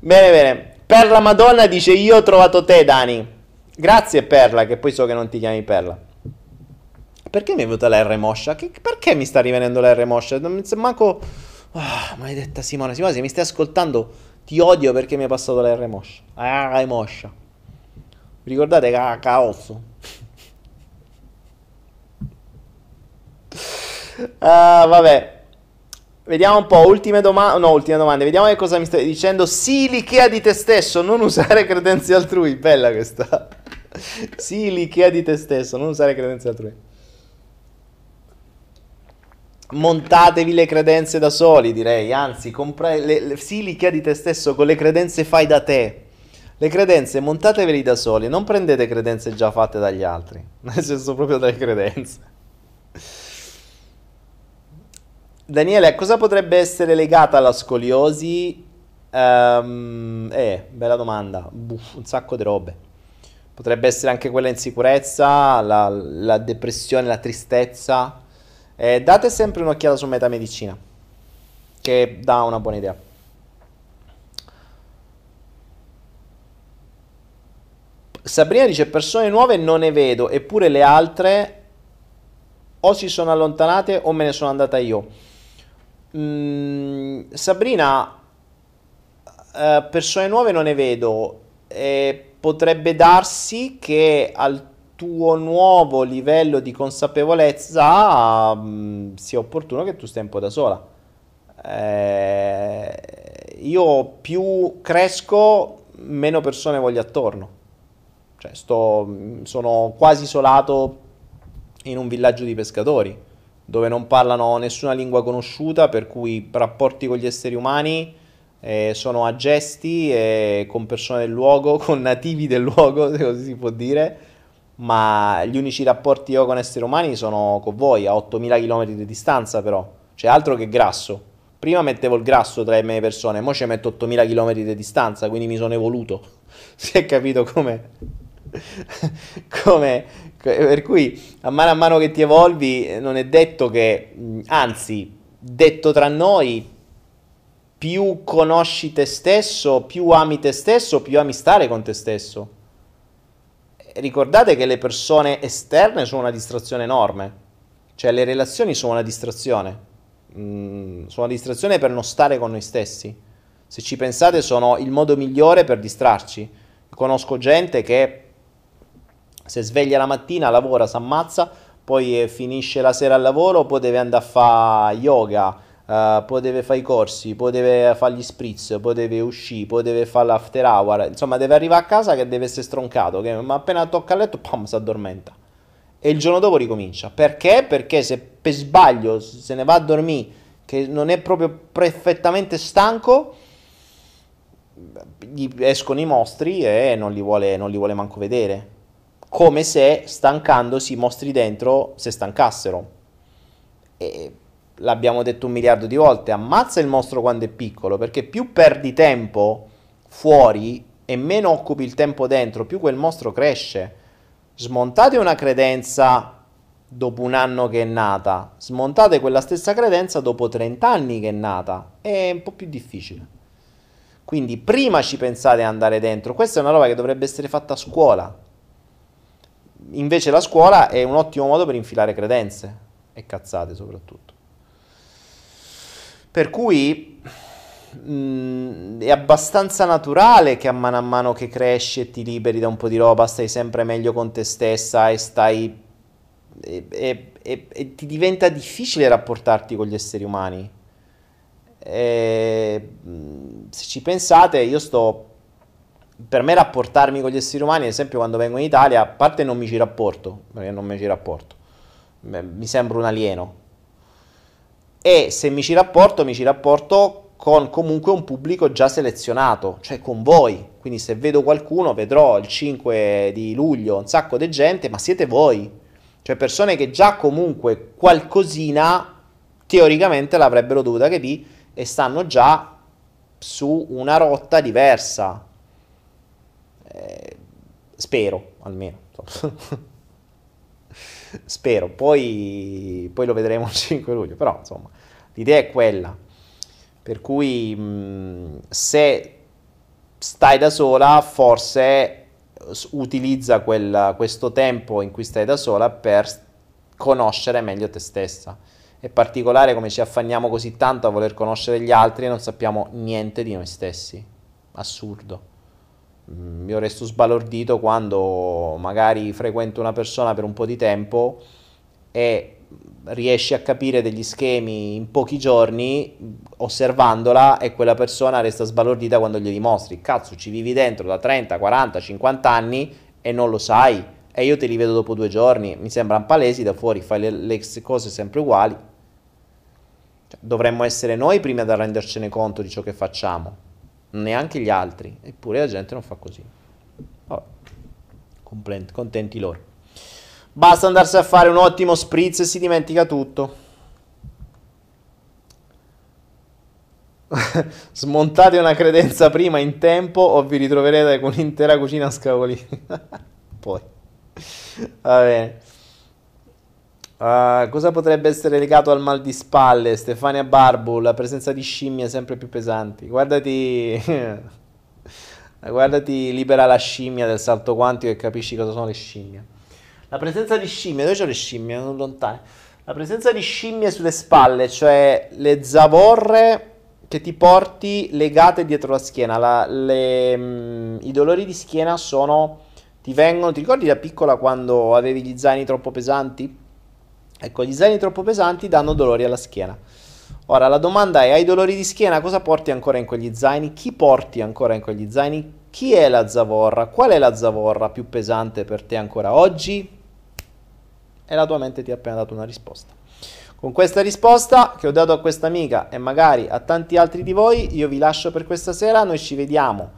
bene, bene. Perla Madonna dice io ho trovato te, Dani. Grazie Perla, che poi so che non ti chiami Perla. Perché mi è venuta la R moscia? Che, perché mi sta rivenendo la R moscia? Non mi manco... Oh, maledetta Simona. Simona, se mi stai ascoltando, ti odio perché mi è passato la R moscia. La R moscia. Vi ricordate caos? ah, vabbè. Vediamo un po', ultime domande, no, ultime domande, vediamo che cosa mi stai dicendo. Sì, l'Ikea di te stesso, non usare credenze altrui, bella questa. Sì, l'Ikea di te stesso, non usare credenze altrui. Montatevi le credenze da soli, direi, anzi, compra- le, le, sì, l'Ikea di te stesso, con le credenze fai da te. Le credenze montateveli da soli, non prendete credenze già fatte dagli altri, nel senso proprio delle credenze. Daniele, a cosa potrebbe essere legata la scoliosi? Um, eh, bella domanda. Buff, un sacco di robe. Potrebbe essere anche quella insicurezza, la, la depressione, la tristezza. Eh, date sempre un'occhiata su metamedicina, che dà una buona idea. Sabrina dice persone nuove non ne vedo, eppure le altre o si sono allontanate o me ne sono andata io. Mm, Sabrina, eh, persone nuove non ne vedo. E potrebbe darsi che al tuo nuovo livello di consapevolezza mh, sia opportuno che tu stia un po' da sola. Eh, io più cresco, meno persone voglio attorno. Cioè, sto, sono quasi isolato in un villaggio di pescatori, dove non parlano nessuna lingua conosciuta, per cui rapporti con gli esseri umani eh, sono a gesti e con persone del luogo, con nativi del luogo, se così si può dire, ma gli unici rapporti ho con esseri umani sono con voi, a 8000 km di distanza però, c'è altro che grasso. Prima mettevo il grasso tra le mie persone, ora ci metto 8000 km di distanza, quindi mi sono evoluto. Si è capito come come, per cui a mano a mano che ti evolvi non è detto che, anzi, detto tra noi, più conosci te stesso, più ami te stesso, più ami stare con te stesso. Ricordate che le persone esterne sono una distrazione enorme, cioè le relazioni sono una distrazione, sono una distrazione per non stare con noi stessi. Se ci pensate sono il modo migliore per distrarci. Conosco gente che se sveglia la mattina, lavora, si ammazza, poi finisce la sera al lavoro, poi deve andare a fare yoga, uh, poi deve fare i corsi, poi deve fare gli spritz, poi deve uscire, poi deve fare l'after hour, insomma deve arrivare a casa che deve essere stroncato, che, ma appena tocca a letto, pam, si addormenta. E il giorno dopo ricomincia. Perché? Perché se per sbaglio se ne va a dormire, che non è proprio perfettamente stanco, gli escono i mostri e non li vuole, non li vuole manco vedere come se stancandosi i mostri dentro si stancassero. E l'abbiamo detto un miliardo di volte, ammazza il mostro quando è piccolo, perché più perdi tempo fuori e meno occupi il tempo dentro, più quel mostro cresce. Smontate una credenza dopo un anno che è nata, smontate quella stessa credenza dopo 30 anni che è nata, è un po' più difficile. Quindi prima ci pensate ad andare dentro, questa è una roba che dovrebbe essere fatta a scuola, Invece la scuola è un ottimo modo per infilare credenze e cazzate soprattutto. Per cui mh, mm, è abbastanza naturale che a mano a mano che cresci e ti liberi da un po' di roba stai sempre meglio con te stessa e stai... e, e, e, e ti diventa difficile rapportarti con gli esseri umani. E, mm, se ci pensate, io sto per me rapportarmi con gli esseri umani, ad esempio quando vengo in Italia, a parte non mi ci rapporto, perché non mi ci rapporto, mi sembra un alieno. E se mi ci rapporto, mi ci rapporto con comunque un pubblico già selezionato, cioè con voi. Quindi se vedo qualcuno, vedrò il 5 di luglio un sacco di gente, ma siete voi. Cioè persone che già comunque qualcosina teoricamente l'avrebbero dovuta capire e stanno già su una rotta diversa eh, spero, almeno. spero, poi, poi, lo vedremo il 5 luglio, però insomma, l'idea è quella. Per cui mh, se stai da sola, forse utilizza quel, questo tempo in cui stai da sola per conoscere meglio te stessa. È particolare come ci affanniamo così tanto a voler conoscere gli altri e non sappiamo niente di noi stessi. Assurdo. Mm, io resto sbalordito quando magari frequento una persona per un po' di tempo e riesci a capire degli schemi in pochi giorni osservandola e quella persona resta sbalordita quando gli dimostri. Cazzo, ci vivi dentro da 30, 40, 50 anni e non lo sai. E io te li vedo dopo due giorni, mi sembrano palesi da fuori, fai le, le cose sempre uguali. Cioè, dovremmo essere noi prima da rendercene conto di ciò che facciamo, neanche gli altri. Eppure la gente non fa così. Vabbè. Contenti loro. Basta andarsi a fare un ottimo spritz e si dimentica tutto. Smontate una credenza prima in tempo o vi ritroverete con un'intera cucina a scavoli. Poi. Va bene. Uh, cosa potrebbe essere legato al mal di spalle? Stefania Barbu, la presenza di scimmie sempre più pesanti. Guardati. Guardati libera la scimmia del salto quantico e capisci cosa sono le scimmie. La presenza di scimmie, dove c'ho le scimmie? Non lontane. La presenza di scimmie sulle spalle, cioè le zavorre che ti porti legate dietro la schiena. La, le, mh, mm, I dolori di schiena sono. Ti vengono. Ti ricordi da piccola quando avevi gli zaini troppo pesanti? Ecco, gli zaini troppo pesanti danno dolori alla schiena. Ora la domanda è: hai dolori di schiena? Cosa porti ancora in quegli zaini? Chi porti ancora in quegli zaini? Chi è la zavorra? Qual è la zavorra più pesante per te ancora oggi? e la tua mente ti ha appena dato una risposta. Con questa risposta che ho dato a questa amica e magari a tanti altri di voi, io vi lascio per questa sera, noi ci vediamo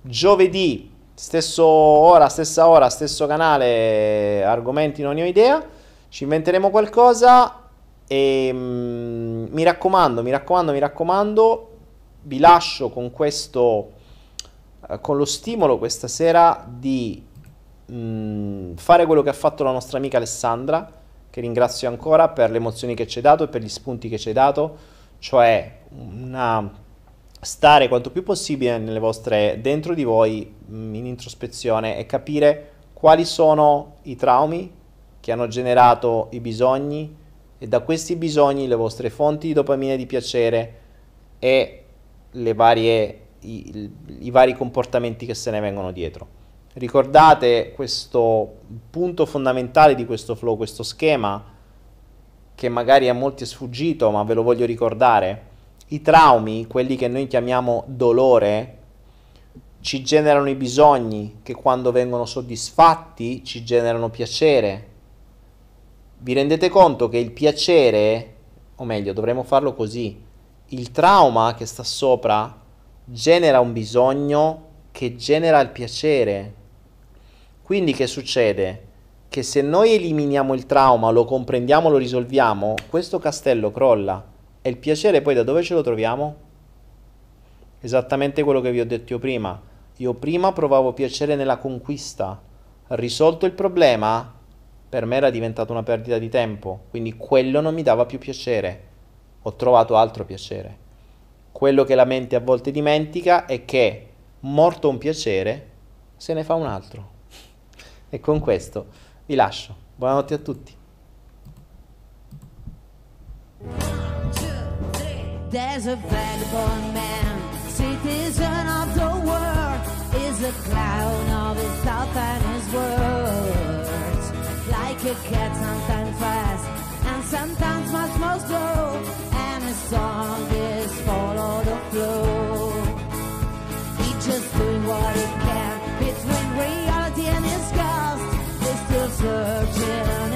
giovedì, stesso ora, stessa ora, stesso canale, argomenti non ne ho idea, ci inventeremo qualcosa e mm, mi raccomando, mi raccomando, mi raccomando, vi lascio con questo, eh, con lo stimolo questa sera di mm, fare quello che ha fatto la nostra amica Alessandra, che ringrazio ancora per le emozioni che ci hai dato e per gli spunti che ci hai dato, cioè una, stare quanto più possibile nelle vostre, dentro di voi mm, in introspezione e capire quali sono i traumi che hanno generato i bisogni e da questi bisogni le vostre fonti di dopamina e di piacere e varie, i, i vari comportamenti che se ne vengono dietro. Ricordate questo punto fondamentale di questo flow, questo schema che magari a molti è sfuggito, ma ve lo voglio ricordare. I traumi, quelli che noi chiamiamo dolore, ci generano i bisogni che quando vengono soddisfatti ci generano piacere. Vi rendete conto che il piacere, o meglio, dovremmo farlo così, il trauma che sta sopra genera un bisogno che genera il piacere. Quindi che succede? Che se noi eliminiamo il trauma, lo comprendiamo, lo risolviamo, questo castello crolla. E il piacere poi da dove ce lo troviamo? Esattamente quello che vi ho detto io prima. Io prima provavo piacere nella conquista. Risolto il problema, per me era diventata una perdita di tempo. Quindi quello non mi dava più piacere. Ho trovato altro piacere. Quello che la mente a volte dimentica è che, morto un piacere, se ne fa un altro. E con questo vi lascio. Buonanotte a tutti. There's a vagabond man, citizen of the world, is a clown of his thought and his words. A cat, sometimes fast, and sometimes much more slow, and his song is follow the flow. He just doing what he can between reality and his still searching